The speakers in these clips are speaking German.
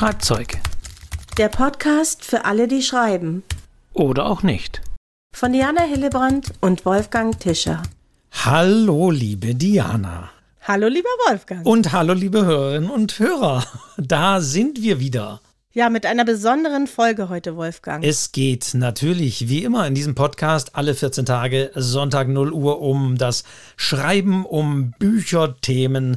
Schreibzeug. Der Podcast für alle, die schreiben. Oder auch nicht. Von Diana Hillebrand und Wolfgang Tischer. Hallo, liebe Diana. Hallo, lieber Wolfgang. Und hallo, liebe Hörerinnen und Hörer. Da sind wir wieder. Ja, mit einer besonderen Folge heute, Wolfgang. Es geht natürlich, wie immer in diesem Podcast, alle 14 Tage, Sonntag 0 Uhr, um das Schreiben, um Bücherthemen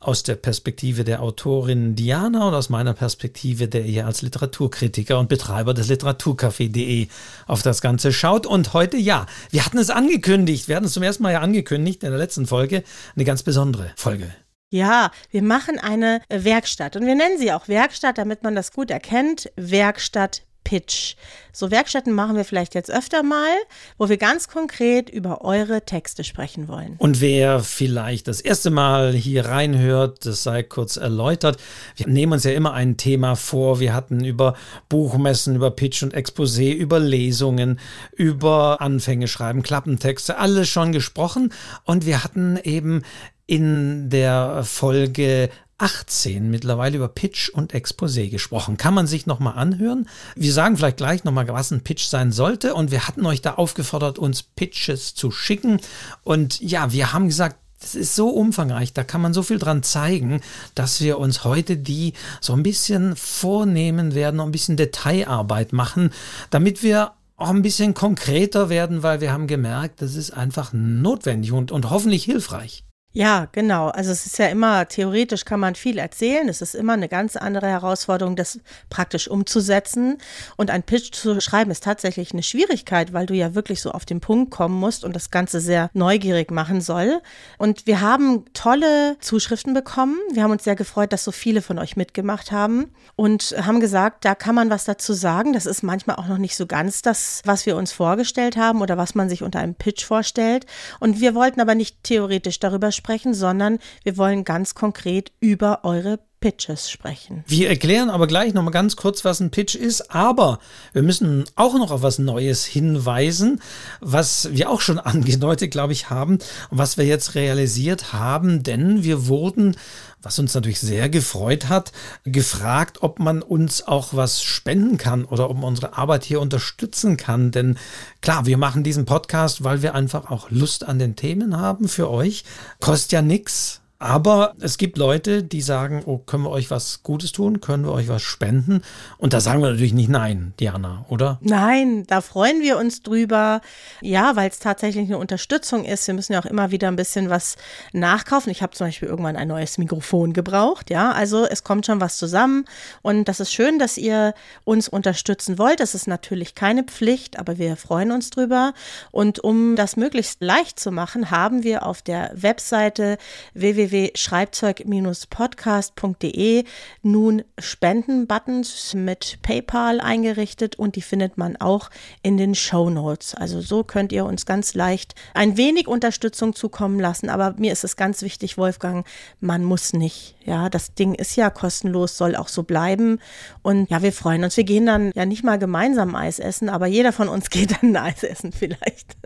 aus der Perspektive der Autorin Diana und aus meiner Perspektive, der ihr als Literaturkritiker und Betreiber des Literaturcafé.de auf das Ganze schaut. Und heute, ja, wir hatten es angekündigt, wir hatten es zum ersten Mal ja angekündigt in der letzten Folge, eine ganz besondere Folge. Ja, wir machen eine Werkstatt und wir nennen sie auch Werkstatt, damit man das gut erkennt. Werkstatt Pitch. So Werkstätten machen wir vielleicht jetzt öfter mal, wo wir ganz konkret über eure Texte sprechen wollen. Und wer vielleicht das erste Mal hier reinhört, das sei kurz erläutert. Wir nehmen uns ja immer ein Thema vor. Wir hatten über Buchmessen, über Pitch und Exposé, über Lesungen, über Anfänge schreiben, Klappentexte, alles schon gesprochen. Und wir hatten eben in der Folge 18 mittlerweile über Pitch und Exposé gesprochen. Kann man sich nochmal anhören? Wir sagen vielleicht gleich nochmal, was ein Pitch sein sollte. Und wir hatten euch da aufgefordert, uns Pitches zu schicken. Und ja, wir haben gesagt, das ist so umfangreich, da kann man so viel dran zeigen, dass wir uns heute die so ein bisschen vornehmen werden, ein bisschen Detailarbeit machen, damit wir auch ein bisschen konkreter werden, weil wir haben gemerkt, das ist einfach notwendig und, und hoffentlich hilfreich. Ja, genau. Also es ist ja immer, theoretisch kann man viel erzählen. Es ist immer eine ganz andere Herausforderung, das praktisch umzusetzen. Und ein Pitch zu schreiben ist tatsächlich eine Schwierigkeit, weil du ja wirklich so auf den Punkt kommen musst und das Ganze sehr neugierig machen soll. Und wir haben tolle Zuschriften bekommen. Wir haben uns sehr gefreut, dass so viele von euch mitgemacht haben und haben gesagt, da kann man was dazu sagen. Das ist manchmal auch noch nicht so ganz das, was wir uns vorgestellt haben oder was man sich unter einem Pitch vorstellt. Und wir wollten aber nicht theoretisch darüber sprechen, sondern wir wollen ganz konkret über eure Pitches sprechen. Wir erklären aber gleich nochmal ganz kurz, was ein Pitch ist, aber wir müssen auch noch auf was Neues hinweisen, was wir auch schon angedeutet, glaube ich, haben und was wir jetzt realisiert haben, denn wir wurden, was uns natürlich sehr gefreut hat, gefragt, ob man uns auch was spenden kann oder ob man unsere Arbeit hier unterstützen kann, denn klar, wir machen diesen Podcast, weil wir einfach auch Lust an den Themen haben für euch. Kostet ja nichts aber es gibt Leute, die sagen, oh, können wir euch was Gutes tun? Können wir euch was spenden? Und da sagen wir natürlich nicht nein, Diana, oder? Nein, da freuen wir uns drüber. Ja, weil es tatsächlich eine Unterstützung ist. Wir müssen ja auch immer wieder ein bisschen was nachkaufen. Ich habe zum Beispiel irgendwann ein neues Mikrofon gebraucht. Ja, also es kommt schon was zusammen. Und das ist schön, dass ihr uns unterstützen wollt. Das ist natürlich keine Pflicht, aber wir freuen uns drüber. Und um das möglichst leicht zu machen, haben wir auf der Webseite www www.schreibzeug-podcast.de nun Spenden-Buttons mit PayPal eingerichtet und die findet man auch in den Show Notes. Also so könnt ihr uns ganz leicht ein wenig Unterstützung zukommen lassen. Aber mir ist es ganz wichtig, Wolfgang, man muss nicht. Ja, das Ding ist ja kostenlos, soll auch so bleiben. Und ja, wir freuen uns. Wir gehen dann ja nicht mal gemeinsam Eis essen, aber jeder von uns geht dann Eis essen vielleicht.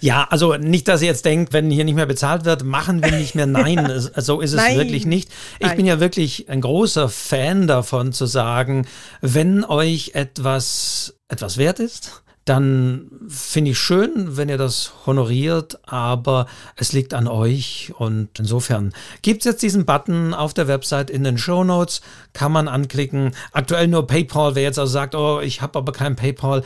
ja, also nicht, dass ihr jetzt denkt, wenn hier nicht mehr bezahlt wird, machen wir nicht mehr Nein, so ist es Nein. wirklich nicht. Ich Nein. bin ja wirklich ein großer Fan davon zu sagen, wenn euch etwas, etwas wert ist, dann finde ich schön, wenn ihr das honoriert, aber es liegt an euch und insofern gibt es jetzt diesen Button auf der Website in den Show Notes, kann man anklicken. Aktuell nur PayPal, wer jetzt also sagt, oh, ich habe aber kein PayPal,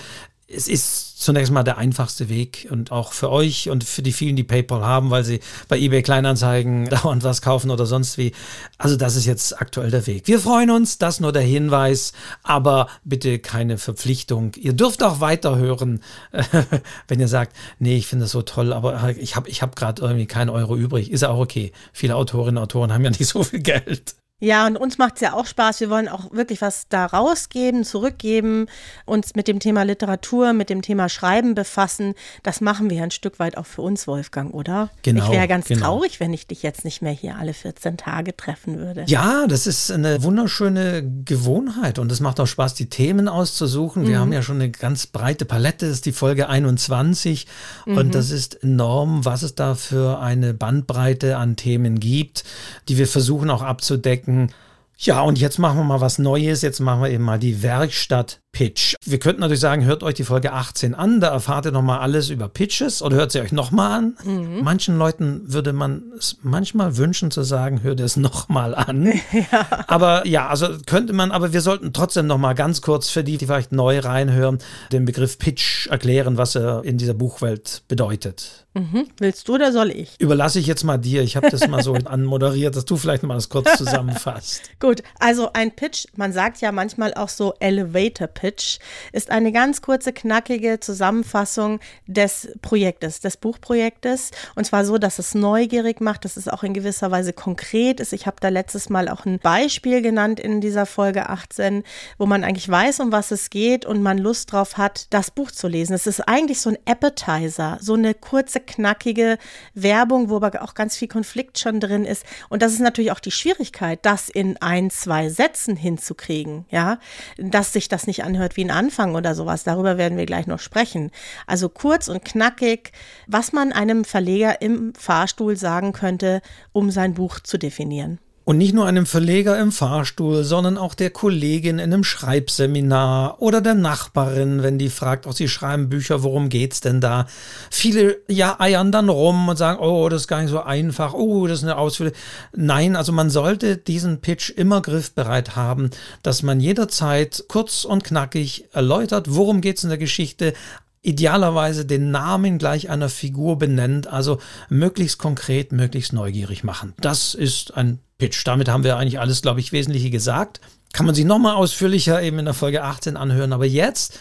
es ist zunächst mal der einfachste Weg und auch für euch und für die vielen, die PayPal haben, weil sie bei eBay Kleinanzeigen dauernd was kaufen oder sonst wie. Also das ist jetzt aktuell der Weg. Wir freuen uns, das nur der Hinweis, aber bitte keine Verpflichtung. Ihr dürft auch weiterhören, wenn ihr sagt, nee, ich finde das so toll, aber ich habe ich hab gerade irgendwie keinen Euro übrig. Ist ja auch okay. Viele Autorinnen und Autoren haben ja nicht so viel Geld. Ja, und uns macht es ja auch Spaß. Wir wollen auch wirklich was da rausgeben, zurückgeben, uns mit dem Thema Literatur, mit dem Thema Schreiben befassen. Das machen wir ein Stück weit auch für uns, Wolfgang, oder? Genau. Ich wäre ganz genau. traurig, wenn ich dich jetzt nicht mehr hier alle 14 Tage treffen würde. Ja, das ist eine wunderschöne Gewohnheit und es macht auch Spaß, die Themen auszusuchen. Wir mhm. haben ja schon eine ganz breite Palette, das ist die Folge 21 mhm. und das ist enorm, was es da für eine Bandbreite an Themen gibt, die wir versuchen auch abzudecken denken, Ja, und jetzt machen wir mal was Neues. Jetzt machen wir eben mal die Werkstatt Pitch. Wir könnten natürlich sagen, hört euch die Folge 18 an, da erfahrt ihr nochmal alles über Pitches oder hört sie euch nochmal an. Mhm. Manchen Leuten würde man es manchmal wünschen zu sagen, hört es nochmal an. Ja. Aber ja, also könnte man, aber wir sollten trotzdem nochmal ganz kurz für die, die vielleicht neu reinhören, den Begriff Pitch erklären, was er in dieser Buchwelt bedeutet. Mhm. Willst du oder soll ich? Überlasse ich jetzt mal dir. Ich habe das mal so anmoderiert, dass du vielleicht mal das kurz zusammenfasst. Gut, also ein Pitch, man sagt ja manchmal auch so Elevator Pitch, ist eine ganz kurze, knackige Zusammenfassung des Projektes, des Buchprojektes. Und zwar so, dass es neugierig macht, dass es auch in gewisser Weise konkret ist. Ich habe da letztes Mal auch ein Beispiel genannt in dieser Folge 18, wo man eigentlich weiß, um was es geht und man Lust drauf hat, das Buch zu lesen. Es ist eigentlich so ein Appetizer, so eine kurze, knackige Werbung, wo aber auch ganz viel Konflikt schon drin ist. Und das ist natürlich auch die Schwierigkeit, das in ein, zwei Sätzen hinzukriegen, ja, dass sich das nicht anhört wie ein Anfang oder sowas. Darüber werden wir gleich noch sprechen. Also kurz und knackig, was man einem Verleger im Fahrstuhl sagen könnte, um sein Buch zu definieren. Und nicht nur einem Verleger im Fahrstuhl, sondern auch der Kollegin in einem Schreibseminar oder der Nachbarin, wenn die fragt, auch sie schreiben Bücher, worum geht's denn da? Viele ja eiern dann rum und sagen, oh, das ist gar nicht so einfach, oh, das ist eine Ausführung. Nein, also man sollte diesen Pitch immer griffbereit haben, dass man jederzeit kurz und knackig erläutert, worum geht's in der Geschichte, idealerweise den Namen gleich einer Figur benennt, also möglichst konkret, möglichst neugierig machen. Das ist ein Pitch. Damit haben wir eigentlich alles, glaube ich, Wesentliche gesagt. Kann man sich nochmal ausführlicher eben in der Folge 18 anhören. Aber jetzt,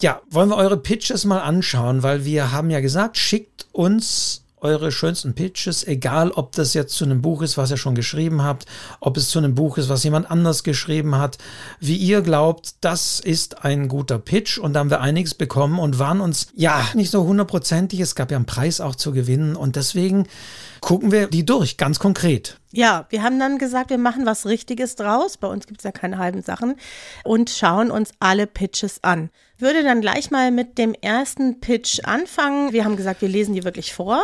ja, wollen wir eure Pitches mal anschauen, weil wir haben ja gesagt, schickt uns eure schönsten Pitches, egal ob das jetzt zu einem Buch ist, was ihr schon geschrieben habt, ob es zu einem Buch ist, was jemand anders geschrieben hat, wie ihr glaubt, das ist ein guter Pitch und da haben wir einiges bekommen und waren uns ja nicht so hundertprozentig, es gab ja einen Preis auch zu gewinnen und deswegen gucken wir die durch, ganz konkret. Ja, wir haben dann gesagt, wir machen was Richtiges draus. Bei uns gibt es ja keine halben Sachen und schauen uns alle Pitches an. Würde dann gleich mal mit dem ersten Pitch anfangen. Wir haben gesagt, wir lesen die wirklich vor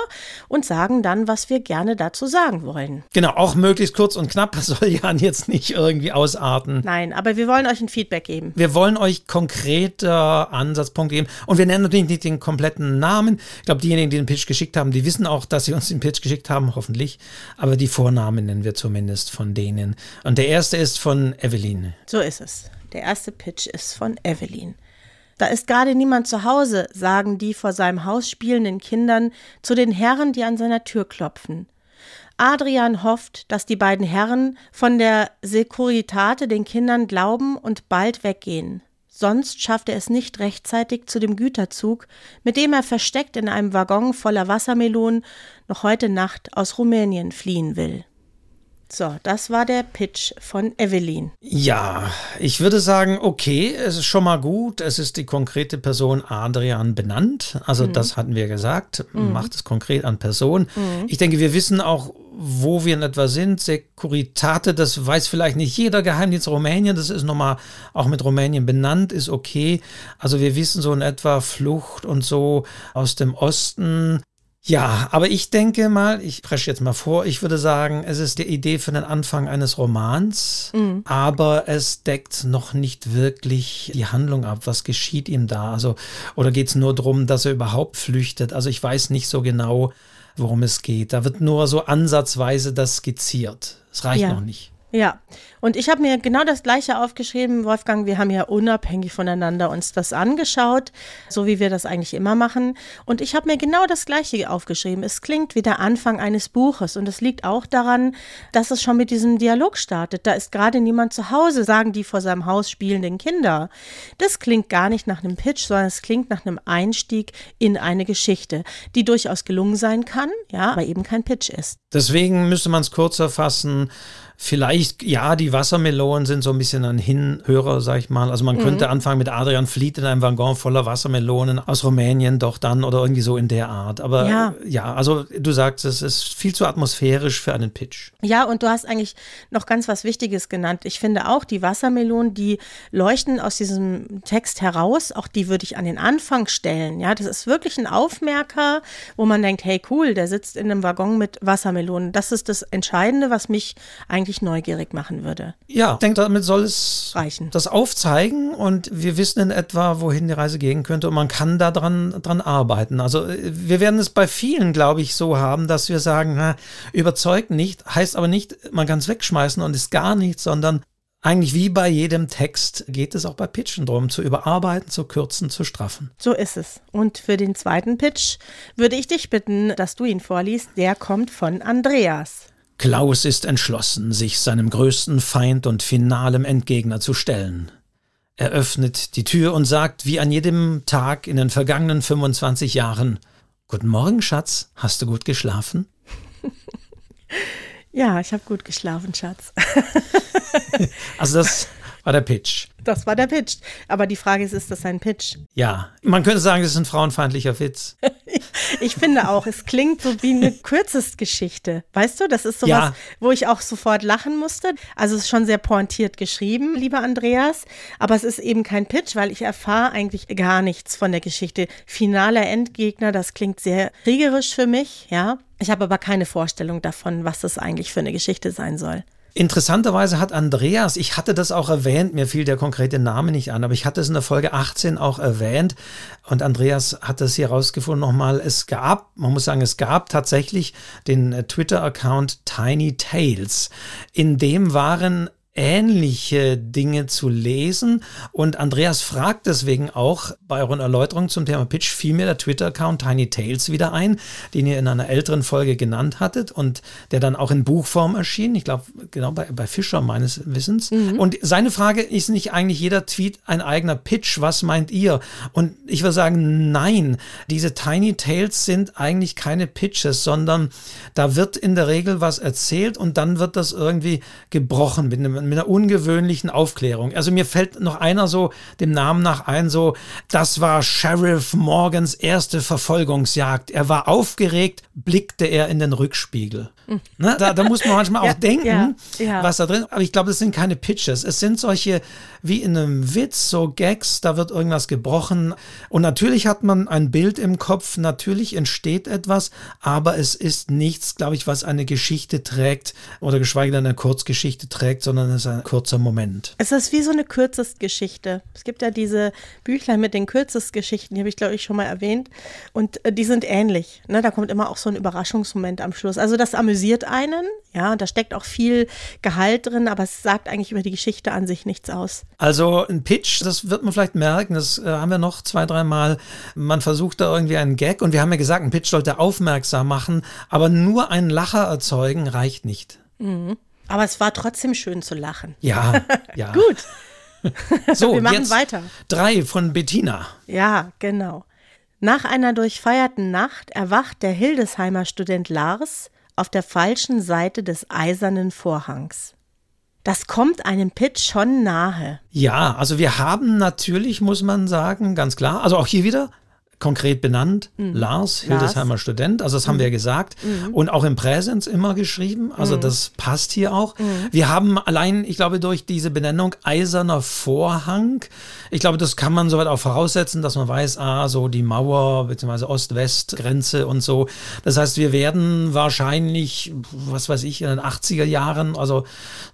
und sagen dann, was wir gerne dazu sagen wollen. Genau, auch möglichst kurz und knapp. Das soll Jan jetzt nicht irgendwie ausarten. Nein, aber wir wollen euch ein Feedback geben. Wir wollen euch konkrete Ansatzpunkte geben. Und wir nennen natürlich nicht den kompletten Namen. Ich glaube, diejenigen, die den Pitch geschickt haben, die wissen auch, dass sie uns den Pitch geschickt haben, hoffentlich. Aber die Vornamen nennen wir zumindest von denen. Und der erste ist von Evelyn. So ist es. Der erste Pitch ist von Evelyn. Da ist gerade niemand zu Hause, sagen die vor seinem Haus spielenden Kindern zu den Herren, die an seiner Tür klopfen. Adrian hofft, dass die beiden Herren von der Securitate den Kindern glauben und bald weggehen. Sonst schafft er es nicht rechtzeitig zu dem Güterzug, mit dem er versteckt in einem Waggon voller Wassermelonen noch heute Nacht aus Rumänien fliehen will. So, das war der Pitch von Evelyn. Ja, ich würde sagen, okay, es ist schon mal gut. Es ist die konkrete Person Adrian benannt. Also mhm. das hatten wir gesagt. Mhm. Macht es konkret an Person. Mhm. Ich denke, wir wissen auch, wo wir in etwa sind. Securitate, das weiß vielleicht nicht jeder Geheimdienst Rumänien. Das ist nochmal auch mit Rumänien benannt, ist okay. Also wir wissen so in etwa Flucht und so aus dem Osten. Ja, aber ich denke mal, ich presche jetzt mal vor, ich würde sagen, es ist die Idee für den Anfang eines Romans, mhm. aber es deckt noch nicht wirklich die Handlung ab. Was geschieht ihm da? Also, oder geht es nur darum, dass er überhaupt flüchtet? Also ich weiß nicht so genau, worum es geht. Da wird nur so ansatzweise das skizziert. Es reicht ja. noch nicht. Ja, und ich habe mir genau das gleiche aufgeschrieben, Wolfgang. Wir haben ja unabhängig voneinander uns das angeschaut, so wie wir das eigentlich immer machen. Und ich habe mir genau das gleiche aufgeschrieben. Es klingt wie der Anfang eines Buches und es liegt auch daran, dass es schon mit diesem Dialog startet. Da ist gerade niemand zu Hause, sagen die vor seinem Haus spielenden Kinder. Das klingt gar nicht nach einem Pitch, sondern es klingt nach einem Einstieg in eine Geschichte, die durchaus gelungen sein kann, ja, aber eben kein Pitch ist. Deswegen müsste man es kurzer fassen. Vielleicht, ja, die Wassermelonen sind so ein bisschen ein Hinhörer, sag ich mal. Also man mhm. könnte anfangen mit Adrian flieht in einem Waggon voller Wassermelonen aus Rumänien doch dann oder irgendwie so in der Art. Aber ja, ja also du sagst, es ist viel zu atmosphärisch für einen Pitch. Ja, und du hast eigentlich noch ganz was Wichtiges genannt. Ich finde auch, die Wassermelonen, die leuchten aus diesem Text heraus. Auch die würde ich an den Anfang stellen. Ja, das ist wirklich ein Aufmerker, wo man denkt, hey cool, der sitzt in einem Waggon mit Wassermelonen. Das ist das Entscheidende, was mich eigentlich eigentlich neugierig machen würde. Ja, ich denke, damit soll es reichen. Das aufzeigen und wir wissen in etwa, wohin die Reise gehen könnte und man kann da dran, dran arbeiten. Also wir werden es bei vielen, glaube ich, so haben, dass wir sagen, na, überzeugt nicht, heißt aber nicht, man kann es wegschmeißen und ist gar nichts, sondern eigentlich wie bei jedem Text geht es auch bei Pitchen drum, zu überarbeiten, zu kürzen, zu straffen. So ist es. Und für den zweiten Pitch würde ich dich bitten, dass du ihn vorliest. Der kommt von Andreas. Klaus ist entschlossen, sich seinem größten Feind und finalem Endgegner zu stellen. Er öffnet die Tür und sagt, wie an jedem Tag in den vergangenen 25 Jahren, Guten Morgen, Schatz, hast du gut geschlafen? ja, ich habe gut geschlafen, Schatz. also das war der Pitch. Das war der Pitch. Aber die Frage ist, ist das ein Pitch? Ja, man könnte sagen, das ist ein frauenfeindlicher Witz. ich finde auch, es klingt so wie eine Kürzestgeschichte. Weißt du, das ist sowas, ja. wo ich auch sofort lachen musste. Also es ist schon sehr pointiert geschrieben, lieber Andreas. Aber es ist eben kein Pitch, weil ich erfahre eigentlich gar nichts von der Geschichte. Finaler Endgegner, das klingt sehr kriegerisch für mich, ja. Ich habe aber keine Vorstellung davon, was das eigentlich für eine Geschichte sein soll. Interessanterweise hat Andreas, ich hatte das auch erwähnt, mir fiel der konkrete Name nicht an, aber ich hatte es in der Folge 18 auch erwähnt und Andreas hat das hier rausgefunden nochmal. Es gab, man muss sagen, es gab tatsächlich den äh, Twitter-Account Tiny Tales. In dem waren ähnliche Dinge zu lesen. Und Andreas fragt deswegen auch bei euren Erläuterungen zum Thema Pitch fiel mir der Twitter-Account Tiny Tales wieder ein, den ihr in einer älteren Folge genannt hattet und der dann auch in Buchform erschien. Ich glaube, genau bei, bei Fischer meines Wissens. Mhm. Und seine Frage ist nicht eigentlich jeder Tweet ein eigener Pitch. Was meint ihr? Und ich würde sagen, nein. Diese Tiny Tales sind eigentlich keine Pitches, sondern da wird in der Regel was erzählt und dann wird das irgendwie gebrochen mit einem mit einer ungewöhnlichen Aufklärung. Also mir fällt noch einer so dem Namen nach ein, so, das war Sheriff Morgans erste Verfolgungsjagd. Er war aufgeregt, blickte er in den Rückspiegel. Ne? Da, da, muss man manchmal auch ja, denken, ja, ja. was da drin ist. Aber ich glaube, das sind keine Pitches. Es sind solche, wie in einem Witz, so Gags, da wird irgendwas gebrochen. Und natürlich hat man ein Bild im Kopf, natürlich entsteht etwas, aber es ist nichts, glaube ich, was eine Geschichte trägt oder geschweige denn eine Kurzgeschichte trägt, sondern es ist ein kurzer Moment. Es ist wie so eine Kürzestgeschichte. Es gibt ja diese Büchlein mit den Kürzestgeschichten, die habe ich, glaube ich, schon mal erwähnt. Und äh, die sind ähnlich. Ne? Da kommt immer auch so ein Überraschungsmoment am Schluss. Also das amüsiert amüsiert einen. Ja, da steckt auch viel Gehalt drin, aber es sagt eigentlich über die Geschichte an sich nichts aus. Also ein Pitch, das wird man vielleicht merken, das äh, haben wir noch zwei, dreimal. Man versucht da irgendwie einen Gag und wir haben ja gesagt, ein Pitch sollte aufmerksam machen, aber nur einen Lacher erzeugen reicht nicht. Mhm. Aber es war trotzdem schön zu lachen. Ja, ja. Gut. so, wir machen weiter. Drei von Bettina. Ja, genau. Nach einer durchfeierten Nacht erwacht der Hildesheimer Student Lars auf der falschen Seite des eisernen Vorhangs. Das kommt einem Pitch schon nahe. Ja, also wir haben natürlich, muss man sagen, ganz klar, also auch hier wieder konkret benannt, mhm. Lars, Hildesheimer Lars. Student, also das haben mhm. wir gesagt mhm. und auch im Präsens immer geschrieben, also mhm. das passt hier auch. Mhm. Wir haben allein, ich glaube, durch diese Benennung eiserner Vorhang, ich glaube, das kann man soweit auch voraussetzen, dass man weiß, ah, so die Mauer bzw. Ost-West-Grenze und so. Das heißt, wir werden wahrscheinlich, was weiß ich, in den 80er Jahren, also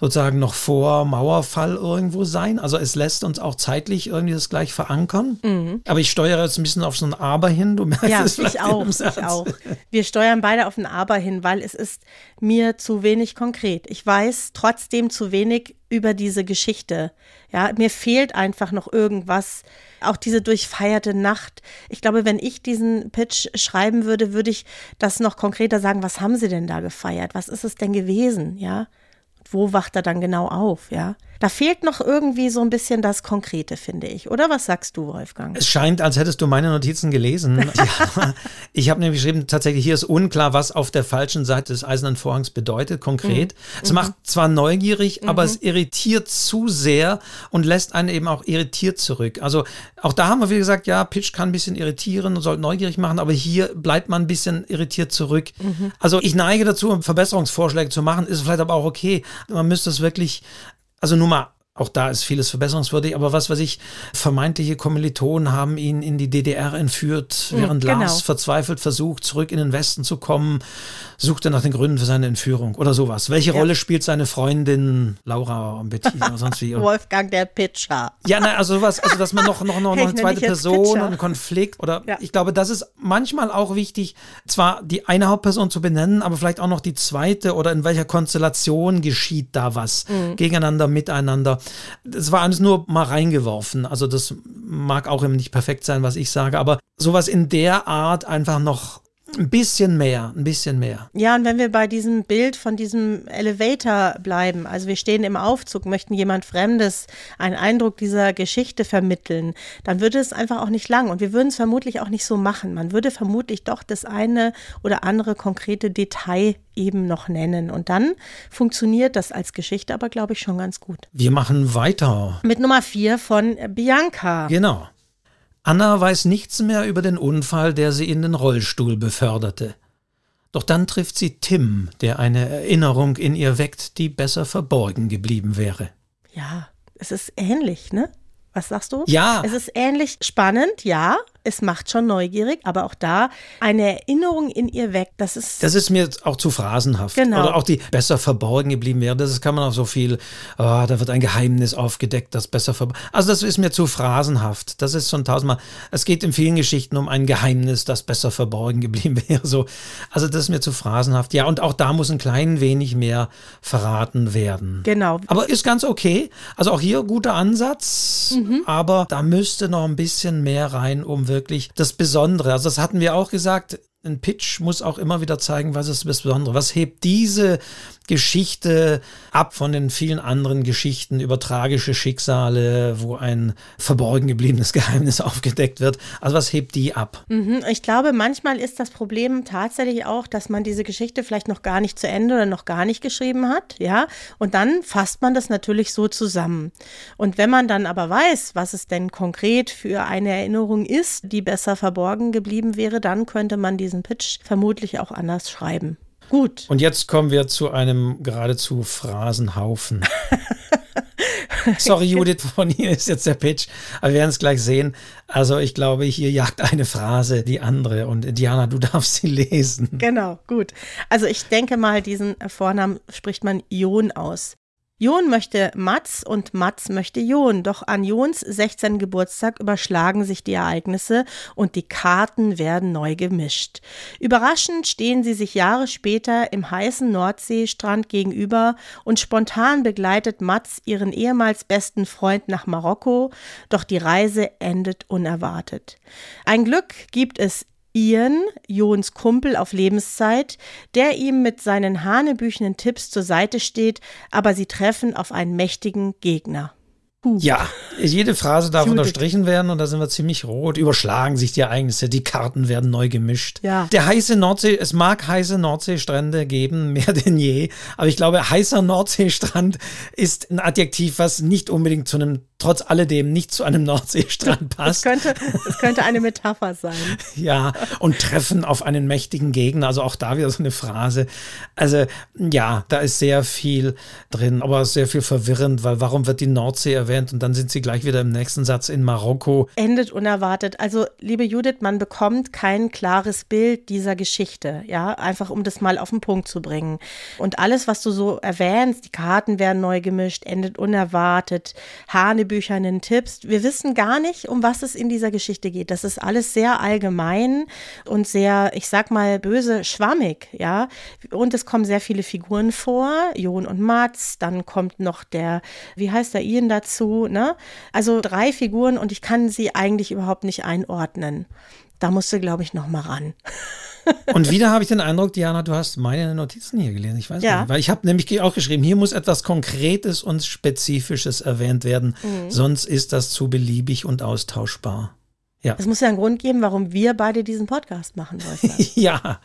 sozusagen noch vor Mauerfall irgendwo sein. Also es lässt uns auch zeitlich irgendwie das gleich verankern. Mhm. Aber ich steuere jetzt ein bisschen auf so ein Aber hin. Du merkst ja, es ich auch, ich auch. Wir steuern beide auf ein Aber hin, weil es ist mir zu wenig konkret. Ich weiß trotzdem zu wenig über diese Geschichte. Ja, mir fehlt einfach noch irgendwas. Auch diese durchfeierte Nacht. Ich glaube, wenn ich diesen Pitch schreiben würde, würde ich das noch konkreter sagen. Was haben Sie denn da gefeiert? Was ist es denn gewesen? Ja, wo wacht er dann genau auf? Ja, da fehlt noch irgendwie so ein bisschen das Konkrete, finde ich. Oder was sagst du, Wolfgang? Es scheint, als hättest du meine Notizen gelesen. ja, ich habe nämlich geschrieben, tatsächlich hier ist unklar, was auf der falschen Seite des eisernen Vorhangs bedeutet, konkret. Mhm. Es macht zwar neugierig, mhm. aber es irritiert zu sehr und lässt einen eben auch irritiert zurück. Also auch da haben wir, wie gesagt, ja, Pitch kann ein bisschen irritieren und soll neugierig machen, aber hier bleibt man ein bisschen irritiert zurück. Mhm. Also ich neige dazu, Verbesserungsvorschläge zu machen, ist vielleicht aber auch okay. Man müsste es wirklich also nur mal Auch da ist vieles verbesserungswürdig, aber was weiß ich, vermeintliche Kommilitonen haben ihn in die DDR entführt, hm, während genau. Lars verzweifelt versucht, zurück in den Westen zu kommen, sucht er nach den Gründen für seine Entführung oder sowas. Welche ja. Rolle spielt seine Freundin Laura und Bettina oder sonst wie? Wolfgang der Pitcher. Ja, nein, also sowas, also dass man noch, noch, noch, noch eine zweite Person und einen Konflikt oder ja. ich glaube, das ist manchmal auch wichtig, zwar die eine Hauptperson zu benennen, aber vielleicht auch noch die zweite oder in welcher Konstellation geschieht da was, mhm. gegeneinander, miteinander. Das war alles nur mal reingeworfen. Also das mag auch eben nicht perfekt sein, was ich sage, aber sowas in der Art einfach noch ein bisschen mehr, ein bisschen mehr. Ja, und wenn wir bei diesem Bild von diesem Elevator bleiben, also wir stehen im Aufzug, möchten jemand Fremdes einen Eindruck dieser Geschichte vermitteln, dann würde es einfach auch nicht lang. Und wir würden es vermutlich auch nicht so machen. Man würde vermutlich doch das eine oder andere konkrete Detail eben noch nennen. Und dann funktioniert das als Geschichte aber, glaube ich, schon ganz gut. Wir machen weiter. Mit Nummer vier von Bianca. Genau. Anna weiß nichts mehr über den Unfall, der sie in den Rollstuhl beförderte. Doch dann trifft sie Tim, der eine Erinnerung in ihr weckt, die besser verborgen geblieben wäre. Ja, es ist ähnlich, ne? Was sagst du? Ja. Es ist ähnlich spannend, ja es macht schon neugierig, aber auch da eine Erinnerung in ihr weg. Das ist. Das ist mir auch zu phrasenhaft. Genau. Oder auch die besser verborgen geblieben wäre. Das kann man auch so viel, oh, da wird ein Geheimnis aufgedeckt, das besser verborgen. Also das ist mir zu phrasenhaft. Das ist schon tausendmal. Es geht in vielen Geschichten um ein Geheimnis, das besser verborgen geblieben wäre. So. Also das ist mir zu phrasenhaft. Ja, und auch da muss ein klein wenig mehr verraten werden. Genau. Aber ist ganz okay. Also auch hier guter Ansatz, mhm. aber da müsste noch ein bisschen mehr rein, um wirklich das Besondere. Also das hatten wir auch gesagt, ein Pitch muss auch immer wieder zeigen, was ist das Besondere. Was hebt diese Geschichte ab von den vielen anderen Geschichten über tragische Schicksale, wo ein verborgen gebliebenes Geheimnis aufgedeckt wird. Also was hebt die ab? Mhm, ich glaube, manchmal ist das Problem tatsächlich auch, dass man diese Geschichte vielleicht noch gar nicht zu Ende oder noch gar nicht geschrieben hat, ja. Und dann fasst man das natürlich so zusammen. Und wenn man dann aber weiß, was es denn konkret für eine Erinnerung ist, die besser verborgen geblieben wäre, dann könnte man diesen Pitch vermutlich auch anders schreiben. Gut. Und jetzt kommen wir zu einem geradezu Phrasenhaufen. Sorry, Judith, von hier ist jetzt der Pitch. Aber wir werden es gleich sehen. Also ich glaube, hier jagt eine Phrase die andere. Und Diana, du darfst sie lesen. Genau, gut. Also ich denke mal, diesen Vornamen spricht man Ion aus. Jon möchte Mats und Mats möchte Jon, doch an Jons 16. Geburtstag überschlagen sich die Ereignisse und die Karten werden neu gemischt. Überraschend stehen sie sich Jahre später im heißen Nordseestrand gegenüber und spontan begleitet Mats ihren ehemals besten Freund nach Marokko, doch die Reise endet unerwartet. Ein Glück gibt es Ian, Jons Kumpel auf Lebenszeit, der ihm mit seinen hanebüchenen Tipps zur Seite steht, aber sie treffen auf einen mächtigen Gegner. Puh. Ja, jede Phrase darf Judith. unterstrichen werden und da sind wir ziemlich rot. Überschlagen sich die Ereignisse, die Karten werden neu gemischt. Ja. Der heiße Nordsee, es mag heiße Nordseestrände geben, mehr denn je, aber ich glaube, heißer Nordseestrand ist ein Adjektiv, was nicht unbedingt zu einem trotz alledem nicht zu einem Nordseestrand passt. Das könnte, das könnte eine Metapher sein. ja, und treffen auf einen mächtigen Gegner, also auch da wieder so eine Phrase. Also ja, da ist sehr viel drin, aber sehr viel verwirrend, weil warum wird die Nordsee erwähnt und dann sind sie gleich wieder im nächsten Satz in Marokko. Endet unerwartet. Also, liebe Judith, man bekommt kein klares Bild dieser Geschichte, ja, einfach um das mal auf den Punkt zu bringen. Und alles, was du so erwähnst, die Karten werden neu gemischt, endet unerwartet, Hane hanebüchernen Tipps. Wir wissen gar nicht, um was es in dieser Geschichte geht. Das ist alles sehr allgemein und sehr, ich sag mal, böse, schwammig, ja. Und es kommen sehr viele Figuren vor, Jon und Mats, dann kommt noch der, wie heißt der Ian dazu, ne? Also drei Figuren und ich kann sie eigentlich überhaupt nicht einordnen. Da musst du, glaube ich, noch mal ran. Und wieder habe ich den Eindruck, Diana, du hast meine Notizen hier gelesen. Ich weiß ja. nicht. Weil ich habe nämlich auch geschrieben, hier muss etwas Konkretes und Spezifisches erwähnt werden. Mhm. Sonst ist das zu beliebig und austauschbar. Ja. Es muss ja einen Grund geben, warum wir beide diesen Podcast machen, Wolfgang. ja,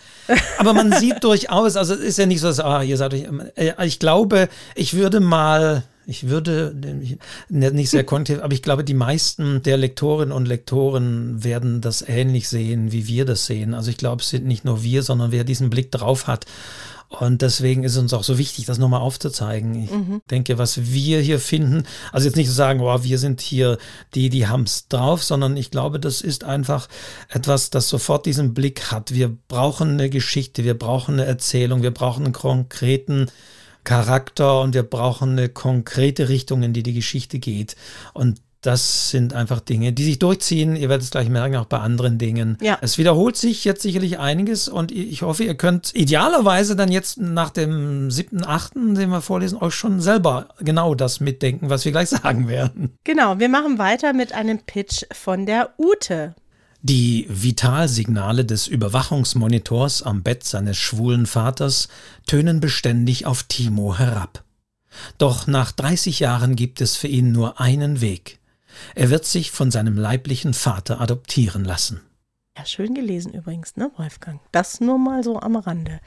aber man sieht durchaus, also es ist ja nicht so, dass, ah, ihr seid euch, äh, ich glaube, ich würde mal, ich würde nicht sehr kontinuierlich, aber ich glaube, die meisten der Lektorinnen und Lektoren werden das ähnlich sehen, wie wir das sehen. Also ich glaube, es sind nicht nur wir, sondern wer diesen Blick drauf hat Und deswegen ist es uns auch so wichtig, das nochmal aufzuzeigen. Ich mhm. denke, was wir hier finden, also jetzt nicht zu sagen, oh, wir sind hier die, die haben es drauf, sondern ich glaube, das ist einfach etwas, das sofort diesen Blick hat. Wir brauchen eine Geschichte, wir brauchen eine Erzählung, wir brauchen einen konkreten Charakter und wir brauchen eine konkrete Richtung, in die die Geschichte geht. Und das sind einfach Dinge, die sich durchziehen. Ihr werdet es gleich merken, auch bei anderen Dingen. Ja. Es wiederholt sich jetzt sicherlich einiges und ich hoffe, ihr könnt idealerweise dann jetzt nach dem siebten, achten, den wir vorlesen, euch schon selber genau das mitdenken, was wir gleich sagen werden. Genau, wir machen weiter mit einem Pitch von der Ute. Die Vitalsignale des Überwachungsmonitors am Bett seines schwulen Vaters tönen beständig auf Timo herab. Doch nach 30 Jahren gibt es für ihn nur einen Weg. Er wird sich von seinem leiblichen Vater adoptieren lassen. Ja, schön gelesen übrigens, ne, Wolfgang? Das nur mal so am Rande.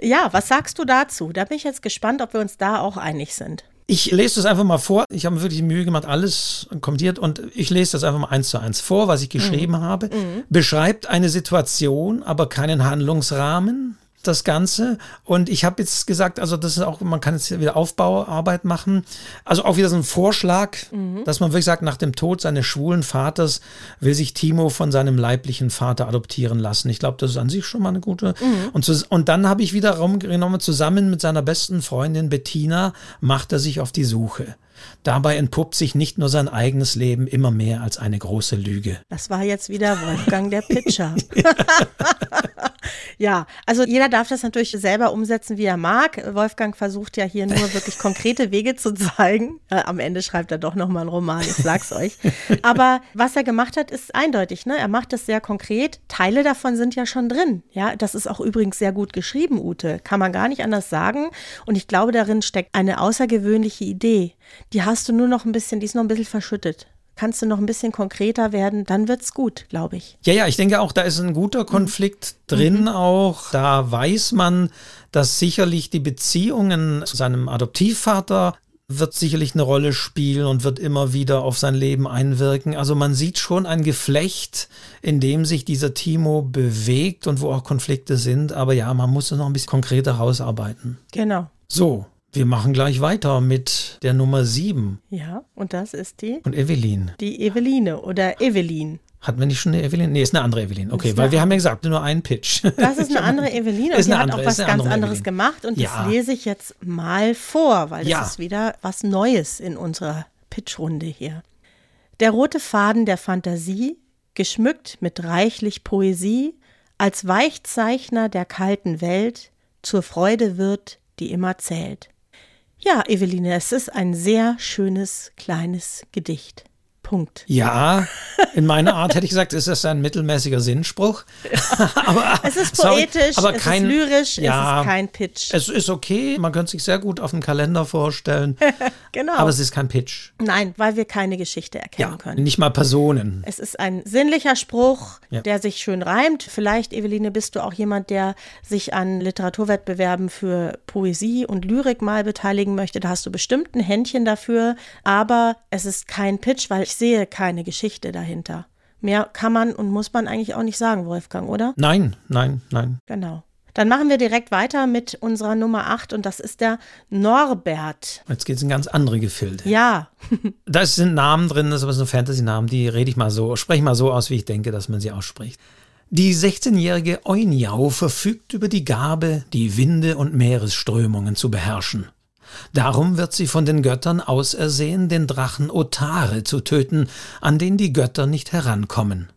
Ja, was sagst du dazu? Da bin ich jetzt gespannt, ob wir uns da auch einig sind. Ich lese das einfach mal vor. Ich habe mir wirklich Mühe gemacht, alles kommentiert und ich lese das einfach mal eins zu eins vor, was ich geschrieben mhm. habe. Mhm. Beschreibt eine Situation, aber keinen Handlungsrahmen das Ganze. Und ich habe jetzt gesagt, also das ist auch, man kann jetzt wieder Aufbauarbeit machen. Also auch wieder so ein Vorschlag, mhm. dass man wirklich sagt, nach dem Tod seines schwulen Vaters will sich Timo von seinem leiblichen Vater adoptieren lassen. Ich glaube, das ist an sich schon mal eine gute. Mhm. Und, zu, und dann habe ich wieder genommen, zusammen mit seiner besten Freundin Bettina macht er sich auf die Suche. Dabei entpuppt sich nicht nur sein eigenes Leben immer mehr als eine große Lüge. Das war jetzt wieder Wolfgang der Pitcher. ja, also jeder darf das natürlich selber umsetzen, wie er mag. Wolfgang versucht ja hier nur wirklich konkrete Wege zu zeigen. Äh, am Ende schreibt er doch nochmal einen Roman, ich sag's euch. Aber was er gemacht hat, ist eindeutig. Ne? Er macht es sehr konkret. Teile davon sind ja schon drin. Ja, das ist auch übrigens sehr gut geschrieben, Ute. Kann man gar nicht anders sagen. Und ich glaube, darin steckt eine außergewöhnliche Idee die hast du nur noch ein bisschen, die ist noch ein bisschen verschüttet. Kannst du noch ein bisschen konkreter werden, dann wird's gut, glaube ich. Ja, ja, ich denke auch, da ist ein guter Konflikt mhm. drin mhm. auch. Da weiß man, dass sicherlich die Beziehungen zu seinem Adoptivvater wird sicherlich eine Rolle spielen und wird immer wieder auf sein Leben einwirken. Also man sieht schon ein Geflecht, in dem sich dieser Timo bewegt und wo auch Konflikte sind. Aber ja, man muss es noch ein bisschen konkreter rausarbeiten. Genau. So, wir machen gleich weiter mit der Nummer 7. Ja, und das ist die? Und Evelyn. Die Eveline oder Evelyn. Hatten wir nicht schon eine Evelyn? Nee, ist eine andere Evelyn. Okay, weil wir haben ja gesagt, nur einen Pitch. Das ist eine andere Evelyn und ist die hat andere, auch was ganz anderes Evelyn. gemacht und ja. das lese ich jetzt mal vor, weil das ja. ist wieder was Neues in unserer Pitchrunde hier. Der rote Faden der Fantasie, geschmückt mit reichlich Poesie, als Weichzeichner der kalten Welt, zur Freude wird, die immer zählt. Ja, Eveline, es ist ein sehr schönes kleines Gedicht. Punkt. Ja, in meiner Art hätte ich gesagt, es ist ein mittelmäßiger Sinnspruch. Aber, es ist poetisch, sorry, aber kein, es ist lyrisch, ja, es ist kein Pitch. Es ist okay, man könnte sich sehr gut auf dem Kalender vorstellen. genau. Aber es ist kein Pitch. Nein, weil wir keine Geschichte erkennen ja, können. Nicht mal Personen. Es ist ein sinnlicher Spruch, ja. der sich schön reimt. Vielleicht, Eveline, bist du auch jemand, der sich an Literaturwettbewerben für Poesie und Lyrik mal beteiligen möchte. Da hast du bestimmt ein Händchen dafür. Aber es ist kein Pitch, weil ich ich sehe keine Geschichte dahinter. Mehr kann man und muss man eigentlich auch nicht sagen, Wolfgang, oder? Nein, nein, nein. Genau. Dann machen wir direkt weiter mit unserer Nummer 8 und das ist der Norbert. Jetzt geht es in ganz andere Gefilde. Ja. da sind Namen drin, das ist aber so Fantasy-Namen, die rede ich mal so, spreche mal so aus, wie ich denke, dass man sie ausspricht. Die 16-jährige Eunjau verfügt über die Gabe, die Winde und Meeresströmungen zu beherrschen. Darum wird sie von den Göttern ausersehen, den Drachen Otare zu töten, an den die Götter nicht herankommen.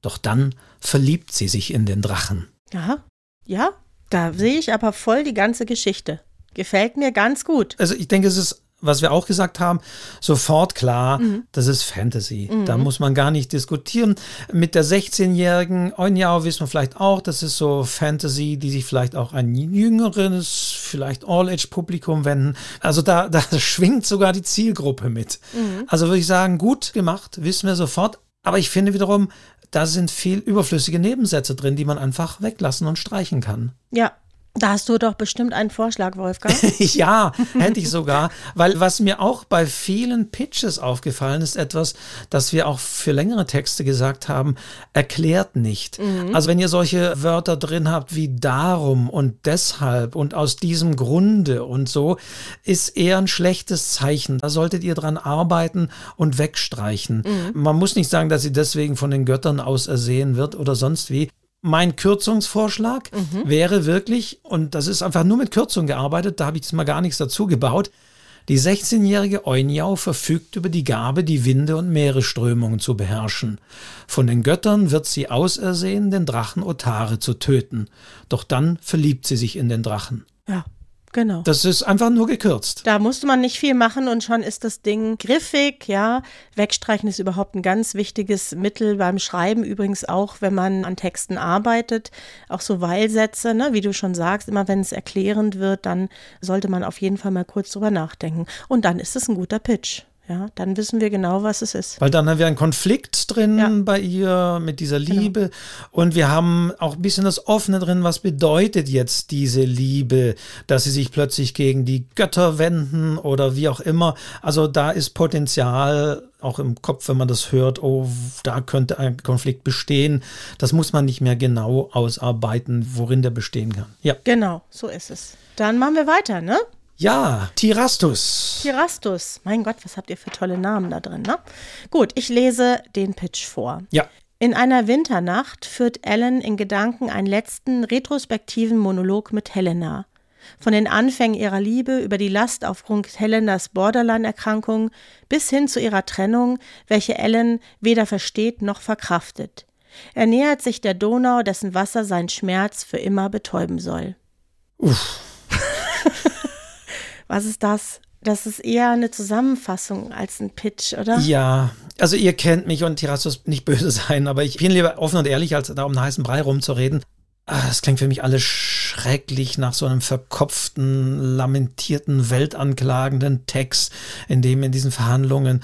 Doch dann verliebt sie sich in den Drachen. Ja, ja, da sehe ich aber voll die ganze Geschichte. Gefällt mir ganz gut. Also ich denke, es ist was wir auch gesagt haben, sofort klar, mhm. das ist Fantasy. Mhm. Da muss man gar nicht diskutieren. Mit der 16-jährigen Onjao wissen wir vielleicht auch, das ist so Fantasy, die sich vielleicht auch an jüngeres, vielleicht All-Age-Publikum wenden. Also da, da schwingt sogar die Zielgruppe mit. Mhm. Also würde ich sagen, gut gemacht, wissen wir sofort. Aber ich finde wiederum, da sind viel überflüssige Nebensätze drin, die man einfach weglassen und streichen kann. Ja, Da hast du doch bestimmt einen Vorschlag, Wolfgang. ja, hätte ich sogar. Weil was mir auch bei vielen Pitches aufgefallen ist, etwas, das wir auch für längere Texte gesagt haben, erklärt nicht. Mhm. Also wenn ihr solche Wörter drin habt wie darum und deshalb und aus diesem Grunde und so, ist eher ein schlechtes Zeichen. Da solltet ihr dran arbeiten und wegstreichen. Mhm. Man muss nicht sagen, dass sie deswegen von den Göttern ausersehen wird oder sonst wie. Mein Kürzungsvorschlag mhm. wäre wirklich, und das ist einfach nur mit Kürzung gearbeitet, da habe ich jetzt mal gar nichts dazu gebaut, die 16-jährige Eunjau verfügt über die Gabe, die Winde und Meeresströmungen zu beherrschen. Von den Göttern wird sie ausersehen, den Drachen Otare zu töten. Doch dann verliebt sie sich in den Drachen. Ja. Genau. Das ist einfach nur gekürzt. Da musste man nicht viel machen und schon ist das Ding griffig, ja. Wegstreichen ist überhaupt ein ganz wichtiges Mittel beim Schreiben, übrigens auch, wenn man an Texten arbeitet. Auch so Weilsätze, ne? wie du schon sagst, immer wenn es erklärend wird, dann sollte man auf jeden Fall mal kurz drüber nachdenken. Und dann ist es ein guter Pitch. Ja, dann wissen wir genau, was es ist. Weil dann haben wir einen Konflikt drin ja. bei ihr mit dieser genau. Liebe genau. und wir haben auch ein bisschen das Offene drin, was bedeutet jetzt diese Liebe, dass sie sich plötzlich gegen die Götter wenden oder wie auch immer. Also da ist Potenzial auch im Kopf, wenn man das hört, oh, da könnte ein Konflikt bestehen. Das muss man nicht mehr genau ausarbeiten, worin der bestehen kann. Ja. Genau, so ist es. Dann machen wir weiter, ne? Ja, Tirastus. Tirastus. Mein Gott, was habt ihr für tolle Namen da drin, ne? Gut, ich lese den Pitch vor. Ja. In einer Winternacht führt Ellen in Gedanken einen letzten retrospektiven Monolog mit Helena. Von den Anfängen ihrer Liebe über die Last aufgrund Helenas Borderline-Erkrankung bis hin zu ihrer Trennung, welche Ellen weder versteht noch verkraftet. Er nähert sich der Donau, dessen Wasser seinen Schmerz für immer betäuben soll. Uff. Was ist das? Das ist eher eine Zusammenfassung als ein Pitch, oder? Ja, also ihr kennt mich und Tirassus nicht böse sein, aber ich bin lieber offen und ehrlich, als da um einen heißen Brei rumzureden. Ah, das klingt für mich alles schrecklich nach so einem verkopften, lamentierten, weltanklagenden Text, in dem in diesen Verhandlungen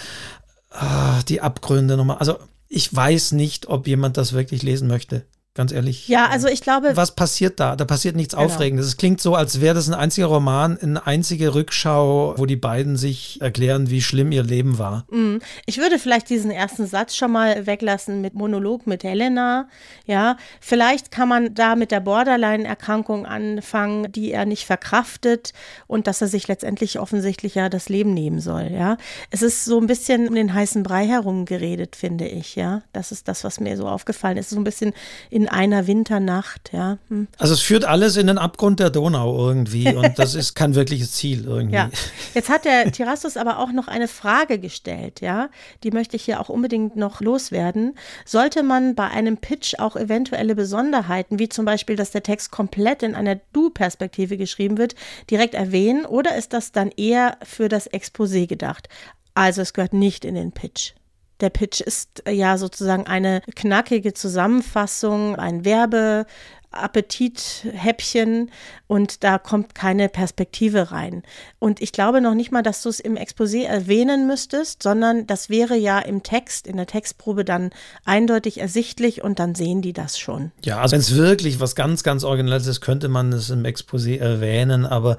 ah, die Abgründe nochmal. Also ich weiß nicht, ob jemand das wirklich lesen möchte. Ganz ehrlich. Ja, also ich glaube. Was passiert da? Da passiert nichts genau. Aufregendes. Es klingt so, als wäre das ein einziger Roman, eine einzige Rückschau, wo die beiden sich erklären, wie schlimm ihr Leben war. Mhm. Ich würde vielleicht diesen ersten Satz schon mal weglassen mit Monolog mit Helena. Ja, vielleicht kann man da mit der Borderline-Erkrankung anfangen, die er nicht verkraftet und dass er sich letztendlich offensichtlich ja das Leben nehmen soll. Ja, es ist so ein bisschen um den heißen Brei herum geredet, finde ich. Ja, das ist das, was mir so aufgefallen ist. So ein bisschen in einer Winternacht, ja. Hm. Also es führt alles in den Abgrund der Donau irgendwie und das ist kein wirkliches Ziel irgendwie. Ja. Jetzt hat der Tirassus aber auch noch eine Frage gestellt, ja. Die möchte ich hier auch unbedingt noch loswerden. Sollte man bei einem Pitch auch eventuelle Besonderheiten, wie zum Beispiel, dass der Text komplett in einer Du-Perspektive geschrieben wird, direkt erwähnen oder ist das dann eher für das Exposé gedacht? Also es gehört nicht in den Pitch. Der Pitch ist äh, ja sozusagen eine knackige Zusammenfassung, ein Werbe, Appetithäppchen und da kommt keine Perspektive rein. Und ich glaube noch nicht mal, dass du es im Exposé erwähnen müsstest, sondern das wäre ja im Text, in der Textprobe dann eindeutig ersichtlich und dann sehen die das schon. Ja, also wenn es wirklich was ganz, ganz Originelles ist, könnte man es im Exposé erwähnen, aber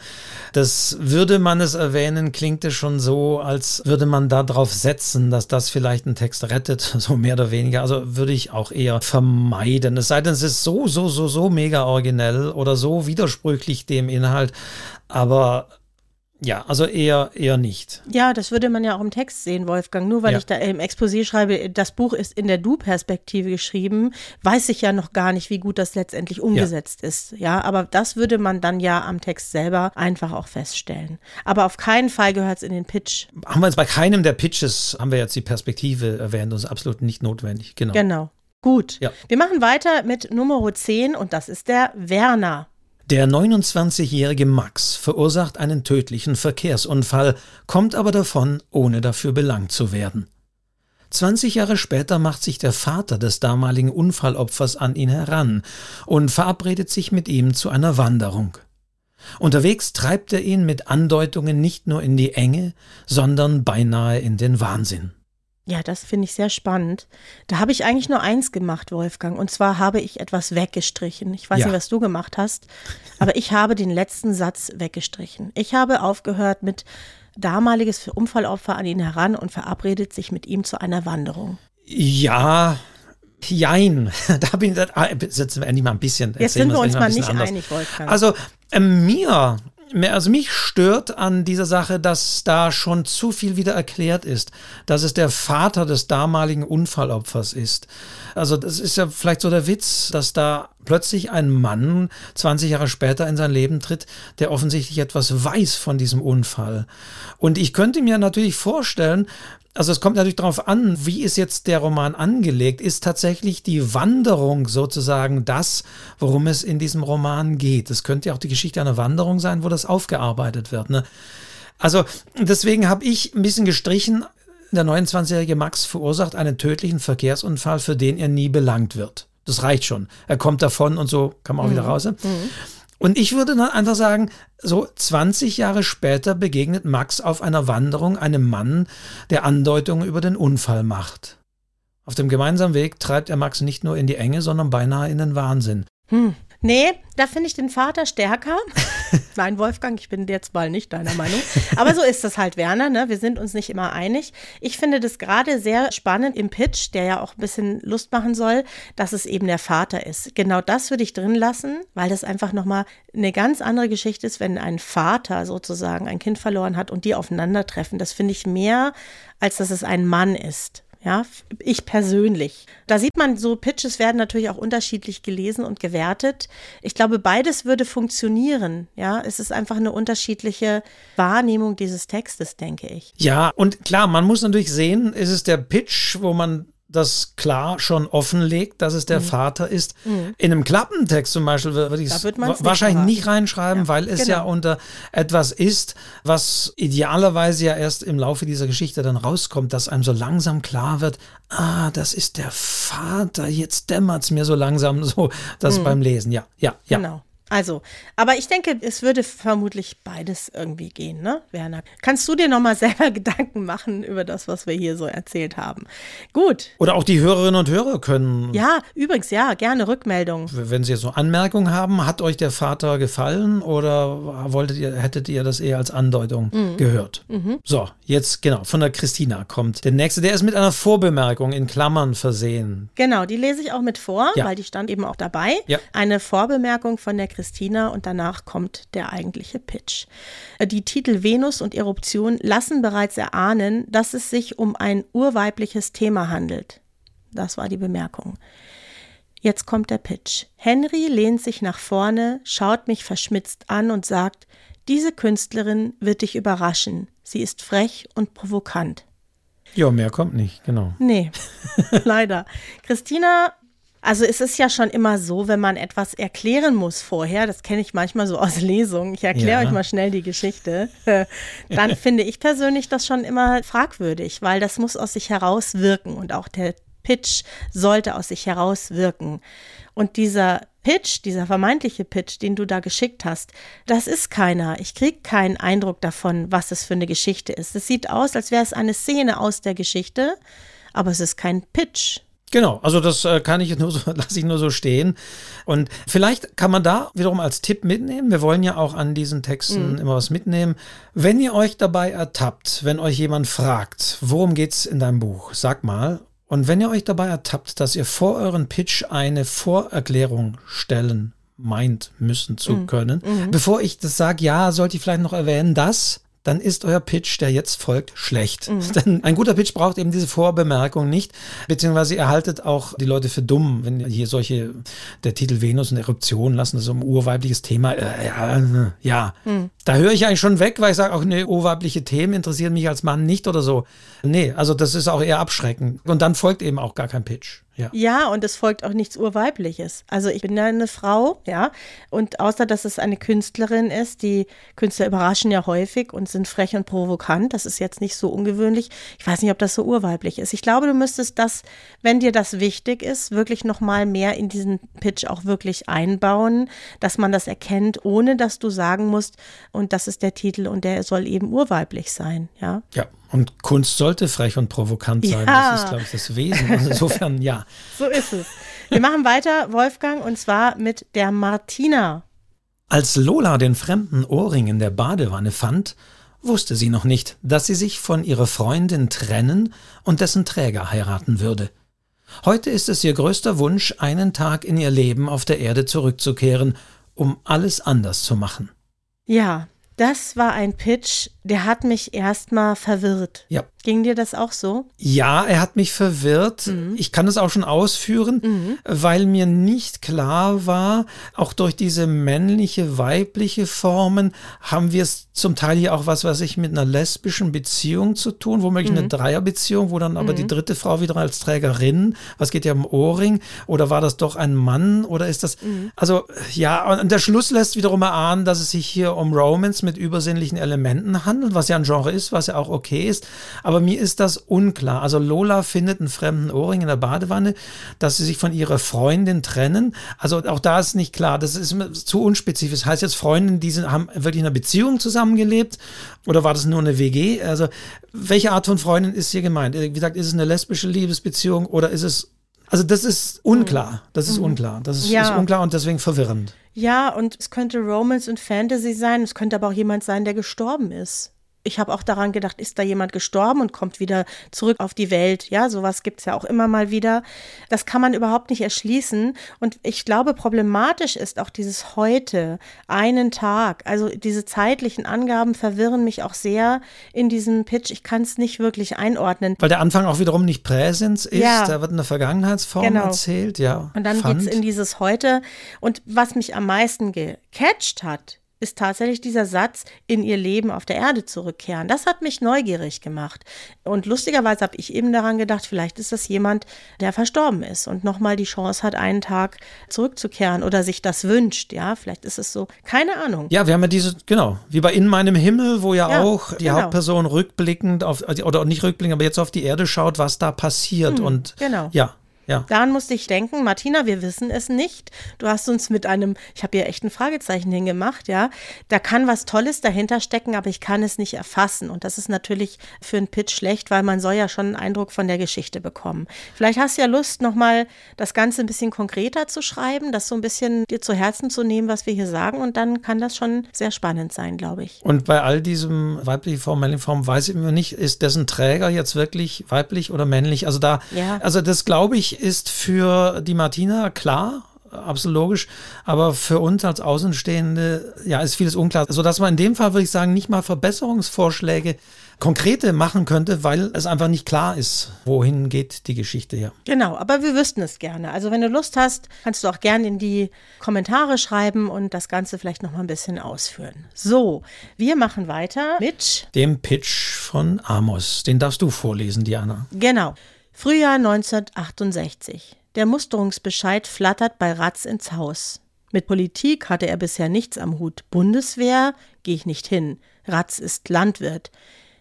das würde man es erwähnen, klingt es schon so, als würde man darauf setzen, dass das vielleicht einen Text rettet, so mehr oder weniger. Also würde ich auch eher vermeiden. Es sei denn, es ist so, so, so, so so mega originell oder so widersprüchlich dem Inhalt. Aber ja, also eher, eher nicht. Ja, das würde man ja auch im Text sehen, Wolfgang. Nur weil ja. ich da im Exposé schreibe, das Buch ist in der Du-Perspektive geschrieben, weiß ich ja noch gar nicht, wie gut das letztendlich umgesetzt ja. ist. Ja, aber das würde man dann ja am Text selber einfach auch feststellen. Aber auf keinen Fall gehört es in den Pitch. Haben wir jetzt bei keinem der Pitches, haben wir jetzt die Perspektive erwähnt, das ist absolut nicht notwendig. Genau. Genau. Gut. Ja. Wir machen weiter mit Nummer 10 und das ist der Werner. Der 29-jährige Max verursacht einen tödlichen Verkehrsunfall, kommt aber davon, ohne dafür belangt zu werden. 20 Jahre später macht sich der Vater des damaligen Unfallopfers an ihn heran und verabredet sich mit ihm zu einer Wanderung. Unterwegs treibt er ihn mit Andeutungen nicht nur in die Enge, sondern beinahe in den Wahnsinn. Ja, das finde ich sehr spannend. Da habe ich eigentlich nur eins gemacht, Wolfgang. Und zwar habe ich etwas weggestrichen. Ich weiß ja. nicht, was du gemacht hast, aber ich habe den letzten Satz weggestrichen. Ich habe aufgehört mit damaliges Unfallopfer an ihn heran und verabredet sich mit ihm zu einer Wanderung. Ja, Jein, da bin ich, sitzen wir endlich mal ein bisschen. Jetzt sind wir uns mal nicht einig, Wolfgang. Also äh, mir also mich stört an dieser Sache, dass da schon zu viel wieder erklärt ist, dass es der Vater des damaligen Unfallopfers ist. Also das ist ja vielleicht so der Witz, dass da plötzlich ein Mann 20 Jahre später in sein Leben tritt, der offensichtlich etwas weiß von diesem Unfall. Und ich könnte mir natürlich vorstellen, also es kommt natürlich darauf an, wie ist jetzt der Roman angelegt? Ist tatsächlich die Wanderung sozusagen das, worum es in diesem Roman geht? Es könnte ja auch die Geschichte einer Wanderung sein, wo das aufgearbeitet wird. Ne? Also deswegen habe ich ein bisschen gestrichen, der 29-jährige Max verursacht einen tödlichen Verkehrsunfall, für den er nie belangt wird. Das reicht schon. Er kommt davon und so kann man auch mhm. wieder raus. Mhm. Und ich würde dann einfach sagen, so 20 Jahre später begegnet Max auf einer Wanderung einem Mann, der Andeutungen über den Unfall macht. Auf dem gemeinsamen Weg treibt er Max nicht nur in die Enge, sondern beinahe in den Wahnsinn. Hm. Nee, da finde ich den Vater stärker. Nein, Wolfgang, ich bin jetzt mal nicht deiner Meinung. Aber so ist das halt, Werner. Ne? Wir sind uns nicht immer einig. Ich finde das gerade sehr spannend im Pitch, der ja auch ein bisschen Lust machen soll, dass es eben der Vater ist. Genau das würde ich drin lassen, weil das einfach nochmal eine ganz andere Geschichte ist, wenn ein Vater sozusagen ein Kind verloren hat und die aufeinandertreffen. Das finde ich mehr, als dass es ein Mann ist. Ja, ich persönlich. Da sieht man, so Pitches werden natürlich auch unterschiedlich gelesen und gewertet. Ich glaube, beides würde funktionieren. Ja, es ist einfach eine unterschiedliche Wahrnehmung dieses Textes, denke ich. Ja, und klar, man muss natürlich sehen, ist es der Pitch, wo man das klar schon offenlegt, dass es der mhm. Vater ist. Mhm. In einem Klappentext zum Beispiel würde ich es wahrscheinlich nicht, nicht reinschreiben, ja, weil es genau. ja unter etwas ist, was idealerweise ja erst im Laufe dieser Geschichte dann rauskommt, dass einem so langsam klar wird, ah, das ist der Vater, jetzt dämmert es mir so langsam so, das mhm. beim Lesen. Ja, ja, ja. Genau. Also, aber ich denke, es würde vermutlich beides irgendwie gehen, ne, Werner? Kannst du dir nochmal selber Gedanken machen über das, was wir hier so erzählt haben? Gut. Oder auch die Hörerinnen und Hörer können. Ja, übrigens, ja, gerne Rückmeldung. Wenn Sie jetzt so Anmerkungen haben, hat euch der Vater gefallen oder wolltet ihr, hättet ihr das eher als Andeutung mhm. gehört? Mhm. So, jetzt genau, von der Christina kommt der nächste, der ist mit einer Vorbemerkung in Klammern versehen. Genau, die lese ich auch mit vor, ja. weil die stand eben auch dabei. Ja. Eine Vorbemerkung von der Christina Christina und danach kommt der eigentliche Pitch. Äh, die Titel Venus und Eruption lassen bereits erahnen, dass es sich um ein urweibliches Thema handelt. Das war die Bemerkung. Jetzt kommt der Pitch. Henry lehnt sich nach vorne, schaut mich verschmitzt an und sagt, diese Künstlerin wird dich überraschen. Sie ist frech und provokant. Ja, mehr kommt nicht, genau. Nee, leider. Christina also es ist ja schon immer so, wenn man etwas erklären muss vorher, das kenne ich manchmal so aus Lesungen, ich erkläre ja. euch mal schnell die Geschichte, dann finde ich persönlich das schon immer fragwürdig, weil das muss aus sich herauswirken und auch der Pitch sollte aus sich herauswirken. Und dieser Pitch, dieser vermeintliche Pitch, den du da geschickt hast, das ist keiner. Ich kriege keinen Eindruck davon, was es für eine Geschichte ist. Es sieht aus, als wäre es eine Szene aus der Geschichte, aber es ist kein Pitch. Genau, also das äh, kann ich nur so, lasse ich nur so stehen. Und vielleicht kann man da wiederum als Tipp mitnehmen. Wir wollen ja auch an diesen Texten mhm. immer was mitnehmen. Wenn ihr euch dabei ertappt, wenn euch jemand fragt, worum geht's in deinem Buch, sag mal. Und wenn ihr euch dabei ertappt, dass ihr vor euren Pitch eine Vorerklärung stellen meint, müssen zu mhm. können, mhm. bevor ich das sage, ja, sollte ich vielleicht noch erwähnen, dass dann ist euer Pitch, der jetzt folgt, schlecht. Mhm. Denn ein guter Pitch braucht eben diese Vorbemerkung nicht, beziehungsweise ihr haltet auch die Leute für dumm, wenn hier solche, der Titel Venus und Eruption lassen, das ist ein urweibliches Thema. Äh, ja, ja. Mhm. da höre ich eigentlich schon weg, weil ich sage auch, nee, urweibliche Themen interessieren mich als Mann nicht oder so. Nee, also das ist auch eher abschreckend. Und dann folgt eben auch gar kein Pitch. Ja. ja, und es folgt auch nichts Urweibliches. Also ich bin ja eine Frau, ja, und außer dass es eine Künstlerin ist, die Künstler überraschen ja häufig und sind frech und provokant, das ist jetzt nicht so ungewöhnlich. Ich weiß nicht, ob das so urweiblich ist. Ich glaube, du müsstest das, wenn dir das wichtig ist, wirklich nochmal mehr in diesen Pitch auch wirklich einbauen, dass man das erkennt, ohne dass du sagen musst, und das ist der Titel und der soll eben urweiblich sein, ja. Ja, Und Kunst sollte frech und provokant sein. Ja. Das ist, glaube ich, das Wesen. Also insofern, ja. So ist es. Wir machen weiter, Wolfgang, und zwar mit der Martina. Als Lola den fremden Ohrring in der Badewanne fand, wusste sie noch nicht, dass sie sich von ihrer Freundin trennen und dessen Träger heiraten würde. Heute ist es ihr größter Wunsch, einen Tag in ihr Leben auf der Erde zurückzukehren, um alles anders zu machen. Ja, das war ein Pitch, der hat mich erstmal verwirrt. Ja. Ging dir das auch so? Ja, er hat mich verwirrt. Mhm. Ich kann es auch schon ausführen, mhm. weil mir nicht klar war, auch durch diese männliche, weibliche Formen haben wir es zum Teil hier auch was, was ich mit einer lesbischen Beziehung zu tun, womöglich mhm. eine Dreierbeziehung, wo dann aber die mhm. dritte Frau wieder als Trägerin, was geht ja um Ohrring, oder war das doch ein Mann oder ist das, mhm. also ja, und der Schluss lässt wiederum erahnen, dass es sich hier um Romance mit übersinnlichen Elementen handelt, was ja ein Genre ist, was ja auch okay ist, aber mir ist das unklar. Also Lola findet einen fremden Ohrring in der Badewanne, dass sie sich von ihrer Freundin trennen. Also auch da ist nicht klar, das ist zu unspezifisch. Heißt jetzt Freundinnen, die sind, haben wirklich in einer Beziehung zusammengelebt oder war das nur eine WG? Also welche Art von Freundin ist hier gemeint? Wie gesagt, ist es eine lesbische Liebesbeziehung oder ist es also das ist unklar. Das ist mhm. unklar. Das ist, ja. ist, unklar und deswegen verwirrend. Ja, und es könnte Romance und Fantasy sein. Es könnte aber auch jemand sein, der gestorben ist ich habe auch daran gedacht, ist da jemand gestorben und kommt wieder zurück auf die Welt? Ja, sowas gibt es ja auch immer mal wieder. Das kann man überhaupt nicht erschließen. Und ich glaube, problematisch ist auch dieses heute, einen Tag. Also diese zeitlichen Angaben verwirren mich auch sehr in diesem Pitch. Ich kann es nicht wirklich einordnen. Weil der Anfang auch wiederum nicht Präsens ist. Ja. Da wird eine Vergangenheitsform genau. erzählt, ja. Und dann geht es in dieses heute. Und was mich am meisten gecatcht hat, ist tatsächlich dieser Satz, in ihr Leben auf der Erde zurückkehren. Das hat mich neugierig gemacht. Und lustigerweise habe ich eben daran gedacht, vielleicht ist das jemand, der verstorben ist und nochmal die Chance hat, einen Tag zurückzukehren oder sich das wünscht. Ja, vielleicht ist es so. Keine Ahnung. Ja, wir haben ja diese, genau, wie bei In meinem Himmel, wo ja, ja auch die genau. Hauptperson rückblickend auf, oder nicht rückblickend, aber jetzt auf die Erde schaut, was da passiert. Hm, und genau. ja, ja. Daran musste ich denken, Martina, wir wissen es nicht. Du hast uns mit einem, ich habe hier echt ein Fragezeichen hingemacht, ja. Da kann was Tolles dahinter stecken, aber ich kann es nicht erfassen. Und das ist natürlich für einen Pitch schlecht, weil man soll ja schon einen Eindruck von der Geschichte bekommen. Vielleicht hast du ja Lust, nochmal das Ganze ein bisschen konkreter zu schreiben, das so ein bisschen dir zu Herzen zu nehmen, was wir hier sagen. Und dann kann das schon sehr spannend sein, glaube ich. Und bei all diesem weibliche Form, männliche Form, weiß ich mir nicht, ist dessen Träger jetzt wirklich weiblich oder männlich? Also da, ja. also das glaube ich, ist für die Martina klar, absolut logisch. Aber für uns als Außenstehende, ja, ist vieles unklar. Sodass man in dem Fall, würde ich sagen, nicht mal Verbesserungsvorschläge konkrete machen könnte, weil es einfach nicht klar ist, wohin geht die Geschichte hier. Genau, aber wir wüssten es gerne. Also wenn du Lust hast, kannst du auch gerne in die Kommentare schreiben und das Ganze vielleicht noch mal ein bisschen ausführen. So, wir machen weiter mit dem Pitch von Amos. Den darfst du vorlesen, Diana. Genau. Frühjahr 1968. Der Musterungsbescheid flattert bei Ratz ins Haus. Mit Politik hatte er bisher nichts am Hut. Bundeswehr gehe ich nicht hin. Ratz ist Landwirt.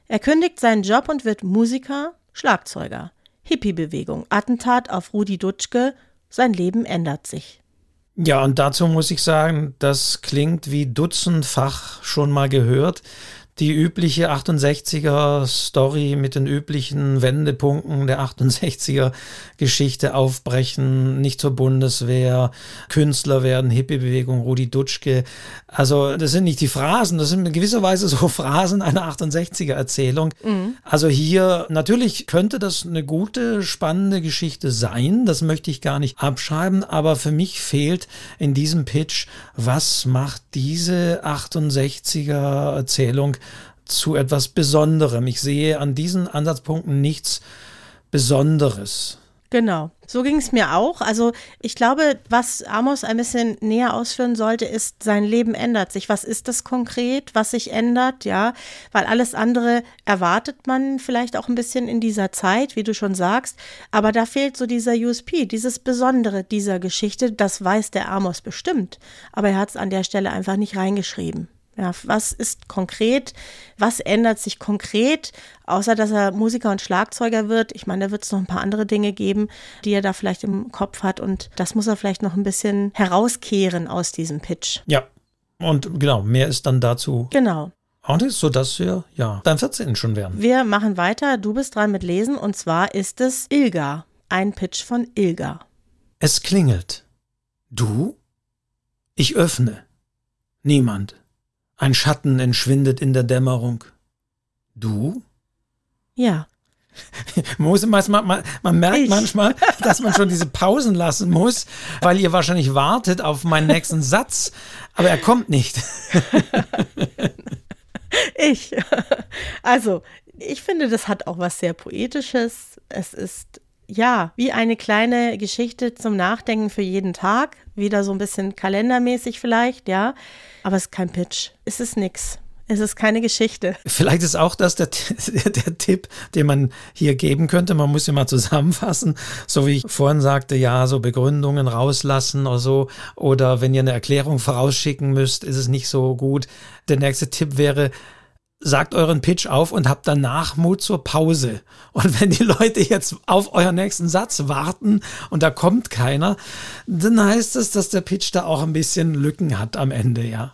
Er kündigt seinen Job und wird Musiker, Schlagzeuger. Hippie-Bewegung, Attentat auf Rudi Dutschke, sein Leben ändert sich. Ja, und dazu muss ich sagen, das klingt wie dutzendfach schon mal gehört die übliche 68er Story mit den üblichen Wendepunkten der 68er Geschichte aufbrechen, nicht zur Bundeswehr, Künstler werden, Hippie-Bewegung, Rudi Dutschke. Also das sind nicht die Phrasen, das sind in gewisser Weise so Phrasen einer 68er Erzählung. Mhm. Also hier natürlich könnte das eine gute, spannende Geschichte sein, das möchte ich gar nicht abschreiben, aber für mich fehlt in diesem Pitch, was macht diese 68er Erzählung zu etwas Besonderem. Ich sehe an diesen Ansatzpunkten nichts Besonderes. Genau, so ging es mir auch. Also ich glaube, was Amos ein bisschen näher ausführen sollte, ist, sein Leben ändert sich. Was ist das konkret, was sich ändert? Ja, weil alles andere erwartet man vielleicht auch ein bisschen in dieser Zeit, wie du schon sagst. Aber da fehlt so dieser USP, dieses Besondere dieser Geschichte. Das weiß der Amos bestimmt. Aber er hat es an der Stelle einfach nicht reingeschrieben. Ja, was ist konkret? Was ändert sich konkret? Außer dass er Musiker und Schlagzeuger wird. Ich meine, da wird es noch ein paar andere Dinge geben, die er da vielleicht im Kopf hat. Und das muss er vielleicht noch ein bisschen herauskehren aus diesem Pitch. Ja. Und genau, mehr ist dann dazu genau Und ist so, dass wir ja beim 14. schon wären. Wir machen weiter. Du bist dran mit Lesen und zwar ist es Ilga. Ein Pitch von Ilga. Es klingelt. Du? Ich öffne. Niemand. Ein Schatten entschwindet in der Dämmerung. Du? Ja. muss, man, man, man merkt ich. manchmal, dass man schon diese Pausen lassen muss, weil ihr wahrscheinlich wartet auf meinen nächsten Satz, aber er kommt nicht. ich. Also, ich finde, das hat auch was sehr Poetisches. Es ist ja, wie eine kleine Geschichte zum Nachdenken für jeden Tag. Wieder so ein bisschen kalendermäßig vielleicht, ja. Aber es ist kein Pitch. Es ist nix. Es ist keine Geschichte. Vielleicht ist auch das der, der, Tipp, den man hier geben könnte. Man muss immer zusammenfassen. So wie ich vorhin sagte, ja, so Begründungen rauslassen oder so. Oder wenn ihr eine Erklärung vorausschicken müsst, ist es nicht so gut. Der nächste Tipp wäre, sagt euren Pitch auf und habt danach Mut zur Pause. Und wenn die Leute jetzt auf euren nächsten Satz warten und da kommt keiner, dann heißt es, dass der Pitch da auch ein bisschen Lücken hat am Ende, ja.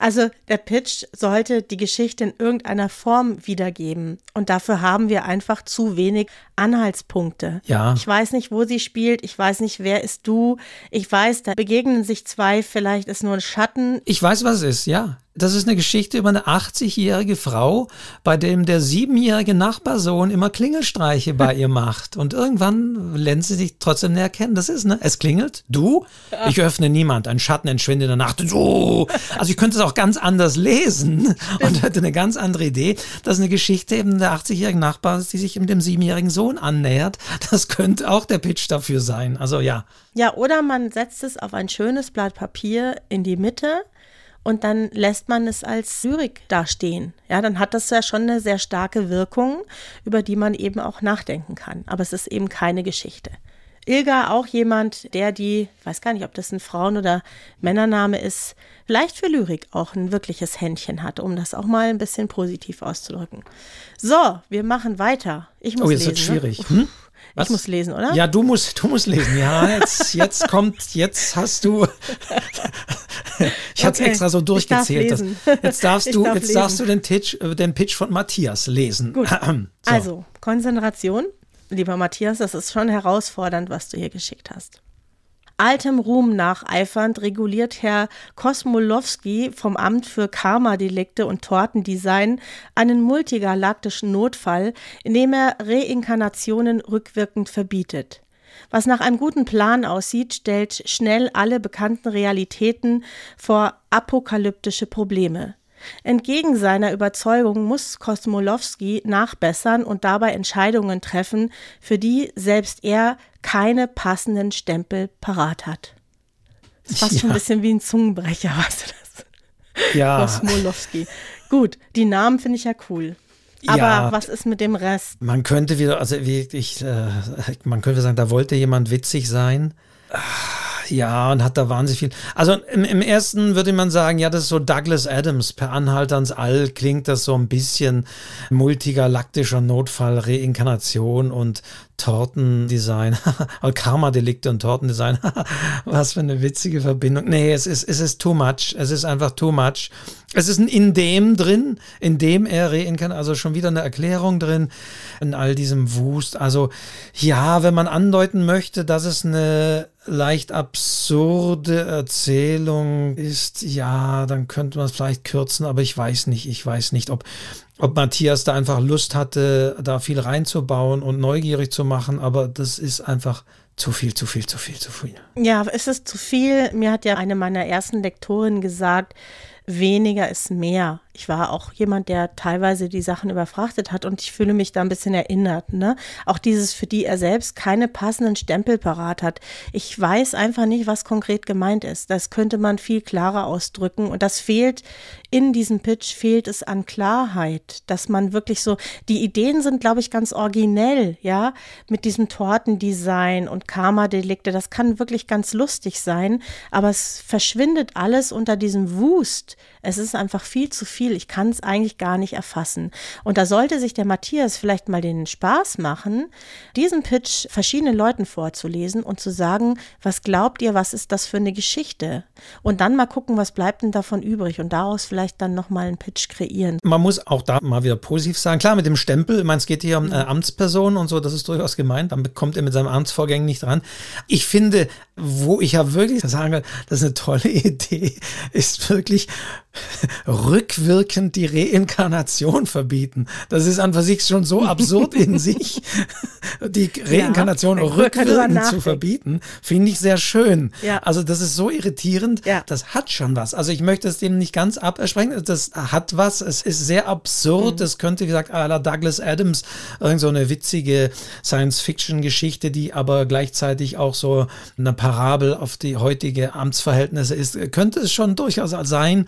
Also der Pitch sollte die Geschichte in irgendeiner Form wiedergeben. Und dafür haben wir einfach zu wenig Anhaltspunkte. Ja. Ich weiß nicht, wo sie spielt. Ich weiß nicht, wer ist du. Ich weiß, da begegnen sich zwei. Vielleicht ist nur ein Schatten. Ich weiß, was es ist, ja. Das ist eine Geschichte über eine 80-jährige Frau, bei dem der siebenjährige Nachbarsohn immer Klingelstreiche bei ihr macht. Und irgendwann lernt sie sich trotzdem näher kennen. Das ist, ne? Es klingelt. Du? Ich öffne niemand. Ein Schatten entschwindet in der Nacht. Du! Also ich könnte es auch ganz anders lesen und hätte eine ganz andere Idee. Das ist eine Geschichte eben der 80-jährigen Nachbar, die sich eben dem siebenjährigen Sohn annähert. Das könnte auch der Pitch dafür sein. Also ja. Ja, oder man setzt es auf ein schönes Blatt Papier in die Mitte und dann lässt man es als Lyrik dastehen. Ja, dann hat das ja schon eine sehr starke Wirkung, über die man eben auch nachdenken kann. Aber es ist eben keine Geschichte. Ilga auch jemand, der die, weiß gar nicht, ob das ein Frauen- oder Männername ist, vielleicht für Lyrik auch ein wirkliches Händchen hat, um das auch mal ein bisschen positiv auszudrücken. So, wir machen weiter. Ich muss oh, jetzt lesen. wird schwierig. Hm? Was? Ich muss lesen, oder? Ja, du musst, du musst lesen. Ja, jetzt, jetzt kommt, jetzt hast du. ich habe es okay. extra so durchgezählt. Darf jetzt darfst du, darf jetzt lesen. darfst du den Pitch, äh, den Pitch von Matthias lesen. Gut. so. Also Konzentration, lieber Matthias, das ist schon herausfordernd, was du hier geschickt hast. Altem Ruhm nacheifernd reguliert Herr Kosmolowski vom Amt für Karma-Delikte und Tortendesign einen multigalaktischen Notfall, in dem er Reinkarnationen rückwirkend verbietet. Was nach einem guten Plan aussieht, stellt schnell alle bekannten Realitäten vor apokalyptische Probleme. Entgegen seiner Überzeugung muss Kosmolowski nachbessern und dabei Entscheidungen treffen, für die selbst er keine passenden Stempel parat hat. Das ist fast ja. schon ein bisschen wie ein Zungenbrecher, weißt du das? Ja. Kosmolowski. Gut, die Namen finde ich ja cool. Aber ja, was ist mit dem Rest? Man könnte wieder, also wie ich, äh, man könnte sagen, da wollte jemand witzig sein. Ja, und hat da wahnsinnig viel. Also im, im ersten würde man sagen, ja, das ist so Douglas Adams. Per Anhalter ans All klingt das so ein bisschen multigalaktischer Notfall, Reinkarnation und Tortendesign. Karma-Delikte und Tortendesign. Was für eine witzige Verbindung. Nee, es ist, es ist too much. Es ist einfach too much. Es ist ein in dem drin, in dem er reinkarniert, also schon wieder eine Erklärung drin in all diesem Wust. Also ja, wenn man andeuten möchte, dass es eine leicht absurde Erzählung ist, ja, dann könnte man es vielleicht kürzen, aber ich weiß nicht, ich weiß nicht, ob, ob Matthias da einfach Lust hatte, da viel reinzubauen und neugierig zu machen, aber das ist einfach zu viel, zu viel, zu viel, zu viel. Ja, es ist zu viel. Mir hat ja eine meiner ersten Lektorinnen gesagt, weniger ist mehr. Ich war auch jemand, der teilweise die Sachen überfrachtet hat und ich fühle mich da ein bisschen erinnert. Ne? Auch dieses, für die er selbst keine passenden Stempel parat hat. Ich weiß einfach nicht, was konkret gemeint ist. Das könnte man viel klarer ausdrücken und das fehlt in diesem Pitch, fehlt es an Klarheit, dass man wirklich so, die Ideen sind, glaube ich, ganz originell, ja, mit diesem Tortendesign und Karma-Delikte. Das kann wirklich ganz lustig sein, aber es verschwindet alles unter diesem Wust. Es ist einfach viel zu viel. Ich kann es eigentlich gar nicht erfassen. Und da sollte sich der Matthias vielleicht mal den Spaß machen, diesen Pitch verschiedenen Leuten vorzulesen und zu sagen, was glaubt ihr, was ist das für eine Geschichte? Und dann mal gucken, was bleibt denn davon übrig und daraus vielleicht dann nochmal einen Pitch kreieren. Man muss auch da mal wieder positiv sagen, klar, mit dem Stempel, ich meine, es geht hier um eine Amtsperson und so, das ist durchaus gemeint, dann bekommt er mit seinem Amtsvorgängen nicht dran. Ich finde, wo ich ja wirklich sage, das ist eine tolle Idee, ist wirklich rückwirkend die Reinkarnation verbieten. Das ist an sich schon so absurd in sich, die Reinkarnation ja, rückwirkend zu verbieten, finde ich sehr schön. Ja. Also das ist so irritierend, ja. das hat schon was. Also ich möchte es dem nicht ganz absprechen, das hat was, es ist sehr absurd, mhm. es könnte, wie gesagt, à la Douglas Adams, irgend so eine witzige Science-Fiction-Geschichte, die aber gleichzeitig auch so eine Parabel auf die heutige Amtsverhältnisse ist, könnte es schon durchaus sein,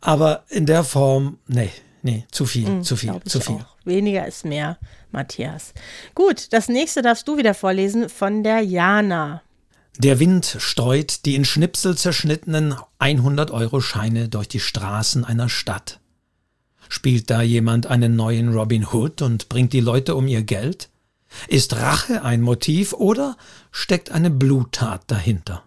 aber in der Form, nee, nee, zu viel, mhm, zu viel, zu viel. Auch. Weniger ist mehr, Matthias. Gut, das nächste darfst du wieder vorlesen von der Jana. Der Wind streut die in Schnipsel zerschnittenen 100-Euro-Scheine durch die Straßen einer Stadt. Spielt da jemand einen neuen Robin Hood und bringt die Leute um ihr Geld? Ist Rache ein Motiv oder steckt eine Bluttat dahinter?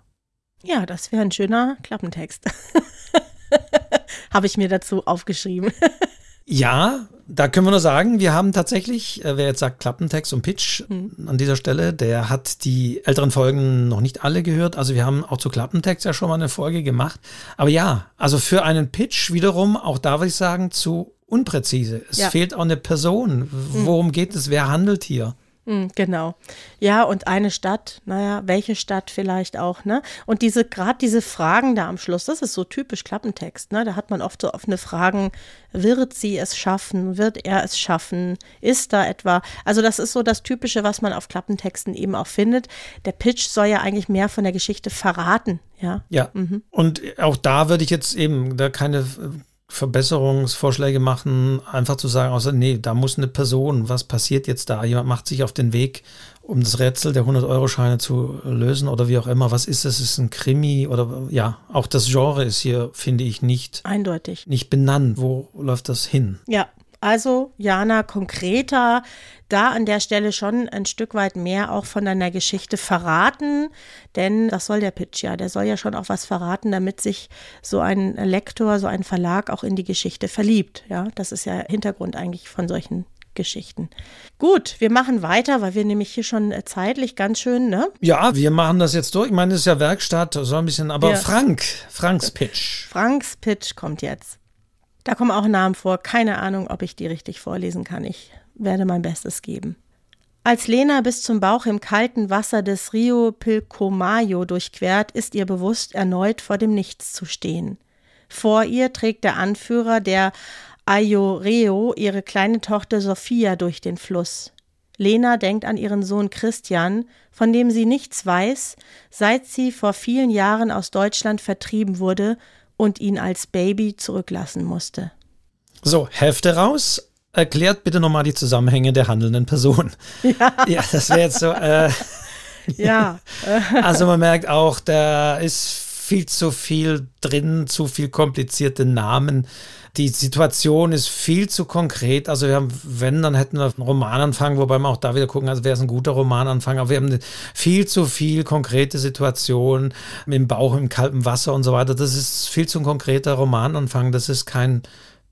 Ja, das wäre ein schöner Klappentext. Habe ich mir dazu aufgeschrieben. ja, da können wir nur sagen, wir haben tatsächlich, äh, wer jetzt sagt Klappentext und Pitch mhm. an dieser Stelle, der hat die älteren Folgen noch nicht alle gehört. Also wir haben auch zu Klappentext ja schon mal eine Folge gemacht. Aber ja, also für einen Pitch wiederum, auch da würde ich sagen, zu unpräzise. Es ja. fehlt auch eine Person. Mhm. Worum mhm. geht es? Wer handelt hier? Hm, genau. Ja, und eine Stadt, naja, welche Stadt vielleicht auch, ne? Und diese, gerade diese Fragen da am Schluss, das ist so typisch Klappentext, ne? Da hat man oft so offene Fragen, wird sie es schaffen? Wird er es schaffen? Ist da etwa, also das ist so das Typische, was man auf Klappentexten eben auch findet. Der Pitch soll ja eigentlich mehr von der Geschichte verraten, ja. Ja. Mhm. Und auch da würde ich jetzt eben da keine Verbesserungsvorschläge machen, einfach zu sagen, außer, nee, da muss eine Person, was passiert jetzt da? Jemand macht sich auf den Weg, um das Rätsel der 100-Euro-Scheine zu lösen oder wie auch immer. Was ist es? Ist es ein Krimi oder ja, auch das Genre ist hier, finde ich, nicht eindeutig. Nicht benannt. Wo läuft das hin? Ja, also, Jana, konkreter, da an der Stelle schon ein Stück weit mehr auch von deiner Geschichte verraten, denn das soll der Pitch ja, der soll ja schon auch was verraten, damit sich so ein Lektor, so ein Verlag auch in die Geschichte verliebt. Ja, das ist ja Hintergrund eigentlich von solchen Geschichten. Gut, wir machen weiter, weil wir nämlich hier schon zeitlich ganz schön, ne? Ja, wir machen das jetzt durch. Ich meine, es ist ja Werkstatt, so ein bisschen, aber ja. Frank, Franks Pitch. Franks Pitch kommt jetzt. Da kommen auch Namen vor. Keine Ahnung, ob ich die richtig vorlesen kann. Ich werde mein Bestes geben. Als Lena bis zum Bauch im kalten Wasser des Rio Pilcomayo durchquert, ist ihr bewusst, erneut vor dem Nichts zu stehen. Vor ihr trägt der Anführer der Ayoreo ihre kleine Tochter Sophia durch den Fluss. Lena denkt an ihren Sohn Christian, von dem sie nichts weiß, seit sie vor vielen Jahren aus Deutschland vertrieben wurde und ihn als Baby zurücklassen musste. So, Hefte raus. Erklärt bitte nochmal die Zusammenhänge der handelnden Person. Ja, ja das wäre jetzt so. Äh, ja. also man merkt auch, da ist viel zu viel drin, zu viel komplizierte Namen. Die Situation ist viel zu konkret. Also wir haben, wenn, dann hätten wir einen Romananfang, wobei wir auch da wieder gucken, also wäre es ein guter Romananfang, aber wir haben viel zu viel konkrete Situationen im Bauch, im kalten Wasser und so weiter. Das ist viel zu ein konkreter Romananfang. Das ist kein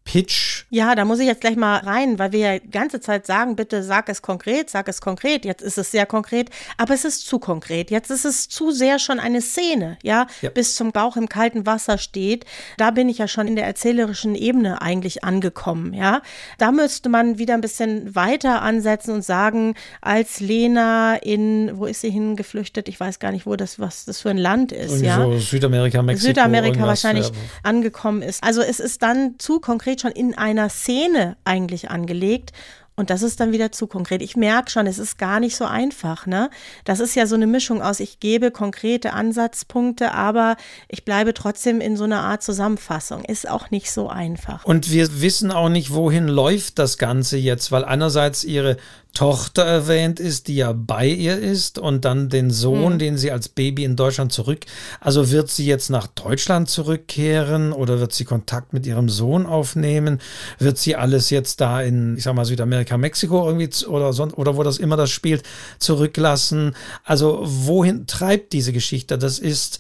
Pitch. Ja, da muss ich jetzt gleich mal rein, weil wir ja die ganze Zeit sagen, bitte sag es konkret, sag es konkret. Jetzt ist es sehr konkret, aber es ist zu konkret. Jetzt ist es zu sehr schon eine Szene, ja, ja. bis zum Bauch im kalten Wasser steht. Da bin ich ja schon in der erzählerischen Ebene eigentlich angekommen, ja. Da müsste man wieder ein bisschen weiter ansetzen und sagen, als Lena in, wo ist sie hingeflüchtet? Ich weiß gar nicht, wo das, was das für ein Land ist, Irgendwie ja. So Südamerika, Mexiko. Südamerika wahrscheinlich ja. angekommen ist. Also es ist dann zu konkret konkret schon in einer Szene eigentlich angelegt. Und das ist dann wieder zu konkret. Ich merke schon, es ist gar nicht so einfach. Ne? Das ist ja so eine Mischung aus, ich gebe konkrete Ansatzpunkte, aber ich bleibe trotzdem in so einer Art Zusammenfassung. Ist auch nicht so einfach. Und wir wissen auch nicht, wohin läuft das Ganze jetzt, weil einerseits ihre Tochter erwähnt ist, die ja bei ihr ist und dann den Sohn, mhm. den sie als Baby in Deutschland zurück. Also wird sie jetzt nach Deutschland zurückkehren oder wird sie Kontakt mit ihrem Sohn aufnehmen? Wird sie alles jetzt da in, ich sag mal, Südamerika, Mexiko irgendwie oder sonst oder wo das immer das spielt, zurücklassen? Also wohin treibt diese Geschichte? Das ist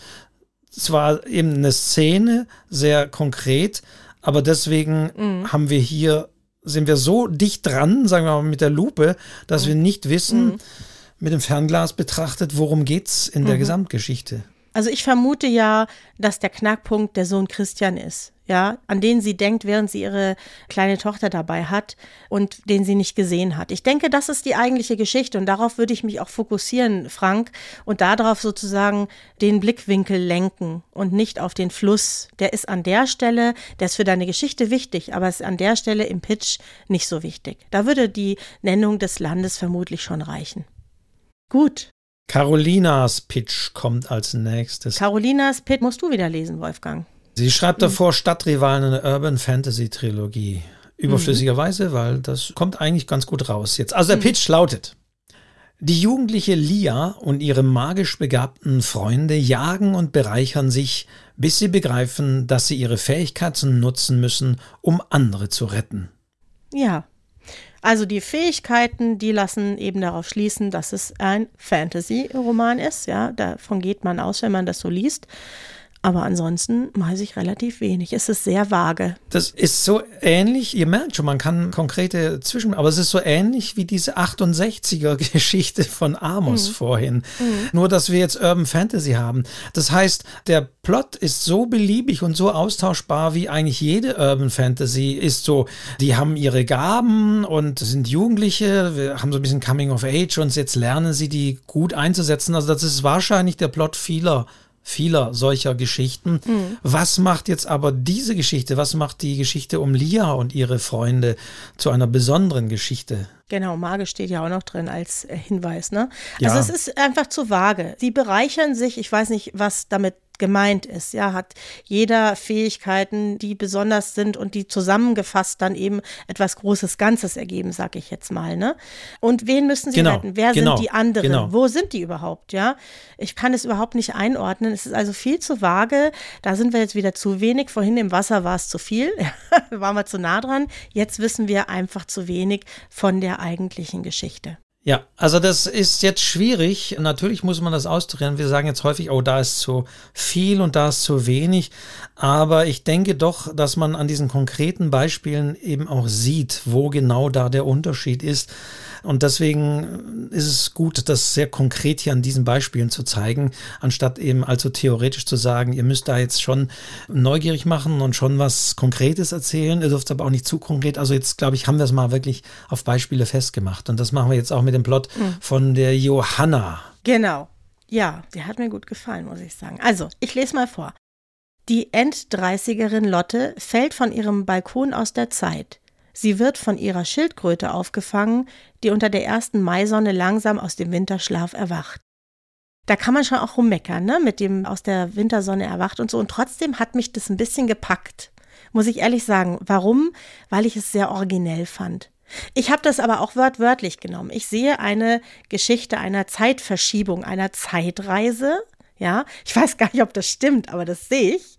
zwar eben eine Szene, sehr konkret, aber deswegen mhm. haben wir hier, sind wir so dicht dran, sagen wir mal mit der Lupe, dass mhm. wir nicht wissen, mhm. mit dem Fernglas betrachtet, worum geht es in der mhm. Gesamtgeschichte. Also ich vermute ja, dass der Knackpunkt der Sohn Christian ist, ja, an den sie denkt, während sie ihre kleine Tochter dabei hat und den sie nicht gesehen hat. Ich denke, das ist die eigentliche Geschichte und darauf würde ich mich auch fokussieren, Frank, und darauf sozusagen den Blickwinkel lenken und nicht auf den Fluss. Der ist an der Stelle, der ist für deine Geschichte wichtig, aber ist an der Stelle im Pitch nicht so wichtig. Da würde die Nennung des Landes vermutlich schon reichen. Gut, Carolinas Pitch kommt als nächstes. Carolinas Pitch musst du wieder lesen, Wolfgang. Sie schreibt davor Stadtrivalen eine Urban Fantasy Trilogie. Überflüssigerweise, mhm. weil das kommt eigentlich ganz gut raus jetzt. Also der mhm. Pitch lautet. Die jugendliche Lia und ihre magisch begabten Freunde jagen und bereichern sich, bis sie begreifen, dass sie ihre Fähigkeiten nutzen müssen, um andere zu retten. Ja, also die Fähigkeiten, die lassen eben darauf schließen, dass es ein Fantasy-Roman ist. Ja, davon geht man aus, wenn man das so liest. Aber ansonsten weiß ich relativ wenig. Es ist sehr vage. Das ist so ähnlich, ihr merkt schon, man kann konkrete Zwischen, aber es ist so ähnlich wie diese 68er-Geschichte von Amos mhm. vorhin. Mhm. Nur, dass wir jetzt Urban Fantasy haben. Das heißt, der Plot ist so beliebig und so austauschbar wie eigentlich jede Urban Fantasy ist so. Die haben ihre Gaben und sind Jugendliche, wir haben so ein bisschen Coming of Age und jetzt lernen sie die gut einzusetzen. Also das ist wahrscheinlich der Plot vieler vieler solcher Geschichten. Mhm. Was macht jetzt aber diese Geschichte, was macht die Geschichte um Lia und ihre Freunde zu einer besonderen Geschichte? Genau, Mage steht ja auch noch drin als äh, Hinweis. Ne? Also ja. es ist einfach zu vage. Sie bereichern sich, ich weiß nicht, was damit gemeint ist. Ja, hat jeder Fähigkeiten, die besonders sind und die zusammengefasst dann eben etwas Großes Ganzes ergeben, sag ich jetzt mal. Ne? Und wen müssen sie genau, retten? Wer genau, sind die anderen? Genau. Wo sind die überhaupt? Ja, ich kann es überhaupt nicht einordnen. Es ist also viel zu vage. Da sind wir jetzt wieder zu wenig. Vorhin im Wasser war es zu viel. waren wir zu nah dran. Jetzt wissen wir einfach zu wenig von der eigentlichen Geschichte. Ja, also das ist jetzt schwierig. Natürlich muss man das austarieren. Wir sagen jetzt häufig, oh, da ist zu viel und da ist zu wenig. Aber ich denke doch, dass man an diesen konkreten Beispielen eben auch sieht, wo genau da der Unterschied ist. Und deswegen ist es gut, das sehr konkret hier an diesen Beispielen zu zeigen, anstatt eben allzu theoretisch zu sagen, ihr müsst da jetzt schon neugierig machen und schon was Konkretes erzählen. Ihr dürft aber auch nicht zu konkret. Also jetzt, glaube ich, haben wir es mal wirklich auf Beispiele festgemacht. Und das machen wir jetzt auch mit dem Plot mhm. von der Johanna. Genau. Ja, der hat mir gut gefallen, muss ich sagen. Also, ich lese mal vor. Die Enddreißigerin Lotte fällt von ihrem Balkon aus der Zeit. Sie wird von ihrer Schildkröte aufgefangen, die unter der ersten Maisonne langsam aus dem Winterschlaf erwacht. Da kann man schon auch rummeckern, ne, mit dem aus der Wintersonne erwacht und so. Und trotzdem hat mich das ein bisschen gepackt. Muss ich ehrlich sagen. Warum? Weil ich es sehr originell fand. Ich habe das aber auch wörtwörtlich genommen. Ich sehe eine Geschichte einer Zeitverschiebung, einer Zeitreise. Ja, ich weiß gar nicht, ob das stimmt, aber das sehe ich.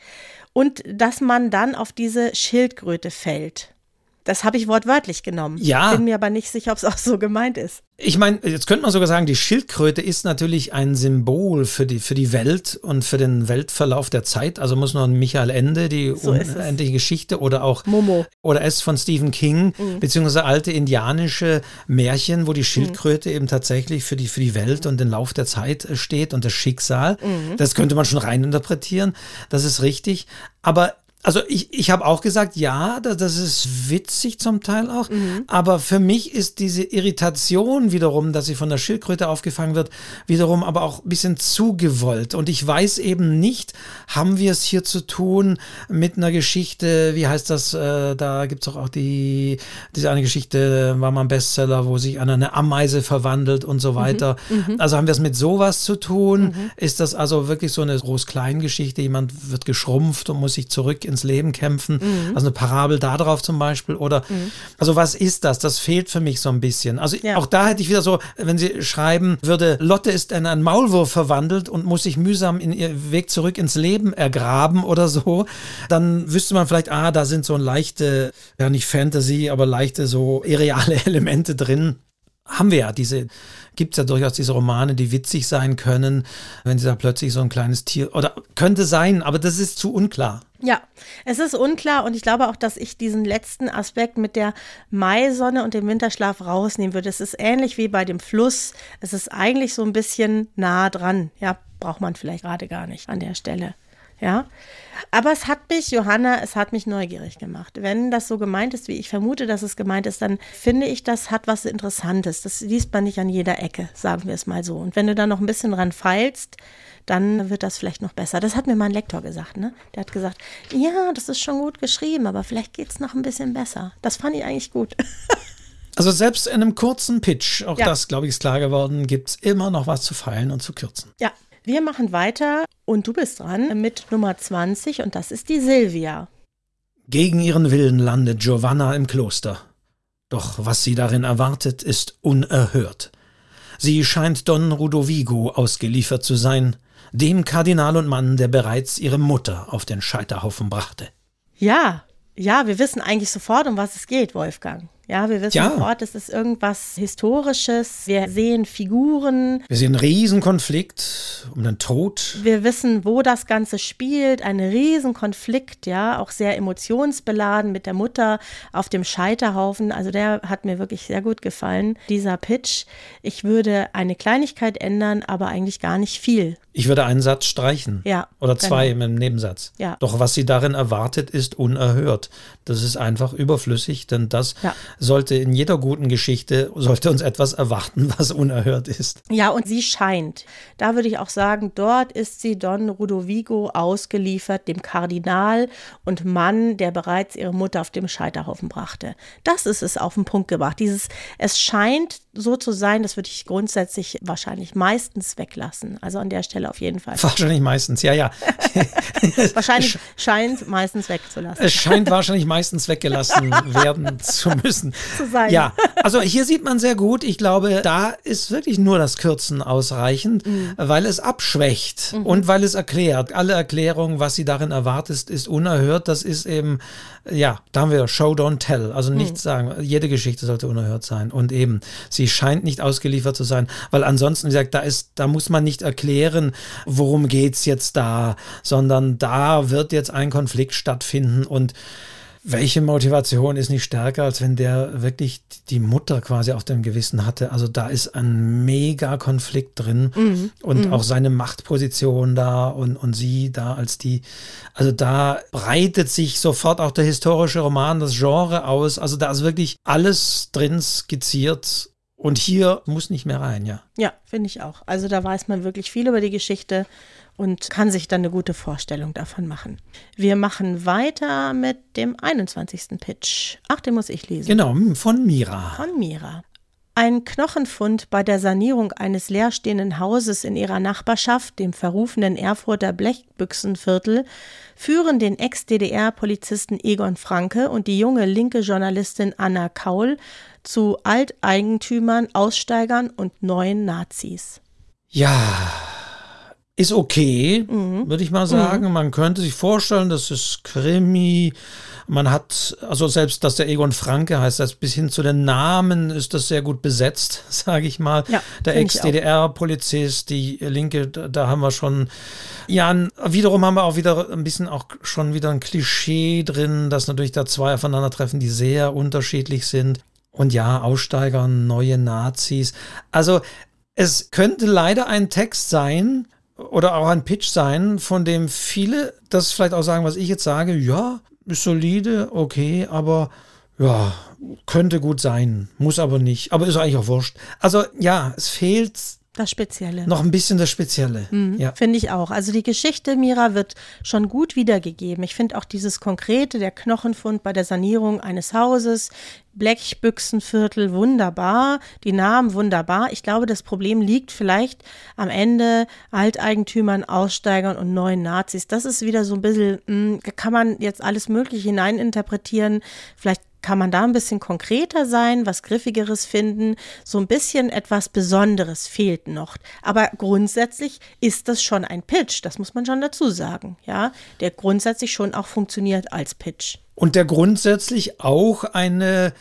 Und dass man dann auf diese Schildkröte fällt. Das habe ich wortwörtlich genommen. Ja. Bin mir aber nicht sicher, ob es auch so gemeint ist. Ich meine, jetzt könnte man sogar sagen, die Schildkröte ist natürlich ein Symbol für die, für die Welt und für den Weltverlauf der Zeit. Also muss noch Michael Ende, die so unendliche Geschichte oder auch Momo. oder es von Stephen King, mhm. beziehungsweise alte indianische Märchen, wo die Schildkröte mhm. eben tatsächlich für die, für die Welt und den Lauf der Zeit steht und das Schicksal. Mhm. Das könnte man schon reininterpretieren. Das ist richtig. Aber also ich, ich habe auch gesagt, ja, das, das ist witzig zum Teil auch, mhm. aber für mich ist diese Irritation wiederum, dass sie von der Schildkröte aufgefangen wird, wiederum aber auch ein bisschen zugewollt. Und ich weiß eben nicht, haben wir es hier zu tun mit einer Geschichte, wie heißt das, äh, da gibt es auch, die, diese eine Geschichte, war mal ein Bestseller, wo sich eine, eine Ameise verwandelt und so mhm. weiter. Mhm. Also haben wir es mit sowas zu tun? Mhm. Ist das also wirklich so eine Groß-Klein-Geschichte? Jemand wird geschrumpft und muss sich zurück ins Leben kämpfen. Mhm. Also eine Parabel darauf zum Beispiel. Oder mhm. also was ist das? Das fehlt für mich so ein bisschen. Also ja. auch da hätte ich wieder so, wenn Sie schreiben würde, Lotte ist in einen Maulwurf verwandelt und muss sich mühsam in ihr Weg zurück ins Leben ergraben oder so, dann wüsste man vielleicht, ah, da sind so leichte, ja nicht Fantasy, aber leichte so irreale Elemente drin haben wir ja diese, gibt es ja durchaus diese Romane, die witzig sein können, wenn sie da plötzlich so ein kleines Tier, oder könnte sein, aber das ist zu unklar. Ja, es ist unklar und ich glaube auch, dass ich diesen letzten Aspekt mit der Maisonne und dem Winterschlaf rausnehmen würde. Es ist ähnlich wie bei dem Fluss. Es ist eigentlich so ein bisschen nah dran. Ja, braucht man vielleicht gerade gar nicht an der Stelle. Ja. Aber es hat mich, Johanna, es hat mich neugierig gemacht. Wenn das so gemeint ist, wie ich vermute, dass es gemeint ist, dann finde ich, das hat was Interessantes. Das liest man nicht an jeder Ecke, sagen wir es mal so. Und wenn du da noch ein bisschen dran feilst, dann wird das vielleicht noch besser. Das hat mir mein Lektor gesagt, ne? Der hat gesagt, ja, das ist schon gut geschrieben, aber vielleicht geht es noch ein bisschen besser. Das fand ich eigentlich gut. Also selbst in einem kurzen Pitch, auch ja. das, glaube ich, ist klar geworden, gibt es immer noch was zu feilen und zu kürzen. Ja, wir machen weiter und du bist dran mit Nummer 20 und das ist die Silvia. Gegen ihren Willen landet Giovanna im Kloster. Doch was sie darin erwartet, ist unerhört. Sie scheint Don Rudovigo ausgeliefert zu sein, dem Kardinal und Mann, der bereits ihre Mutter auf den Scheiterhaufen brachte. Ja, ja, wir wissen eigentlich sofort, um was es geht, Wolfgang. Ja, wir wissen ja. sofort, es ist irgendwas Historisches. Wir sehen Figuren. Wir sehen einen Riesenkonflikt um den Tod. Wir wissen, wo das Ganze spielt. Ein Riesenkonflikt, ja, auch sehr emotionsbeladen mit der Mutter auf dem Scheiterhaufen. Also der hat mir wirklich sehr gut gefallen, dieser Pitch. Ich würde eine Kleinigkeit ändern, aber eigentlich gar nicht viel. Ich würde einen Satz streichen. Ja. Oder zwei genau. im Nebensatz. Ja. Doch was sie darin erwartet, ist unerhört. Das ist einfach überflüssig, denn das ja. Sollte in jeder guten Geschichte, sollte uns etwas erwarten, was unerhört ist. Ja, und sie scheint. Da würde ich auch sagen, dort ist sie Don Rudovigo ausgeliefert, dem Kardinal und Mann, der bereits ihre Mutter auf dem Scheiterhaufen brachte. Das ist es auf den Punkt gebracht. Dieses, es scheint so zu sein, das würde ich grundsätzlich wahrscheinlich meistens weglassen. Also an der Stelle auf jeden Fall. Wahrscheinlich meistens, ja, ja. wahrscheinlich scheint meistens wegzulassen. Es scheint wahrscheinlich meistens weggelassen werden zu müssen. Zu sein. Ja, also hier sieht man sehr gut, ich glaube, da ist wirklich nur das Kürzen ausreichend, mhm. weil es abschwächt mhm. und weil es erklärt. Alle Erklärungen, was sie darin erwartet, ist unerhört. Das ist eben, ja, da haben wir Show, don't tell. Also nichts mhm. sagen. Jede Geschichte sollte unerhört sein. Und eben, sie scheint nicht ausgeliefert zu sein, weil ansonsten, wie gesagt, da ist, da muss man nicht erklären, worum geht es jetzt da, sondern da wird jetzt ein Konflikt stattfinden und welche Motivation ist nicht stärker, als wenn der wirklich die Mutter quasi auf dem Gewissen hatte? Also da ist ein mega Konflikt drin mhm. und mhm. auch seine Machtposition da und, und sie da als die, also da breitet sich sofort auch der historische Roman, das Genre aus. Also da ist wirklich alles drin skizziert und hier muss nicht mehr rein, ja. Ja, finde ich auch. Also da weiß man wirklich viel über die Geschichte und kann sich dann eine gute Vorstellung davon machen. Wir machen weiter mit dem 21. Pitch. Ach, den muss ich lesen. Genau, von Mira. Von Mira. Ein Knochenfund bei der Sanierung eines leerstehenden Hauses in ihrer Nachbarschaft, dem verrufenen Erfurter Blechbüchsenviertel, führen den Ex-DDR-Polizisten Egon Franke und die junge linke Journalistin Anna Kaul zu Alteigentümern, Aussteigern und neuen Nazis. Ja, ist okay, mhm. würde ich mal sagen. Mhm. Man könnte sich vorstellen, das ist Krimi. Man hat, also selbst, dass der Egon Franke heißt, das bis hin zu den Namen ist das sehr gut besetzt, sage ich mal. Ja, der Ex-DDR-Polizist, die Linke, da, da, haben wir schon, ja, wiederum haben wir auch wieder ein bisschen auch schon wieder ein Klischee drin, dass natürlich da zwei aufeinandertreffen, die sehr unterschiedlich sind. Und ja, Aussteiger, neue Nazis. Also es könnte leider ein Text sein oder auch ein Pitch sein, von dem viele das vielleicht auch sagen, was ich jetzt sage, ja, ist solide, okay, aber ja, könnte gut sein, muss aber nicht, aber ist eigentlich auch wurscht. Also ja, es fehlt Das Spezielle. Noch ein bisschen das Spezielle. Mhm, ja. Finde ich auch. Also die Geschichte, Mira, wird schon gut wiedergegeben. Ich finde auch dieses Konkrete, der Knochenfund bei der Sanierung eines Hauses, Blechbüchsenviertel, wunderbar. Die Namen, wunderbar. Ich glaube, das Problem liegt vielleicht am Ende Alteigentümern, Aussteigern und neuen Nazis. Das ist wieder so ein bisschen, hm, kann man jetzt alles Mögliche hineininterpretieren. Vielleicht kann man da ein bisschen konkreter sein, was Griffigeres finden? So ein bisschen etwas Besonderes fehlt noch. Aber grundsätzlich ist das schon ein Pitch, das muss man schon dazu sagen, ja, der grundsätzlich schon auch funktioniert als Pitch. Und der grundsätzlich auch eine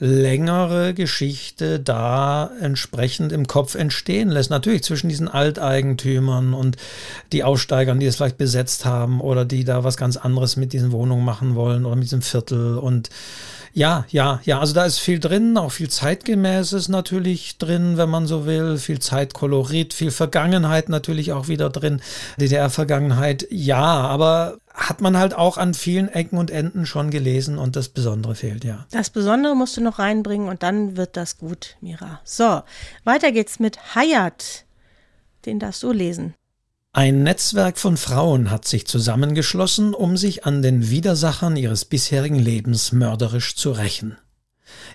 längere Geschichte da entsprechend im Kopf entstehen lässt. Natürlich zwischen diesen Alteigentümern und die Aussteigern, die es vielleicht besetzt haben oder die da was ganz anderes mit diesen Wohnungen machen wollen oder mit diesem Viertel und ja, ja, ja. Also da ist viel drin, auch viel Zeitgemäßes natürlich drin, wenn man so will. Viel Zeitkolorit, viel Vergangenheit natürlich auch wieder drin. DDR-Vergangenheit, ja, aber hat man halt auch an vielen Ecken und Enden schon gelesen und das Besondere fehlt, ja. Das Besondere musst du noch reinbringen und dann wird das gut, Mira. So, weiter geht's mit Hayat. Den darfst du lesen. Ein Netzwerk von Frauen hat sich zusammengeschlossen, um sich an den Widersachern ihres bisherigen Lebens mörderisch zu rächen.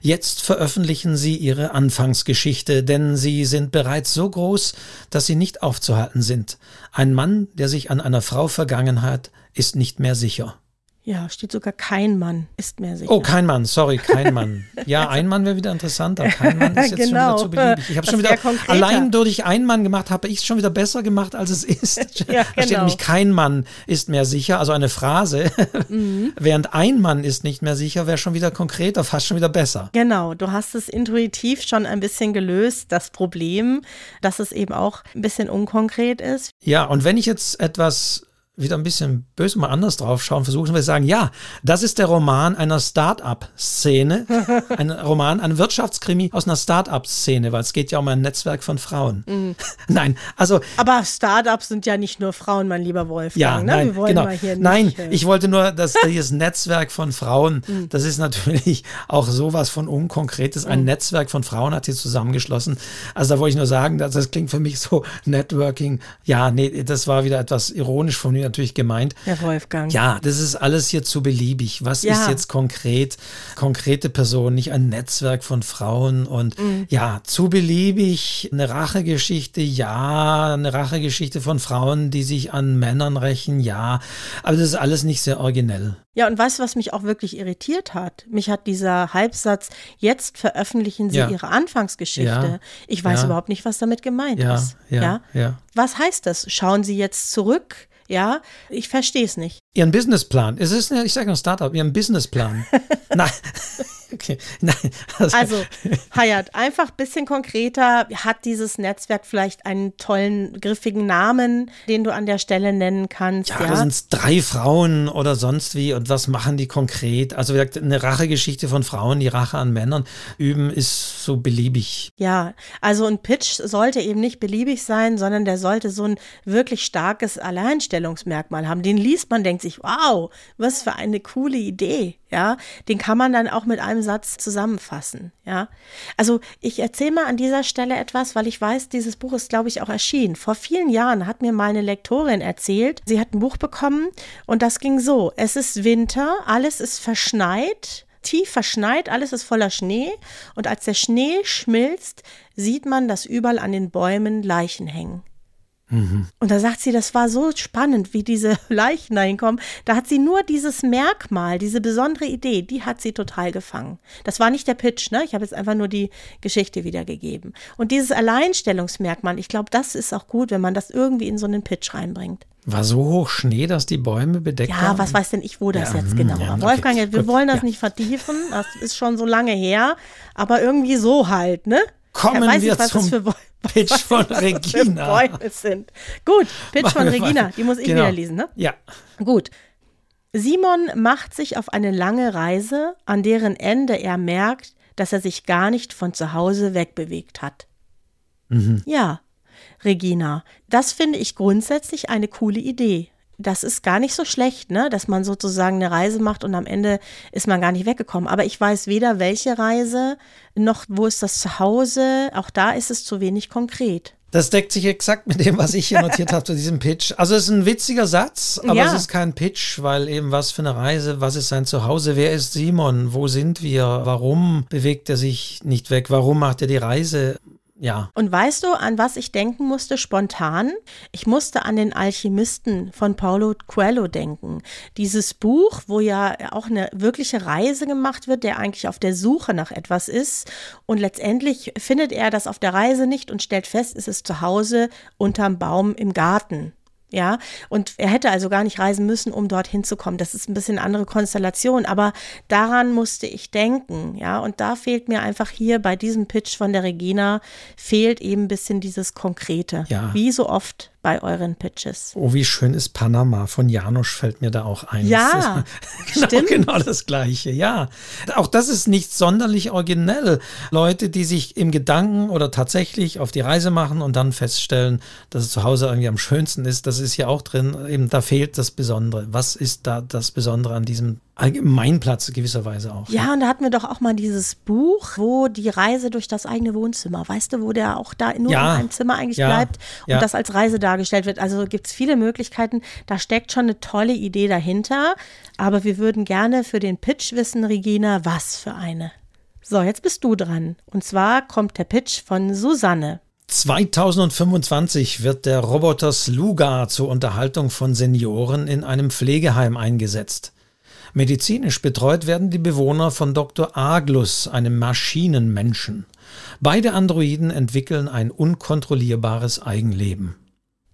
Jetzt veröffentlichen sie ihre Anfangsgeschichte, denn sie sind bereits so groß, dass sie nicht aufzuhalten sind. Ein Mann, der sich an einer Frau vergangen hat, ist nicht mehr sicher. Ja, steht sogar kein Mann, ist mehr sicher. Oh, kein Mann, sorry, kein Mann. Ja, ein Mann wäre wieder interessanter. Kein Mann ist jetzt genau. schon wieder zu beliebig. Ich habe schon wieder, konkreter. allein durch ich ein Mann gemacht habe, ich es schon wieder besser gemacht, als es ist. ja, genau. Da steht genau. nämlich kein Mann ist mehr sicher, also eine Phrase. Mhm. Während ein Mann ist nicht mehr sicher, wäre schon wieder konkreter, fast schon wieder besser. Genau, du hast es intuitiv schon ein bisschen gelöst, das Problem, dass es eben auch ein bisschen unkonkret ist. Ja, und wenn ich jetzt etwas wieder ein bisschen böse mal anders drauf schauen, versuchen wir zu sagen, ja, das ist der Roman einer Start-up-Szene, ein Roman, ein Wirtschaftskrimi aus einer Start-up-Szene, weil es geht ja um ein Netzwerk von Frauen. Mhm. Nein, also. Aber Start-ups sind ja nicht nur Frauen, mein lieber Wolfgang. Ja, ne? nein, genau. Nicht, nein, äh, ich wollte nur, dass dieses Netzwerk von Frauen, mhm. das ist natürlich auch sowas von unkonkretes. Ein mhm. Netzwerk von Frauen hat hier zusammengeschlossen. Also da wollte ich nur sagen, das, das klingt für mich so Networking. Ja, nee, das war wieder etwas ironisch von mir natürlich gemeint. Herr Wolfgang. Ja, das ist alles hier zu beliebig. Was ja. ist jetzt konkret? Konkrete Person, nicht ein Netzwerk von Frauen und mhm. ja, zu beliebig. Eine Rachegeschichte, ja. Eine Rachegeschichte von Frauen, die sich an Männern rächen, ja. Aber das ist alles nicht sehr originell. Ja, und weißt du, was mich auch wirklich irritiert hat? Mich hat dieser Halbsatz, jetzt veröffentlichen Sie ja. Ihre Anfangsgeschichte. Ja. Ich weiß überhaupt nicht, was damit gemeint ist. Ja, ja. Was heißt das? Schauen Sie jetzt zurück? Ja, ich verstehe es nicht. Ihren Businessplan. Es ist, ich sage ein Startup, Ihren Businessplan. Nein. Okay. Nein. Also, also Hayat, einfach ein bisschen konkreter. Hat dieses Netzwerk vielleicht einen tollen, griffigen Namen, den du an der Stelle nennen kannst? Ja, ja? da sind es drei Frauen oder sonst wie. Und was machen die konkret? Also, wie gesagt, eine Rachegeschichte von Frauen, die Rache an Männern üben, ist so beliebig. Ja, also ein Pitch sollte eben nicht beliebig sein, sondern der sollte so ein wirklich starkes Alleinstellungsmerkmal haben. Den liest man, denkt sich, wow, was für eine coole Idee ja, den kann man dann auch mit einem Satz zusammenfassen, ja. Also ich erzähle mal an dieser Stelle etwas, weil ich weiß, dieses Buch ist, glaube ich, auch erschienen. Vor vielen Jahren hat mir mal eine Lektorin erzählt, sie hat ein Buch bekommen und das ging so, es ist Winter, alles ist verschneit, tief verschneit, alles ist voller Schnee und als der Schnee schmilzt, sieht man, dass überall an den Bäumen Leichen hängen. Mhm. Und da sagt sie, das war so spannend, wie diese Leichen da hinkommen. Da hat sie nur dieses Merkmal, diese besondere Idee, die hat sie total gefangen. Das war nicht der Pitch, ne? Ich habe jetzt einfach nur die Geschichte wiedergegeben. Und dieses Alleinstellungsmerkmal, ich glaube, das ist auch gut, wenn man das irgendwie in so einen Pitch reinbringt. War so hoch Schnee, dass die Bäume bedeckt ja, waren? Ja, was weiß denn ich, wo das ja, jetzt genau war. Ja, Wolfgang, wir gut, wollen das ja. nicht vertiefen, das ist schon so lange her, aber irgendwie so halt, ne? Kommen wir nicht, zum Pitch von Regina. Bäume sind. Gut, Pitch von Regina, die muss ich genau. wieder lesen, ne? Ja. Gut. Simon macht sich auf eine lange Reise, an deren Ende er merkt, dass er sich gar nicht von zu Hause wegbewegt hat. Mhm. Ja, Regina, das finde ich grundsätzlich eine coole Idee das ist gar nicht so schlecht, ne? dass man sozusagen eine Reise macht und am Ende ist man gar nicht weggekommen. Aber ich weiß weder welche Reise noch wo ist das Zuhause. Auch da ist es zu wenig konkret. Das deckt sich exakt mit dem, was ich hier notiert habe zu diesem Pitch. Also es ist ein witziger Satz, aber ja. es ist kein Pitch, weil eben was für eine Reise, was ist sein Zuhause, wer ist Simon, wo sind wir, warum bewegt er sich nicht weg, warum macht er die Reise? Ja. Und weißt du, an was ich denken musste spontan? Ich musste an den Alchemisten von Paulo Coelho denken. Dieses Buch, wo ja auch eine wirkliche Reise gemacht wird, der eigentlich auf der Suche nach etwas ist. Und letztendlich findet er das auf der Reise nicht und stellt fest, es ist zu Hause unterm Baum im Garten. Ja, und er hätte also gar nicht reisen müssen, um dorthin zu kommen. Das ist ein bisschen andere Konstellation, aber daran musste ich denken. Ja, und da fehlt mir einfach hier bei diesem Pitch von der Regina, fehlt eben ein bisschen dieses Konkrete. Ja. Wie so oft bei euren Pitches. Oh, wie schön ist Panama von Janusz fällt mir da auch ein. Ja, genau, stimmt. genau das Gleiche. Ja, auch das ist nicht sonderlich originell. Leute, die sich im Gedanken oder tatsächlich auf die Reise machen und dann feststellen, dass es zu Hause irgendwie am schönsten ist, das ist ja auch drin. Eben da fehlt das Besondere. Was ist da das Besondere an diesem Allgemeinplatz gewisserweise auch. Ja, und da hatten wir doch auch mal dieses Buch, wo die Reise durch das eigene Wohnzimmer, weißt du, wo der auch da nur ja, in einem Zimmer eigentlich ja, bleibt und ja. das als Reise dargestellt wird. Also gibt es viele Möglichkeiten. Da steckt schon eine tolle Idee dahinter. Aber wir würden gerne für den Pitch wissen, Regina, was für eine. So, jetzt bist du dran. Und zwar kommt der Pitch von Susanne. 2025 wird der Roboter Sluga zur Unterhaltung von Senioren in einem Pflegeheim eingesetzt. Medizinisch betreut werden die Bewohner von Dr. Aglus, einem Maschinenmenschen. Beide Androiden entwickeln ein unkontrollierbares Eigenleben.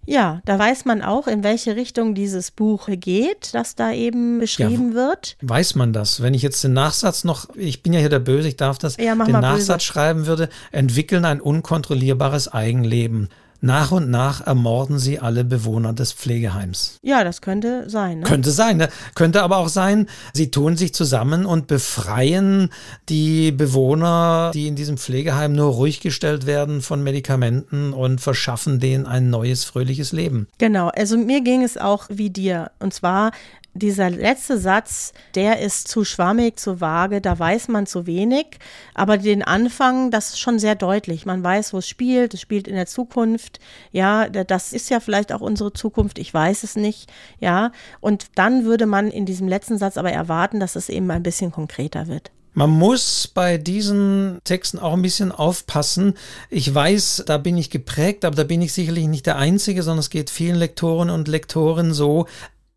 Ja, da weiß man auch, in welche Richtung dieses Buch geht, das da eben beschrieben ja, wird. Weiß man das? Wenn ich jetzt den Nachsatz noch, ich bin ja hier der Böse, ich darf das, ja, den Nachsatz böse. schreiben würde, entwickeln ein unkontrollierbares Eigenleben. Nach und nach ermorden sie alle Bewohner des Pflegeheims. Ja, das könnte sein. Ne? Könnte sein. Ne? Könnte aber auch sein, sie tun sich zusammen und befreien die Bewohner, die in diesem Pflegeheim nur ruhig gestellt werden von Medikamenten und verschaffen denen ein neues, fröhliches Leben. Genau. Also mir ging es auch wie dir. Und zwar dieser letzte Satz, der ist zu schwammig, zu vage, da weiß man zu wenig. Aber den Anfang, das ist schon sehr deutlich. Man weiß, wo es spielt, es spielt in der Zukunft. Ja, das ist ja vielleicht auch unsere Zukunft, ich weiß es nicht. Ja, und dann würde man in diesem letzten Satz aber erwarten, dass es eben ein bisschen konkreter wird. Man muss bei diesen Texten auch ein bisschen aufpassen. Ich weiß, da bin ich geprägt, aber da bin ich sicherlich nicht der Einzige, sondern es geht vielen Lektoren und Lektoren so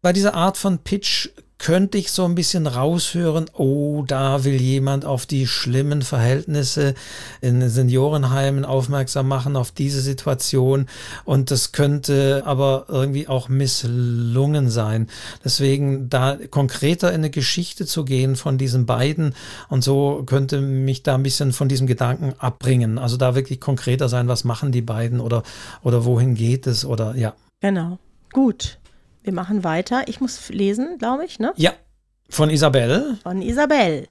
bei dieser Art von Pitch könnte ich so ein bisschen raushören, oh, da will jemand auf die schlimmen Verhältnisse in Seniorenheimen aufmerksam machen, auf diese Situation. Und das könnte aber irgendwie auch misslungen sein. Deswegen da konkreter in eine Geschichte zu gehen von diesen beiden und so könnte mich da ein bisschen von diesem Gedanken abbringen. Also da wirklich konkreter sein, was machen die beiden oder, oder wohin geht es oder ja. Genau. Gut. Wir machen weiter. Ich muss lesen, glaube ich, ne? Ja. Von Isabel. Von Isabel.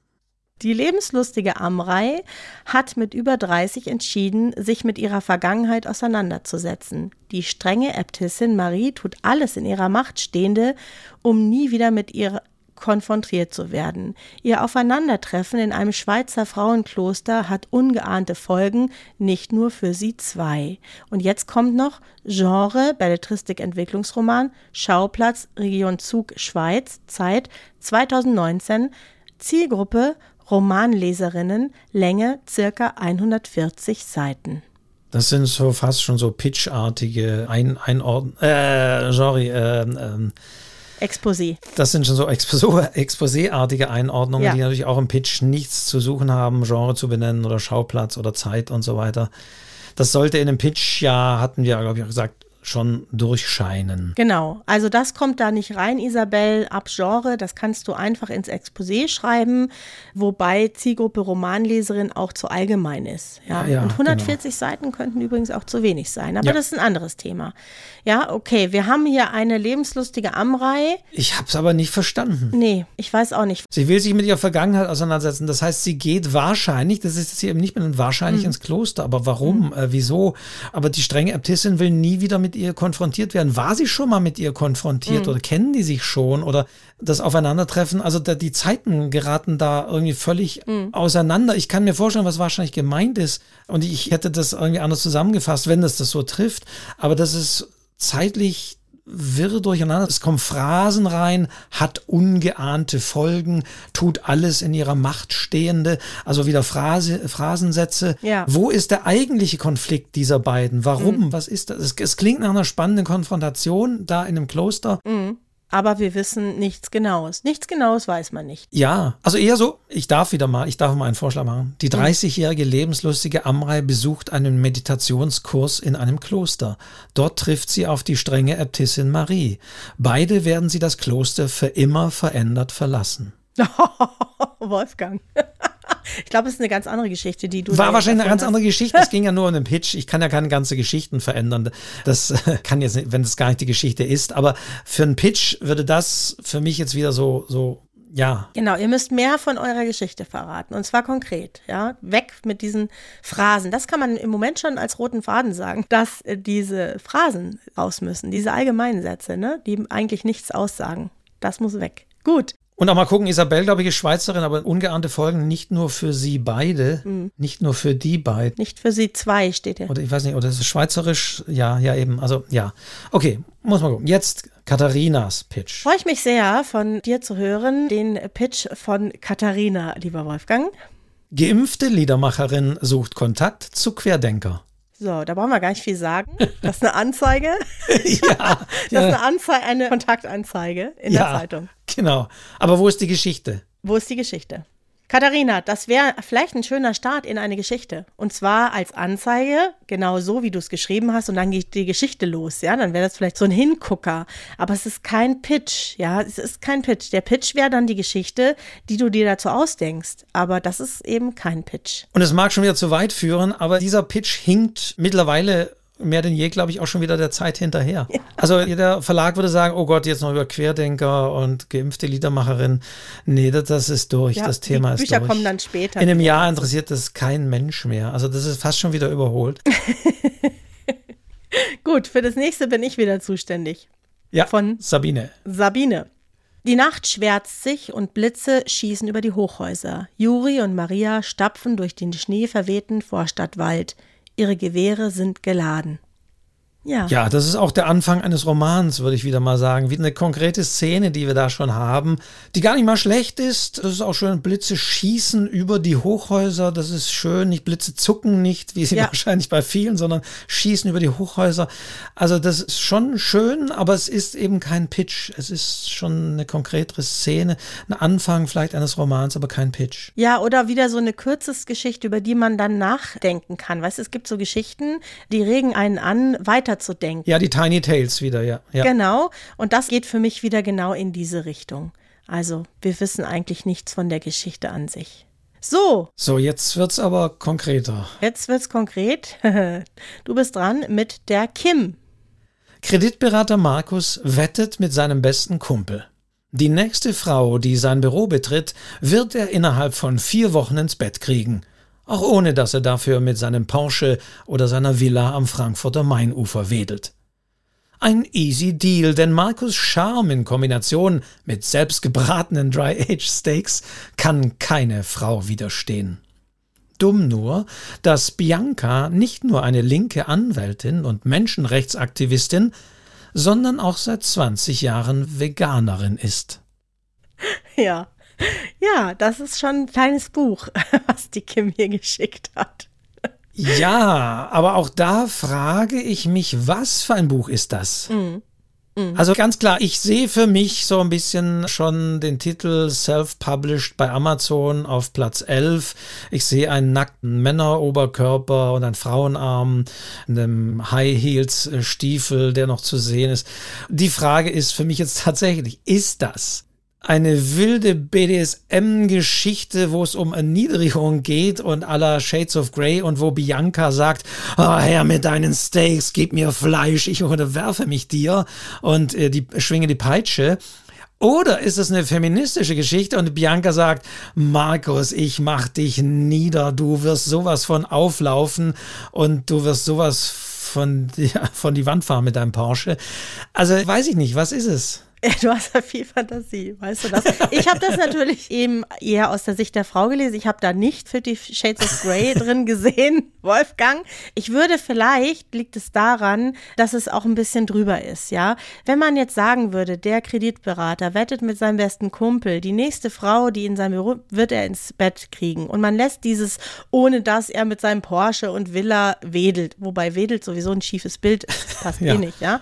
Die lebenslustige Amrei hat mit über 30 entschieden, sich mit ihrer Vergangenheit auseinanderzusetzen. Die strenge Äbtissin Marie tut alles in ihrer Macht Stehende, um nie wieder mit ihrer konfrontiert zu werden. Ihr Aufeinandertreffen in einem Schweizer Frauenkloster hat ungeahnte Folgen, nicht nur für sie zwei. Und jetzt kommt noch Genre, Belletristik, Entwicklungsroman, Schauplatz, Region Zug, Schweiz, Zeit 2019, Zielgruppe Romanleserinnen, Länge circa 140 Seiten. Das sind so fast schon so pitchartige Ein Einordnungen, äh, sorry, äh, äh, Exposé. Das sind schon so Exposé-artige Einordnungen, ja. die natürlich auch im Pitch nichts zu suchen haben, Genre zu benennen oder Schauplatz oder Zeit und so weiter. Das sollte in dem Pitch ja, hatten wir, glaube ich, auch gesagt, schon durchscheinen. Genau, also das kommt da nicht rein, Isabel, ab Genre, das kannst du einfach ins Exposé schreiben, wobei Zielgruppe Romanleserin auch zu allgemein ist. Ja, ja, ja und 140 genau. Seiten könnten übrigens auch zu wenig sein, aber ja. das ist ein anderes Thema. Ja, okay, wir haben hier eine lebenslustige Amrei. Ich habe es aber nicht verstanden. Nee, ich weiß auch nicht. Sie will sich mit ihrer Vergangenheit auseinandersetzen, das heißt, sie geht wahrscheinlich, das ist jetzt hier eben nicht mehr wahrscheinlich hm. ins Kloster, aber warum, hm. äh, wieso? Aber die strenge Äbtissin will nie wieder mit mit ihr konfrontiert werden? War sie schon mal mit ihr konfrontiert mhm. oder kennen die sich schon oder das Aufeinandertreffen? Also da, die Zeiten geraten da irgendwie völlig mhm. auseinander. Ich kann mir vorstellen, was wahrscheinlich gemeint ist und ich hätte das irgendwie anders zusammengefasst, wenn das das so trifft. Aber das ist zeitlich wirr durcheinander. Es kommen Phrasen rein, hat ungeahnte Folgen, tut alles in ihrer Macht Stehende, also wieder Phrase, Phrasensätze. Ja. Wo ist der eigentliche Konflikt dieser beiden? Warum? Mhm. Was ist das? Es, es, klingt nach einer spannenden Konfrontation da in einem Kloster. Mhm aber wir wissen nichts Genaues. Nichts Genaues weiß man nicht. Ja, also eher so, ich darf wieder mal, ich darf mal einen Vorschlag machen. Die 30-jährige lebenslustige Amrei besucht einen Meditationskurs in einem Kloster. Dort trifft sie auf die strenge Äbtissin Marie. Beide werden sie das Kloster für immer verändert verlassen. Wolfgang. Ich glaube, es ist eine ganz andere Geschichte, die du. War wahrscheinlich eine ganz hast. andere Geschichte. Es ging ja nur um den Pitch. Ich kann ja keine ganze Geschichten verändern. Das kann jetzt nicht, wenn es gar nicht die Geschichte ist. Aber für einen Pitch würde das für mich jetzt wieder so, so ja. Genau, ihr müsst mehr von eurer Geschichte verraten. Und zwar konkret, ja. Weg mit diesen Phrasen. Das kann man im Moment schon als roten Faden sagen, dass äh, diese Phrasen raus müssen, diese allgemeinen Sätze, ne, die eigentlich nichts aussagen. Das muss weg. Gut. Und auch mal gucken, Isabel, glaube ich, ist Schweizerin, aber ungeahnte Folgen nicht nur für sie beide, mhm. nicht nur für die beiden. Nicht für sie zwei steht hier. Oder ich weiß nicht, oder ist es schweizerisch? Ja, ja, eben. Also ja. Okay, muss man gucken. Jetzt Katharinas Pitch. Freue ich mich sehr, von dir zu hören, den Pitch von Katharina, lieber Wolfgang. Geimpfte Liedermacherin sucht Kontakt zu Querdenker. So, da brauchen wir gar nicht viel sagen. Das ist eine Anzeige. ja. Das ist eine Anzeige, eine Kontaktanzeige in ja, der Zeitung. Genau. Aber wo ist die Geschichte? Wo ist die Geschichte? Katharina, das wäre vielleicht ein schöner Start in eine Geschichte. Und zwar als Anzeige, genau so, wie du es geschrieben hast, und dann geht die Geschichte los, ja. Dann wäre das vielleicht so ein Hingucker. Aber es ist kein Pitch, ja. Es ist kein Pitch. Der Pitch wäre dann die Geschichte, die du dir dazu ausdenkst. Aber das ist eben kein Pitch. Und es mag schon wieder zu weit führen, aber dieser Pitch hinkt mittlerweile mehr denn je, glaube ich, auch schon wieder der Zeit hinterher. Ja. Also jeder Verlag würde sagen, oh Gott, jetzt noch über Querdenker und geimpfte Liedermacherin. Nee, das, das ist durch, ja, das Thema ist Bücher durch. kommen dann später. In einem Jahr interessiert das kein Mensch mehr. Also das ist fast schon wieder überholt. Gut, für das nächste bin ich wieder zuständig. Ja, von Sabine. Sabine. Die Nacht schwärzt sich und Blitze schießen über die Hochhäuser. Juri und Maria stapfen durch den schneeverwehten Vorstadtwald. Ihre Gewehre sind geladen. Ja. ja, das ist auch der Anfang eines Romans, würde ich wieder mal sagen. Wie eine konkrete Szene, die wir da schon haben, die gar nicht mal schlecht ist. Das ist auch schön. Blitze schießen über die Hochhäuser. Das ist schön. Nicht Blitze zucken nicht, wie sie ja. wahrscheinlich bei vielen, sondern schießen über die Hochhäuser. Also das ist schon schön, aber es ist eben kein Pitch. Es ist schon eine konkretere Szene. Ein Anfang vielleicht eines Romans, aber kein Pitch. Ja, oder wieder so eine Kürzesgeschichte, über die man dann nachdenken kann. Weißt du, es gibt so Geschichten, die regen einen an, weiter weiterzudenken. Ja, die Tiny Tales wieder, ja. ja. Genau. Und das geht für mich wieder genau in diese Richtung. Also, wir wissen eigentlich nichts von der Geschichte an sich. So. So, jetzt wird's aber konkreter. Jetzt wird's konkret. du bist dran mit der Kim. Kreditberater Markus wettet mit seinem besten Kumpel. Die nächste Frau, die sein Büro betritt, wird er innerhalb von vier Wochen ins Bett kriegen auch ohne dass er dafür mit seinem Porsche oder seiner Villa am Frankfurter Mainufer wedelt. Ein easy Deal, denn Markus Charme in Kombination mit selbstgebratenen Dry-Aged Steaks kann keine Frau widerstehen. Dumm nur, dass Bianca nicht nur eine linke Anwältin und Menschenrechtsaktivistin, sondern auch seit 20 Jahren Veganerin ist. Ja, ja, das ist schon ein kleines Buch, was die Kim hier geschickt hat. Ja, aber auch da frage ich mich, was für ein Buch ist das? Mhm. Mhm. Also ganz klar, ich sehe für mich so ein bisschen schon den Titel Self-Published bei Amazon auf Platz 11. Ich sehe einen nackten Männeroberkörper und einen Frauenarm, einem High Heels Stiefel, der noch zu sehen ist. Die Frage ist für mich jetzt tatsächlich, ist das eine wilde BDSM-Geschichte, wo es um Erniedrigung geht und aller Shades of Grey und wo Bianca sagt, oh, Herr mit deinen Steaks, gib mir Fleisch, ich unterwerfe mich dir und äh, die schwinge die Peitsche. Oder ist es eine feministische Geschichte und Bianca sagt, Markus, ich mach dich nieder, du wirst sowas von auflaufen und du wirst sowas von die, von die Wand fahren mit deinem Porsche. Also weiß ich nicht, was ist es? Du hast ja viel Fantasie, weißt du das? Ich habe das natürlich eben eher aus der Sicht der Frau gelesen. Ich habe da nicht Fifty Shades of Grey drin gesehen, Wolfgang. Ich würde vielleicht, liegt es daran, dass es auch ein bisschen drüber ist, ja. Wenn man jetzt sagen würde, der Kreditberater wettet mit seinem besten Kumpel, die nächste Frau, die in seinem Büro, wird er ins Bett kriegen. Und man lässt dieses, ohne dass er mit seinem Porsche und Villa wedelt, wobei wedelt sowieso ein schiefes Bild ist, passt ja, eh nicht, ja.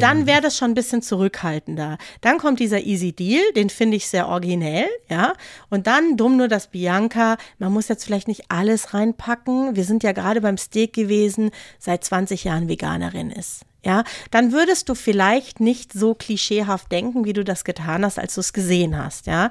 Dann wäre das schon ein bisschen zurückhaltender da. Dann kommt dieser Easy Deal, den finde ich sehr originell, ja. Und dann dumm nur das Bianca, man muss jetzt vielleicht nicht alles reinpacken. Wir sind ja gerade beim Steak gewesen, seit 20 Jahren Veganerin ist. Ja, dann würdest du vielleicht nicht so klischeehaft denken, wie du das getan hast, als du es gesehen hast. Ja,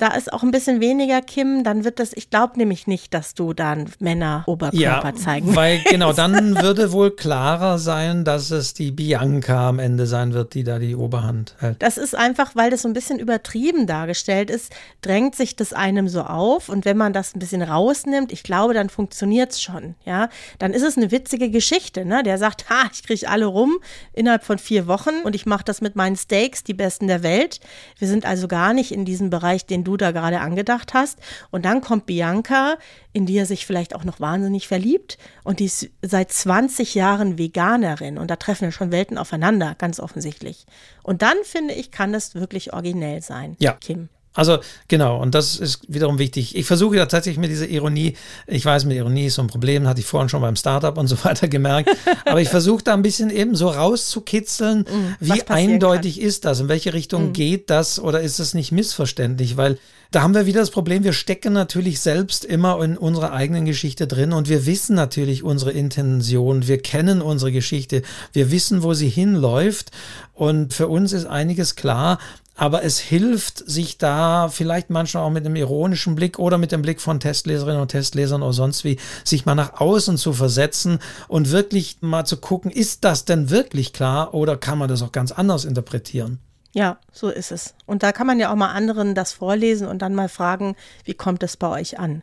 da ist auch ein bisschen weniger Kim, dann wird das, ich glaube nämlich nicht, dass du dann Männer Oberkörper ja, zeigen Weil genau, dann würde wohl klarer sein, dass es die Bianca am Ende sein wird, die da die Oberhand hält. Das ist einfach, weil das so ein bisschen übertrieben dargestellt ist, drängt sich das einem so auf und wenn man das ein bisschen rausnimmt, ich glaube, dann funktioniert es schon, ja. Dann ist es eine witzige Geschichte, ne? Der sagt, ha, ich kriege alle rum innerhalb von vier Wochen und ich mache das mit meinen Steaks, die besten der Welt. Wir sind also gar nicht in diesem Bereich, den du du da gerade angedacht hast. Und dann kommt Bianca, in die er sich vielleicht auch noch wahnsinnig verliebt. Und die ist seit 20 Jahren Veganerin. Und da treffen ja schon Welten aufeinander, ganz offensichtlich. Und dann finde ich, kann das wirklich originell sein, ja. Kim. Also genau, und das ist wiederum wichtig. Ich versuche ja tatsächlich mit dieser Ironie, ich weiß, mit Ironie ist so ein Problem, hatte ich vorhin schon beim Startup und so weiter gemerkt, aber ich versuche da ein bisschen eben so rauszukitzeln, mm, wie eindeutig kann. ist das, in welche Richtung mm. geht das oder ist es nicht missverständlich, weil da haben wir wieder das Problem, wir stecken natürlich selbst immer in unserer eigenen Geschichte drin und wir wissen natürlich unsere Intention, wir kennen unsere Geschichte, wir wissen, wo sie hinläuft und für uns ist einiges klar, aber es hilft, sich da vielleicht manchmal auch mit einem ironischen Blick oder mit dem Blick von Testleserinnen und Testlesern oder sonst wie, sich mal nach außen zu versetzen und wirklich mal zu gucken, ist das denn wirklich klar oder kann man das auch ganz anders interpretieren? Ja, so ist es. Und da kann man ja auch mal anderen das vorlesen und dann mal fragen, wie kommt es bei euch an?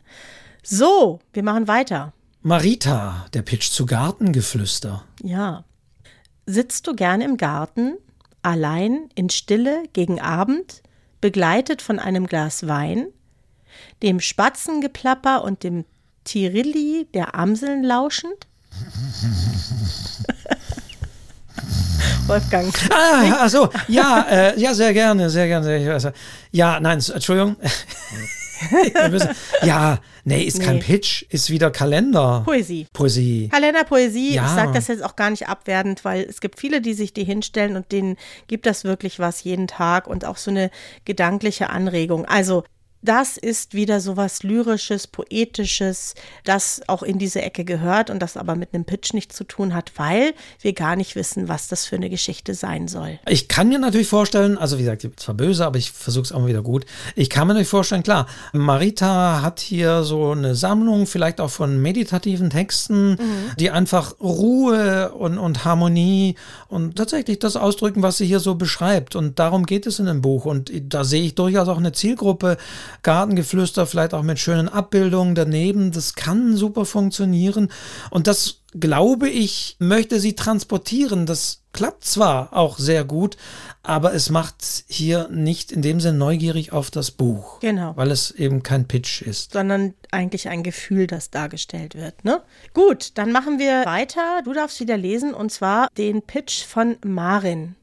So, wir machen weiter. Marita, der Pitch zu Gartengeflüster. Ja. Sitzt du gerne im Garten, allein in Stille gegen Abend, begleitet von einem Glas Wein, dem Spatzengeplapper und dem Tirilli der Amseln lauschend? Wolfgang. Ah, also ja, äh, ja, sehr gerne, sehr gerne. Ja, nein, Entschuldigung. ja, nee, ist nee. kein Pitch, ist wieder Kalender. Poesie. Poesie. Kalenderpoesie. Ja. Ich sage das jetzt auch gar nicht abwertend, weil es gibt viele, die sich die hinstellen und denen gibt das wirklich was jeden Tag und auch so eine gedankliche Anregung. Also das ist wieder so was Lyrisches, Poetisches, das auch in diese Ecke gehört und das aber mit einem Pitch nichts zu tun hat, weil wir gar nicht wissen, was das für eine Geschichte sein soll. Ich kann mir natürlich vorstellen, also wie gesagt, zwar böse, aber ich versuche es auch mal wieder gut. Ich kann mir natürlich vorstellen, klar, Marita hat hier so eine Sammlung, vielleicht auch von meditativen Texten, mhm. die einfach Ruhe und, und Harmonie und tatsächlich das ausdrücken, was sie hier so beschreibt. Und darum geht es in dem Buch. Und da sehe ich durchaus auch eine Zielgruppe, Gartengeflüster, vielleicht auch mit schönen Abbildungen daneben. Das kann super funktionieren. Und das, glaube ich, möchte sie transportieren. Das klappt zwar auch sehr gut, aber es macht hier nicht in dem Sinne neugierig auf das Buch. Genau. Weil es eben kein Pitch ist. Sondern eigentlich ein Gefühl, das dargestellt wird. Ne? Gut, dann machen wir weiter. Du darfst wieder lesen und zwar den Pitch von Marin.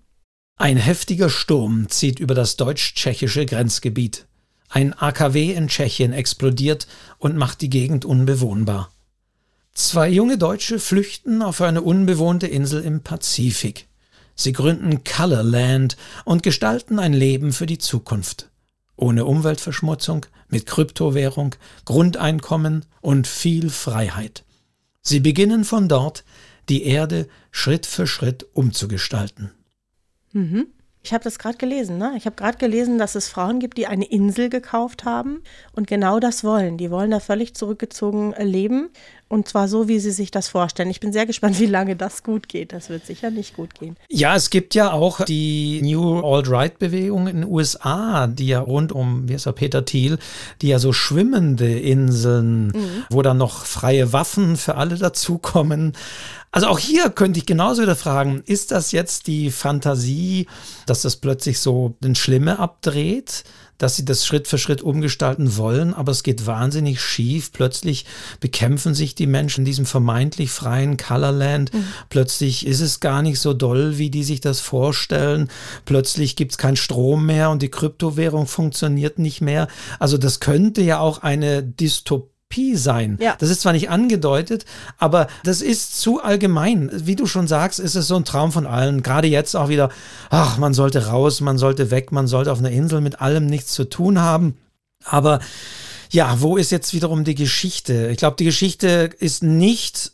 Ein heftiger Sturm zieht über das deutsch-tschechische Grenzgebiet. Ein AKW in Tschechien explodiert und macht die Gegend unbewohnbar. Zwei junge Deutsche flüchten auf eine unbewohnte Insel im Pazifik. Sie gründen Colorland und gestalten ein Leben für die Zukunft. Ohne Umweltverschmutzung, mit Kryptowährung, Grundeinkommen und viel Freiheit. Sie beginnen von dort, die Erde Schritt für Schritt umzugestalten. Mhm. Ich habe das gerade gelesen, ne? Ich habe gerade gelesen, dass es Frauen gibt, die eine Insel gekauft haben und genau das wollen. Die wollen da völlig zurückgezogen leben Und zwar so, wie sie sich das vorstellen. Ich bin sehr gespannt, wie lange das gut geht. Das wird sicher nicht gut gehen. Ja, es gibt ja auch die New Alt-Right-Bewegung in den USA, die ja rund um, wie ist er, Peter Thiel, die ja so schwimmende Inseln, mhm. wo dann noch freie Waffen für alle dazukommen. Also auch hier könnte ich genauso wieder fragen, ist das jetzt die Fantasie, dass das plötzlich so den Schlimme abdreht? Dass sie das Schritt für Schritt umgestalten wollen, aber es geht wahnsinnig schief. Plötzlich bekämpfen sich die Menschen in diesem vermeintlich freien Colorland. Mhm. Plötzlich ist es gar nicht so doll, wie die sich das vorstellen. Plötzlich gibt es keinen Strom mehr und die Kryptowährung funktioniert nicht mehr. Also das könnte ja auch eine Dystopie Utopie sein. Ja. Das ist zwar nicht angedeutet, aber das ist zu allgemein. Wie du schon sagst, ist es so ein Traum von allen. Gerade jetzt auch wieder, ach, man sollte raus, man sollte weg, man sollte auf einer Insel mit allem nichts zu tun haben. Aber ja, wo ist jetzt wiederum die Geschichte? Ich glaube, die Geschichte ist nicht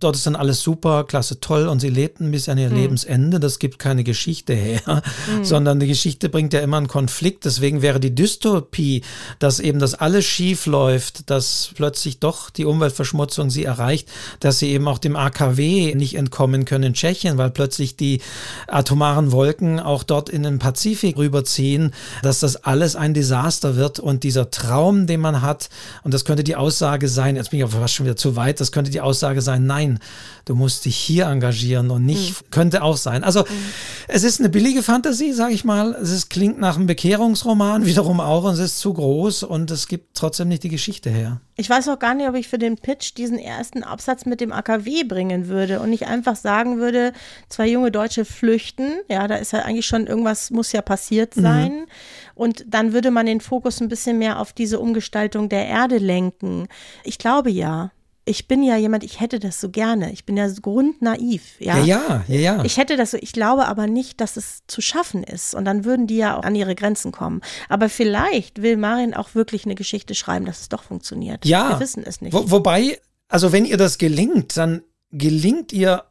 dort ist dann alles super, klasse, toll und sie lebten bis an ihr mhm. Lebensende. Das gibt keine Geschichte her, mhm. sondern die Geschichte bringt ja immer einen Konflikt. Deswegen wäre die Dystopie, dass eben das alles schief läuft, dass plötzlich doch die Umweltverschmutzung sie erreicht, dass sie eben auch dem AKW nicht entkommen können in Tschechien, weil plötzlich die atomaren Wolken auch dort in den Pazifik rüberziehen, dass das alles ein Desaster wird und dieser Traum, den man hat, und das könnte die Aussage sein, jetzt bin ich aber fast schon wieder zu weit, das könnte die Aussage sein, nein, nein, du musst dich hier engagieren und nicht, mhm. könnte auch sein. Also mhm. es ist eine billige Fantasie, sage ich mal. Es ist, klingt nach einem Bekehrungsroman wiederum auch und es ist zu groß und es gibt trotzdem nicht die Geschichte her. Ich weiß auch gar nicht, ob ich für den Pitch diesen ersten Absatz mit dem AKW bringen würde und nicht einfach sagen würde, zwei junge Deutsche flüchten. Ja, da ist ja eigentlich schon irgendwas, muss ja passiert mhm. sein. Mhm. Und dann würde man den Fokus ein bisschen mehr auf diese Umgestaltung der Erde lenken. Ich glaube ja ich bin ja jemand, ich hätte das so gerne. Ich bin ja grundnaiv. Ja, ja, ja. ja. Ich hätte das so, ich glaube aber nicht, dass es zu schaffen ist. Und dann würden die ja auch an ihre Grenzen kommen. Aber vielleicht will Marin auch wirklich eine Geschichte schreiben, dass es doch funktioniert. Ja. Wir wissen es nicht. Wo, wobei, also wenn ihr das gelingt, dann gelingt ihr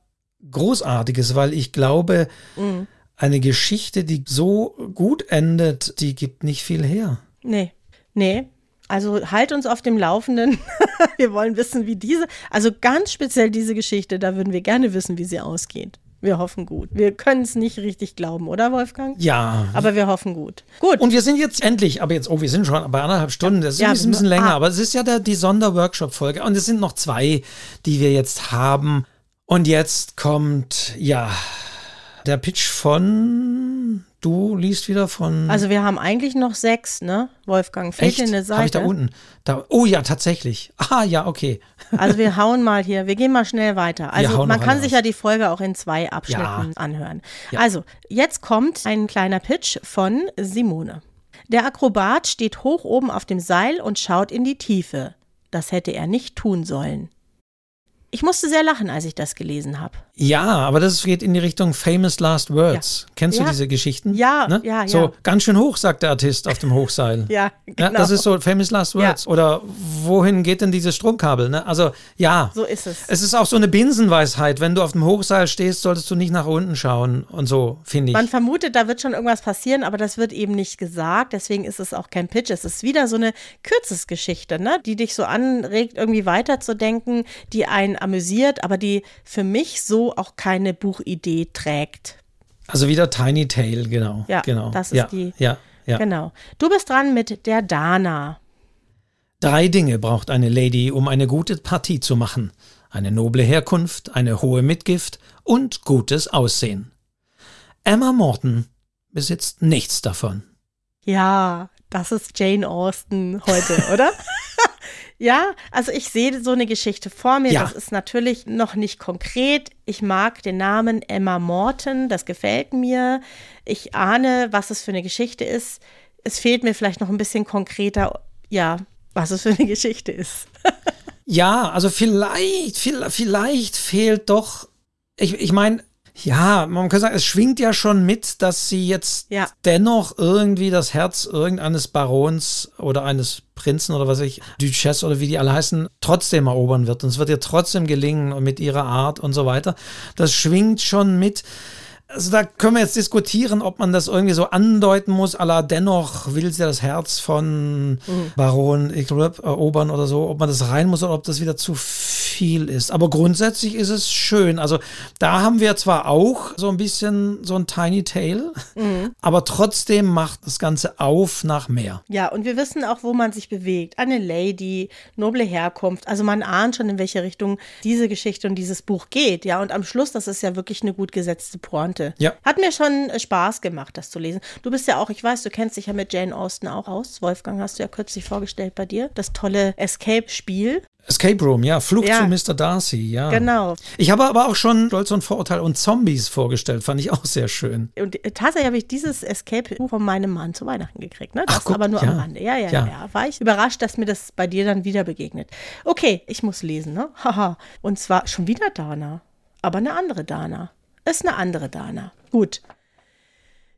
Großartiges, weil ich glaube, mhm. eine Geschichte, die so gut endet, die gibt nicht viel her. Nee. Nee, also halt uns auf dem Laufenden. wir wollen wissen, wie diese, also ganz speziell diese Geschichte, da würden wir gerne wissen, wie sie ausgeht. Wir hoffen gut. Wir können es nicht richtig glauben, oder Wolfgang? Ja. Aber wir hoffen gut. Gut. Und wir sind jetzt endlich, aber jetzt, oh, wir sind schon bei anderthalb Stunden. Das ist ja, ein bisschen, länger, ah. aber es ist ja der, die Sonderworkshop-Folge. Und es sind noch zwei, die wir jetzt haben. Und jetzt kommt, ja, der Pitch von Du liest wieder von. Also wir haben eigentlich noch sechs, ne? Wolfgang, fehlt dir eine Seite? Habe ich da unten? Da, oh ja, tatsächlich. Ah ja, okay. Also wir hauen mal hier, wir gehen mal schnell weiter. Also man kann sich ja die Folge auch in zwei Abschnitten ja. anhören. Ja. Also jetzt kommt ein kleiner Pitch von Simone. Der Akrobat steht hoch oben auf dem Seil und schaut in die Tiefe. Das hätte er nicht tun sollen. Ich musste sehr lachen, als ich das gelesen habe. Ja, aber das geht in die Richtung Famous Last Words. Ja. Kennst ja. du diese Geschichten? Ja, ne? ja, ja. So ganz schön hoch, sagt der Artist auf dem Hochseil. ja, genau. Ja, das ist so Famous Last Words. Oder wohin geht denn dieses Stromkabel? Ne? Also ja. So ist es. Es ist auch so eine Binsenweisheit. Wenn du auf dem Hochseil stehst, solltest du nicht nach unten schauen und so, finde ich. Man vermutet, da wird schon irgendwas passieren, aber das wird eben nicht gesagt. Deswegen ist es auch kein Pitch. Es ist wieder so eine Kürzesgeschichte, ne? die dich so anregt, irgendwie weiterzudenken, die einen amüsiert, aber die für mich so auch keine Buchidee trägt. Also wieder Tiny Tale, genau. Ja, genau. das ist ja, die. Ja, ja. Genau. Du bist dran mit der Dana. Drei Dinge braucht eine Lady, um eine gute Partie zu machen. Eine noble Herkunft, eine hohe Mitgift und gutes Aussehen. Emma Morton besitzt nichts davon. Ja, das ist Jane Austen heute, oder? Ja, also ich sehe so eine Geschichte vor mir. Ja. Das ist natürlich noch nicht konkret. Ich mag den Namen Emma Morton, das gefällt mir. Ich ahne, was es für eine Geschichte ist. Es fehlt mir vielleicht noch ein bisschen konkreter, ja, was es für eine Geschichte ist. ja, also vielleicht, vielleicht fehlt doch, ich, ich meine, ja, man kann sagen, es schwingt ja schon mit, dass sie jetzt ja. dennoch irgendwie das Herz irgendeines Barons oder eines Prinzen oder was weiß ich, Duchesse oder wie die alle heißen, trotzdem erobern wird. Und es wird ihr trotzdem gelingen mit ihrer Art und so weiter. Das schwingt schon mit. Also da können wir jetzt diskutieren, ob man das irgendwie so andeuten muss, aller dennoch will sie das Herz von mhm. Baron erobern oder so, ob man das rein muss oder ob das wieder zu viel viel ist. Aber grundsätzlich ist es schön. Also da haben wir zwar auch so ein bisschen so ein Tiny Tale, mhm. aber trotzdem macht das Ganze auf nach mehr. Ja, und wir wissen auch, wo man sich bewegt. Eine Lady, noble Herkunft. Also man ahnt schon, in welche Richtung diese Geschichte und dieses Buch geht. Ja, und am Schluss, das ist ja wirklich eine gut gesetzte Pointe. Ja. Hat mir schon Spaß gemacht, das zu lesen. Du bist ja auch, ich weiß, du kennst dich ja mit Jane Austen auch aus. Wolfgang hast du ja kürzlich vorgestellt bei dir. Das tolle Escape-Spiel. Escape Room, ja, Flucht ja. zu Mr. Darcy, ja. Genau. Ich habe aber auch schon Stolz und Vorurteil und Zombies vorgestellt, fand ich auch sehr schön. Und äh, tatsächlich habe ich dieses Escape von meinem Mann zu Weihnachten gekriegt, ne? Das Ach, guck, aber nur ja. am Rande. Ja, ja, ja, ja. War ich überrascht, dass mir das bei dir dann wieder begegnet. Okay, ich muss lesen, ne? Haha. und zwar schon wieder Dana, aber eine andere Dana. Ist eine andere Dana. Gut.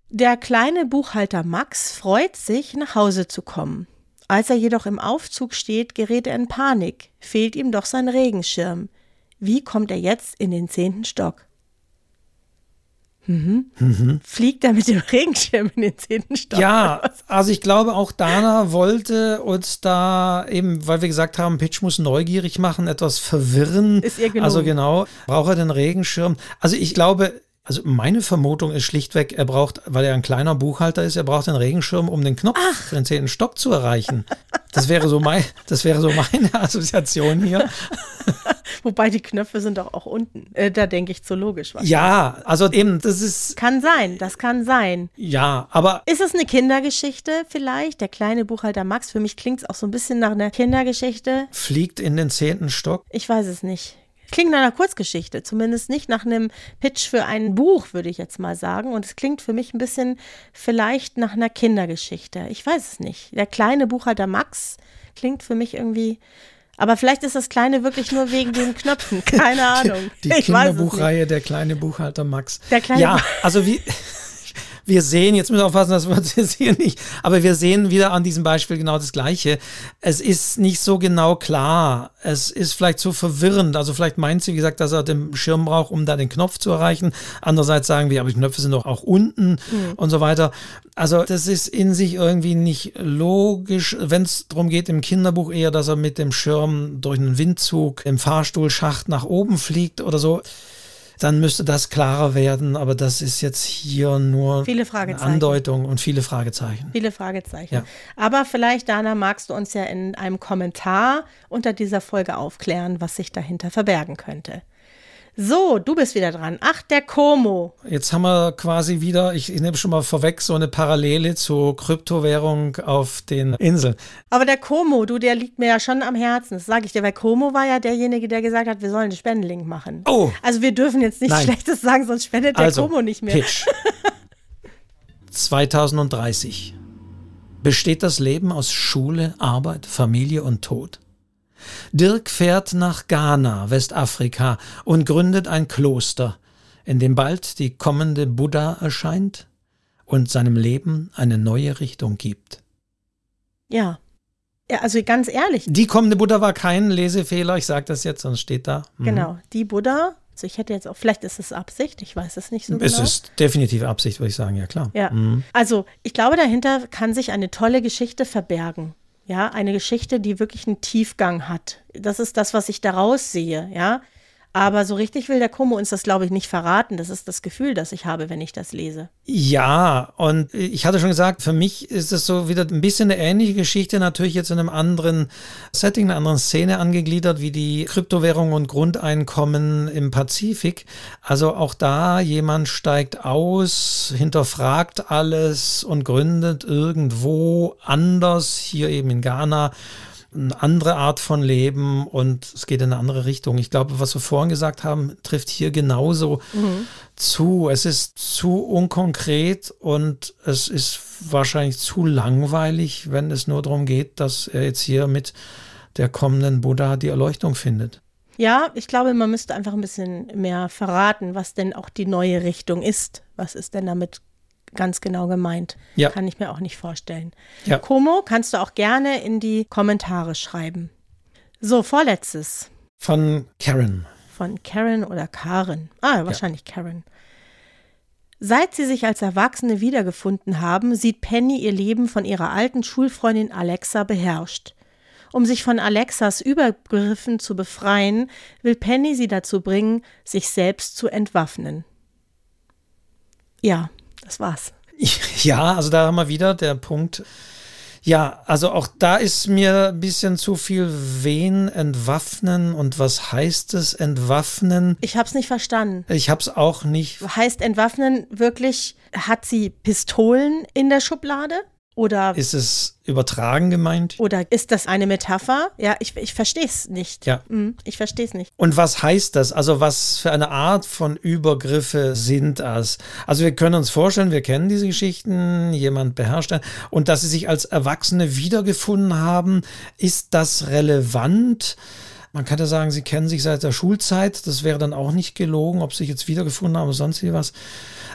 Der kleine Buchhalter Max freut sich, nach Hause zu kommen. Als er jedoch im Aufzug steht, gerät er in Panik, fehlt ihm doch sein Regenschirm. Wie kommt er jetzt in den zehnten Stock? Mhm. Mhm. Fliegt er mit dem Regenschirm in den zehnten Stock? Ja, also ich glaube, auch Dana wollte uns da eben, weil wir gesagt haben, Pitch muss neugierig machen, etwas verwirren. Ist ihr gelungen. Also genau, braucht er den Regenschirm? Also ich glaube, also meine Vermutung ist schlichtweg, er braucht, weil er ein kleiner Buchhalter ist, er braucht den Regenschirm, um den Knopf Ach. für den zehnten Stock zu erreichen. Das wäre so mein, das wäre so meine Assoziation hier. Wobei die Knöpfe sind doch auch unten. Äh, da denke ich zu logisch. Ja, also eben, das ist. Kann sein, das kann sein. Ja, aber. Ist es eine Kindergeschichte vielleicht? Der kleine Buchhalter Max, für mich klingt es auch so ein bisschen nach einer Kindergeschichte. Fliegt in den zehnten Stock? Ich weiß es nicht. Klingt nach einer Kurzgeschichte, zumindest nicht nach einem Pitch für ein Buch, würde ich jetzt mal sagen. Und es klingt für mich ein bisschen vielleicht nach einer Kindergeschichte. Ich weiß es nicht. Der kleine Buchhalter Max klingt für mich irgendwie. Aber vielleicht ist das Kleine wirklich nur wegen den Knöpfen. Keine Ahnung. Die, die Kinderbuchreihe Der kleine Buchhalter Max. Der kleine ja, also wie wir sehen, jetzt müssen wir aufpassen, dass wir uns jetzt hier nicht, aber wir sehen wieder an diesem Beispiel genau das Gleiche. Es ist nicht so genau klar. Es ist vielleicht so verwirrend. Also vielleicht meint sie, wie gesagt, dass er den Schirm braucht, um da den Knopf zu erreichen. Andererseits sagen wir, aber die Knöpfe sind doch auch unten mhm. und so weiter. Also das ist in sich irgendwie nicht logisch, wenn es darum geht im Kinderbuch eher, dass er mit dem Schirm durch einen Windzug im Fahrstuhlschacht nach oben fliegt oder so dann müsste das klarer werden. Aber das ist jetzt hier nur viele eine Andeutung und viele Fragezeichen. Viele Fragezeichen. Ja. Aber vielleicht, Dana, magst du uns ja in einem Kommentar unter dieser Folge aufklären, was sich dahinter verbergen könnte. So, du bist wieder dran. Ach, der Como. Jetzt haben wir quasi wieder, ich, ich nehme schon mal vorweg, so eine Parallele zur Kryptowährung auf den Inseln. Aber der Como, du, der liegt mir ja schon am Herzen. Das sage ich dir, weil Como war ja derjenige, der gesagt hat, wir sollen einen Spendenlink machen. Oh. Also wir dürfen jetzt nichts Schlechtes sagen, sonst spendet der also, Como nicht mehr. Pitch. 2030. Besteht das Leben aus Schule, Arbeit, Familie und Tod? Dirk fährt nach Ghana, Westafrika, und gründet ein Kloster, in dem bald die kommende Buddha erscheint und seinem Leben eine neue Richtung gibt. Ja. Ja, also ganz ehrlich. Die kommende Buddha war kein Lesefehler, ich sage das jetzt, sonst steht da. Mhm. Genau, die Buddha also ich hätte jetzt auch, vielleicht ist es Absicht, ich weiß es nicht so es genau. Es ist definitiv Absicht, würde ich sagen, ja klar. Ja. Mhm. Also ich glaube, dahinter kann sich eine tolle Geschichte verbergen. Ja, eine Geschichte, die wirklich einen Tiefgang hat. Das ist das, was ich daraus sehe, ja. Aber so richtig will der Como uns das, glaube ich, nicht verraten. Das ist das Gefühl, das ich habe, wenn ich das lese. Ja, und ich hatte schon gesagt, für mich ist es so wieder ein bisschen eine ähnliche Geschichte, natürlich jetzt in einem anderen Setting, einer anderen Szene angegliedert, wie die Kryptowährung und Grundeinkommen im Pazifik. Also auch da jemand steigt aus, hinterfragt alles und gründet irgendwo anders, hier eben in Ghana eine andere Art von Leben und es geht in eine andere Richtung. Ich glaube, was wir vorhin gesagt haben, trifft hier genauso mhm. zu. Es ist zu unkonkret und es ist wahrscheinlich zu langweilig, wenn es nur darum geht, dass er jetzt hier mit der kommenden Buddha die Erleuchtung findet. Ja, ich glaube, man müsste einfach ein bisschen mehr verraten, was denn auch die neue Richtung ist. Was ist denn damit ganz genau gemeint. Ja. Kann ich mir auch nicht vorstellen. Ja. Como kannst du auch gerne in die Kommentare schreiben. So, vorletztes. Von Karen. Von Karen oder Karen. Ah, wahrscheinlich ja. Karen. Seit sie sich als Erwachsene wiedergefunden haben, sieht Penny ihr Leben von ihrer alten Schulfreundin Alexa beherrscht. Um sich von Alexas Übergriffen zu befreien, will Penny sie dazu bringen, sich selbst zu entwaffnen. Ja, das war's. Ja, also da haben wir wieder der Punkt. Ja, also auch da ist mir ein bisschen zu viel wen entwaffnen und was heißt es entwaffnen? Ich habe es nicht verstanden. Ich habe es auch nicht. Heißt entwaffnen wirklich, hat sie Pistolen in der Schublade? Oder ist es übertragen gemeint? Oder ist das eine Metapher? Ja, ich, ich verstehe es nicht. Ja. Mhm, ich verstehe es nicht. Und was heißt das? Also was für eine Art von Übergriffe sind das? Also wir können uns vorstellen, wir kennen diese Geschichten, jemand beherrscht und dass sie sich als Erwachsene wiedergefunden haben, ist das relevant? Man kann ja sagen, sie kennen sich seit der Schulzeit. Das wäre dann auch nicht gelogen, ob sie sich jetzt wiedergefunden haben oder sonst was.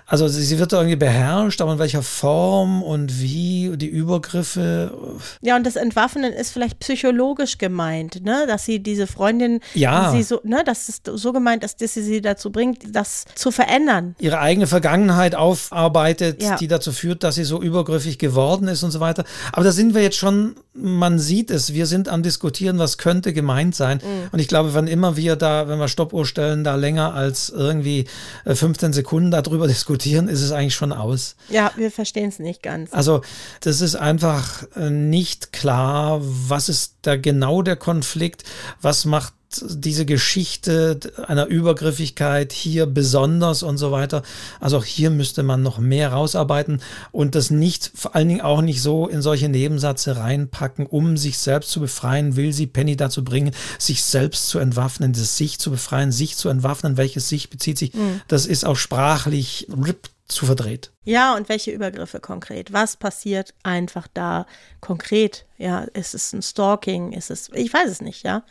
Also sie wird irgendwie beherrscht, aber in welcher Form und wie, die Übergriffe. Ja, und das Entwaffnen ist vielleicht psychologisch gemeint, ne? Dass sie diese Freundin, ja. sie so, ne, dass es so gemeint ist, dass sie sie dazu bringt, das zu verändern. Ihre eigene Vergangenheit aufarbeitet, ja. die dazu führt, dass sie so übergriffig geworden ist und so weiter. Aber da sind wir jetzt schon, man sieht es, wir sind am Diskutieren, was könnte gemeint sein. Mhm. Und ich glaube, wenn immer wir da, wenn wir Stoppuhr stellen, da länger als irgendwie 15 äh, Sekunden darüber diskutieren, diskutieren, ist es eigentlich schon aus. Ja, wir verstehen es nicht ganz. Also das ist einfach äh, nicht klar, was ist da genau der Konflikt, was macht diese Geschichte einer Übergriffigkeit hier besonders und so weiter. Also auch hier müsste man noch mehr rausarbeiten und das nicht, vor allen Dingen auch nicht so in solche Nebensätze reinpacken, um sich selbst zu befreien, will sie Penny dazu bringen, sich selbst zu entwaffnen, das sich zu befreien, sich zu entwaffnen, welches sich bezieht sich. Mhm. Das ist auch sprachlich RIP zu verdreht. Ja, und welche Übergriffe konkret? Was passiert einfach da konkret? Ja, ist es ein Stalking? Ist es, ich weiß es nicht, ja.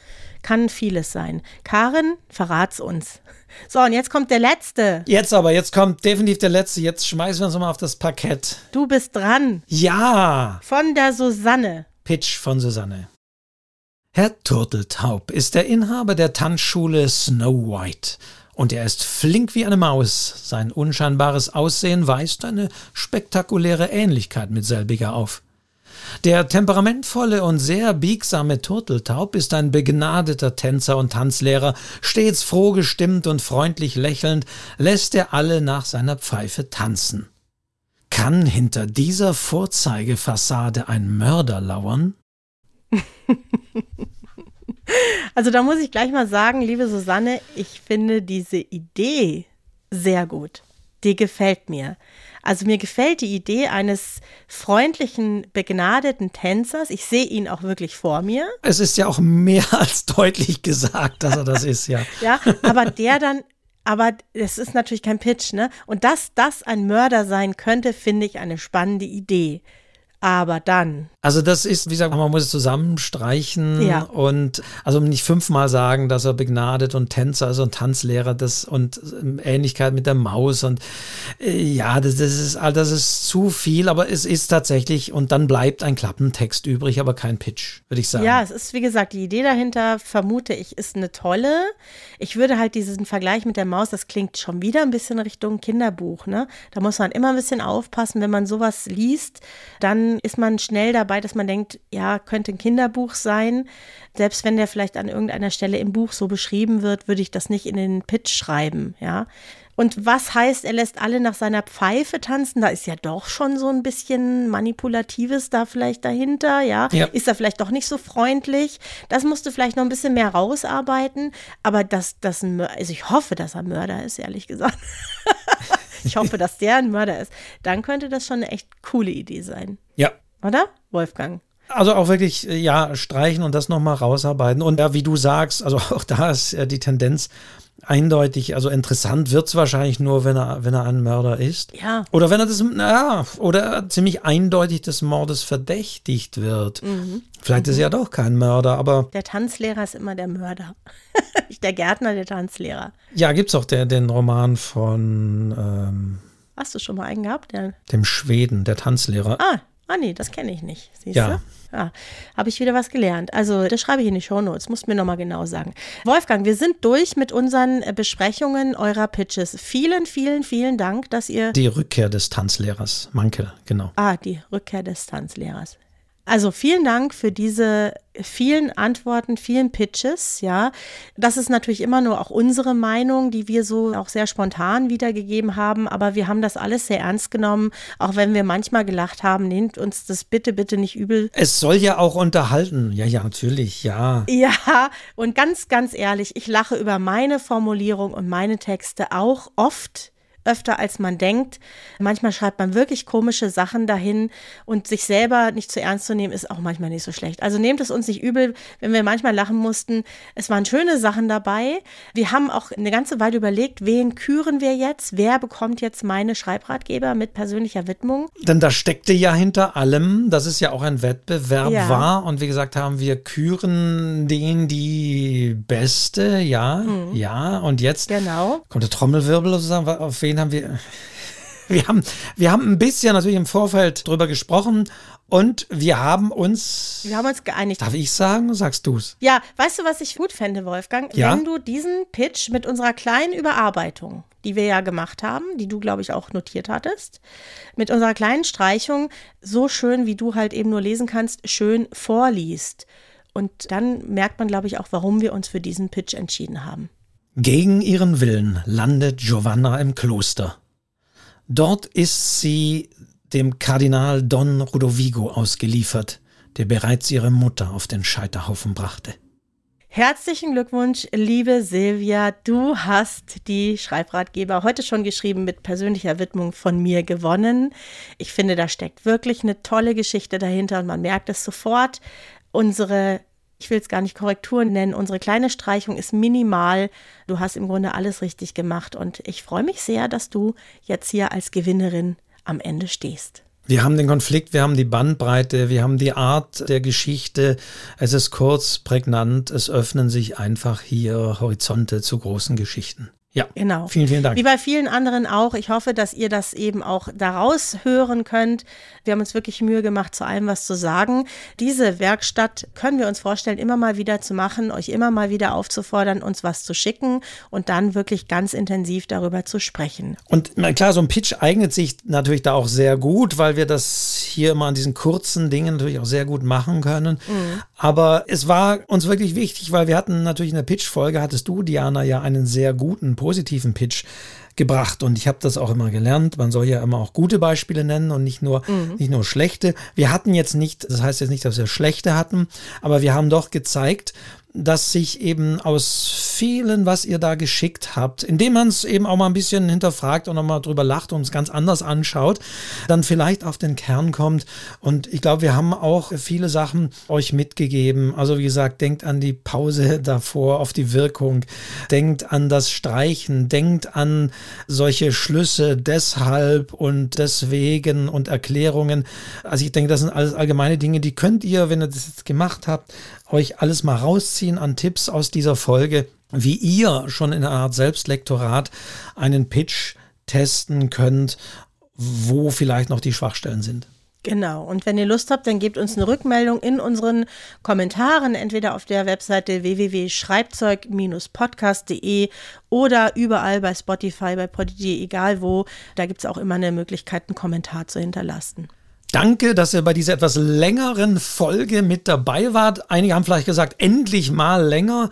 Kann vieles sein. Karin, verrat's uns. So, und jetzt kommt der letzte. Jetzt aber, jetzt kommt definitiv der letzte. Jetzt schmeißen wir uns mal auf das Parkett. Du bist dran. Ja. Von der Susanne. Pitch von Susanne. Herr Turteltaub ist der Inhaber der Tanzschule Snow White und er ist flink wie eine Maus. Sein unscheinbares Aussehen weist eine spektakuläre Ähnlichkeit mit selbiger auf. Der temperamentvolle und sehr biegsame Turteltaub ist ein begnadeter Tänzer und Tanzlehrer, stets froh gestimmt und freundlich lächelnd lässt er alle nach seiner Pfeife tanzen. Kann hinter dieser Vorzeigefassade ein Mörder lauern? Also da muss ich gleich mal sagen, liebe Susanne, ich finde diese Idee sehr gut. Die gefällt mir. Also mir gefällt die Idee eines freundlichen, begnadeten Tänzers. Ich sehe ihn auch wirklich vor mir. Es ist ja auch mehr als deutlich gesagt, dass er das ist, ja. ja, aber der dann aber es ist natürlich kein Pitch, ne? Und dass das ein Mörder sein könnte, finde ich eine spannende Idee aber dann. Also das ist, wie gesagt, man muss es zusammenstreichen ja. und also nicht fünfmal sagen, dass er begnadet und Tänzer ist und Tanzlehrer das und Ähnlichkeit mit der Maus und äh, ja, das, das ist das ist zu viel, aber es ist tatsächlich und dann bleibt ein Klappentext übrig, aber kein Pitch, würde ich sagen. Ja, es ist wie gesagt, die Idee dahinter vermute ich ist eine tolle. Ich würde halt diesen Vergleich mit der Maus, das klingt schon wieder ein bisschen Richtung Kinderbuch, ne? Da muss man immer ein bisschen aufpassen, wenn man sowas liest, dann ist man schnell dabei, dass man denkt, ja, könnte ein Kinderbuch sein. Selbst wenn der vielleicht an irgendeiner Stelle im Buch so beschrieben wird, würde ich das nicht in den Pitch schreiben, ja. Und was heißt, er lässt alle nach seiner Pfeife tanzen? Da ist ja doch schon so ein bisschen Manipulatives da vielleicht dahinter, ja? ja. Ist er vielleicht doch nicht so freundlich? Das musste vielleicht noch ein bisschen mehr rausarbeiten. Aber dass das ein Mörder, also ich hoffe, dass er Mörder ist, ehrlich gesagt. ich hoffe, dass der ein Mörder ist. Dann könnte das schon eine echt coole Idee sein. Ja. Oder, Wolfgang? Also auch wirklich, ja, streichen und das nochmal rausarbeiten. Und ja, wie du sagst, also auch da ist ja die Tendenz eindeutig, also interessant wird es wahrscheinlich nur, wenn er, wenn er ein Mörder ist. Ja. Oder wenn er das, ja, oder ziemlich eindeutig des Mordes verdächtigt wird. Mhm. Vielleicht mhm. ist er ja doch kein Mörder, aber. Der Tanzlehrer ist immer der Mörder. Der Gärtner, der Tanzlehrer. Ja, gibt es auch der, den Roman von. Ähm, Hast du schon mal einen gehabt? Der? Dem Schweden, der Tanzlehrer. Ah, ah nee, das kenne ich nicht. Siehst ja. du? Ja, habe ich wieder was gelernt. Also, das schreibe ich in die Shownotes, musst mir nochmal genau sagen. Wolfgang, wir sind durch mit unseren äh, Besprechungen eurer Pitches. Vielen, vielen, vielen Dank, dass ihr. Die Rückkehr des Tanzlehrers, Mankel, genau. Ah, die Rückkehr des Tanzlehrers. Also vielen Dank für diese vielen Antworten, vielen Pitches, ja. Das ist natürlich immer nur auch unsere Meinung, die wir so auch sehr spontan wiedergegeben haben, aber wir haben das alles sehr ernst genommen, auch wenn wir manchmal gelacht haben, nehmt uns das bitte, bitte nicht übel. Es soll ja auch unterhalten. Ja, ja, natürlich, ja. Ja, und ganz, ganz ehrlich, ich lache über meine Formulierung und meine Texte auch oft öfter als man denkt. Manchmal schreibt man wirklich komische Sachen dahin und sich selber nicht zu ernst zu nehmen, ist auch manchmal nicht so schlecht. Also nehmt es uns nicht übel, wenn wir manchmal lachen mussten. Es waren schöne Sachen dabei. Wir haben auch eine ganze Weile überlegt, wen küren wir jetzt? Wer bekommt jetzt meine Schreibratgeber mit persönlicher Widmung? Denn da steckte ja hinter allem, dass es ja auch ein Wettbewerb ja. war. Und wie gesagt haben, wir küren den die Beste, ja, mhm. ja. Und jetzt genau. kommt der Trommelwirbel sozusagen, auf wen den haben wir. Wir haben, wir haben ein bisschen natürlich im Vorfeld drüber gesprochen und wir haben uns. Wir haben uns geeinigt. Darf ich sagen? Sagst du es? Ja, weißt du, was ich gut fände, Wolfgang? Ja? Wenn du diesen Pitch mit unserer kleinen Überarbeitung, die wir ja gemacht haben, die du, glaube ich, auch notiert hattest, mit unserer kleinen Streichung, so schön, wie du halt eben nur lesen kannst, schön vorliest. Und dann merkt man, glaube ich, auch, warum wir uns für diesen Pitch entschieden haben. Gegen ihren Willen landet Giovanna im Kloster. Dort ist sie dem Kardinal Don Rudovigo ausgeliefert, der bereits ihre Mutter auf den Scheiterhaufen brachte. Herzlichen Glückwunsch, liebe Silvia. Du hast die Schreibratgeber heute schon geschrieben mit persönlicher Widmung von mir gewonnen. Ich finde, da steckt wirklich eine tolle Geschichte dahinter und man merkt es sofort. Unsere ich will es gar nicht Korrekturen nennen, unsere kleine Streichung ist minimal. Du hast im Grunde alles richtig gemacht und ich freue mich sehr, dass du jetzt hier als Gewinnerin am Ende stehst. Wir haben den Konflikt, wir haben die Bandbreite, wir haben die Art der Geschichte. Es ist kurz, prägnant, es öffnen sich einfach hier Horizonte zu großen Geschichten. Ja, genau. Vielen, vielen Dank. Wie bei vielen anderen auch. Ich hoffe, dass ihr das eben auch daraus hören könnt. Wir haben uns wirklich Mühe gemacht, zu allem was zu sagen. Diese Werkstatt können wir uns vorstellen, immer mal wieder zu machen, euch immer mal wieder aufzufordern, uns was zu schicken und dann wirklich ganz intensiv darüber zu sprechen. Und klar, so ein Pitch eignet sich natürlich da auch sehr gut, weil wir das hier immer an diesen kurzen Dingen natürlich auch sehr gut machen können. Mhm. Aber es war uns wirklich wichtig, weil wir hatten natürlich in der Pitch-Folge, hattest du, Diana, ja einen sehr guten positiven Pitch gebracht. Und ich habe das auch immer gelernt. Man soll ja immer auch gute Beispiele nennen und nicht nur, mhm. nicht nur schlechte. Wir hatten jetzt nicht, das heißt jetzt nicht, dass wir schlechte hatten, aber wir haben doch gezeigt, dass sich eben aus vielen, was ihr da geschickt habt, indem man es eben auch mal ein bisschen hinterfragt und nochmal drüber lacht und es ganz anders anschaut, dann vielleicht auf den Kern kommt. Und ich glaube, wir haben auch viele Sachen euch mitgegeben. Also wie gesagt, denkt an die Pause davor, auf die Wirkung, denkt an das Streichen, denkt an solche Schlüsse deshalb und deswegen und Erklärungen. Also ich denke, das sind alles allgemeine Dinge, die könnt ihr, wenn ihr das jetzt gemacht habt, euch alles mal rausziehen an Tipps aus dieser Folge, wie ihr schon in einer Art Selbstlektorat einen Pitch testen könnt, wo vielleicht noch die Schwachstellen sind. Genau. Und wenn ihr Lust habt, dann gebt uns eine Rückmeldung in unseren Kommentaren, entweder auf der Webseite www.schreibzeug-podcast.de oder überall bei Spotify, bei Podigy, egal wo. Da gibt es auch immer eine Möglichkeit, einen Kommentar zu hinterlassen. Danke, dass ihr bei dieser etwas längeren Folge mit dabei wart. Einige haben vielleicht gesagt, endlich mal länger.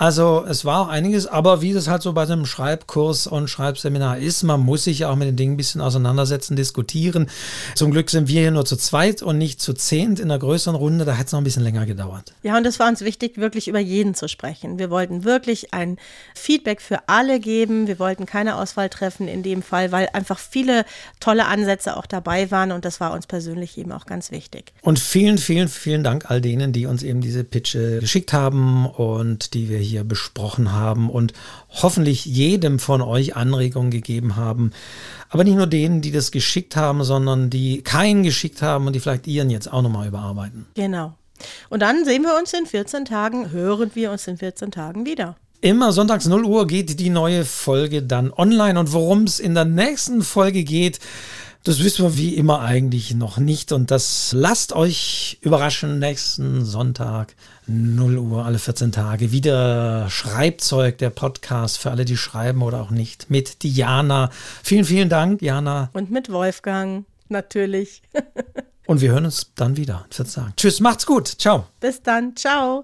Also es war auch einiges, aber wie das halt so bei einem Schreibkurs und Schreibseminar ist, man muss sich ja auch mit den Dingen ein bisschen auseinandersetzen, diskutieren. Zum Glück sind wir hier nur zu zweit und nicht zu zehnt in einer größeren Runde, da hätte es noch ein bisschen länger gedauert. Ja, und es war uns wichtig, wirklich über jeden zu sprechen. Wir wollten wirklich ein Feedback für alle geben. Wir wollten keine Auswahl treffen in dem Fall, weil einfach viele tolle Ansätze auch dabei waren und das war uns persönlich eben auch ganz wichtig. Und vielen, vielen, vielen Dank all denen, die uns eben diese Pitche geschickt haben und die wir hier hier besprochen haben und hoffentlich jedem von euch Anregungen gegeben haben. Aber nicht nur denen, die das geschickt haben, sondern die keinen geschickt haben und die vielleicht ihren jetzt auch nochmal überarbeiten. Genau. Und dann sehen wir uns in 14 Tagen, hören wir uns in 14 Tagen wieder. Immer sonntags 0 Uhr geht die neue Folge dann online. Und worum es in der nächsten Folge geht, das wissen wir wie immer eigentlich noch nicht. Und das lasst euch überraschen nächsten Sonntag 0 Uhr alle 14 Tage. Wieder Schreibzeug, der Podcast für alle, die schreiben oder auch nicht. Mit Diana. Vielen, vielen Dank, Diana. Und mit Wolfgang, natürlich. Und wir hören uns dann wieder. Ich würde sagen. Tschüss, macht's gut. Ciao. Bis dann. Ciao.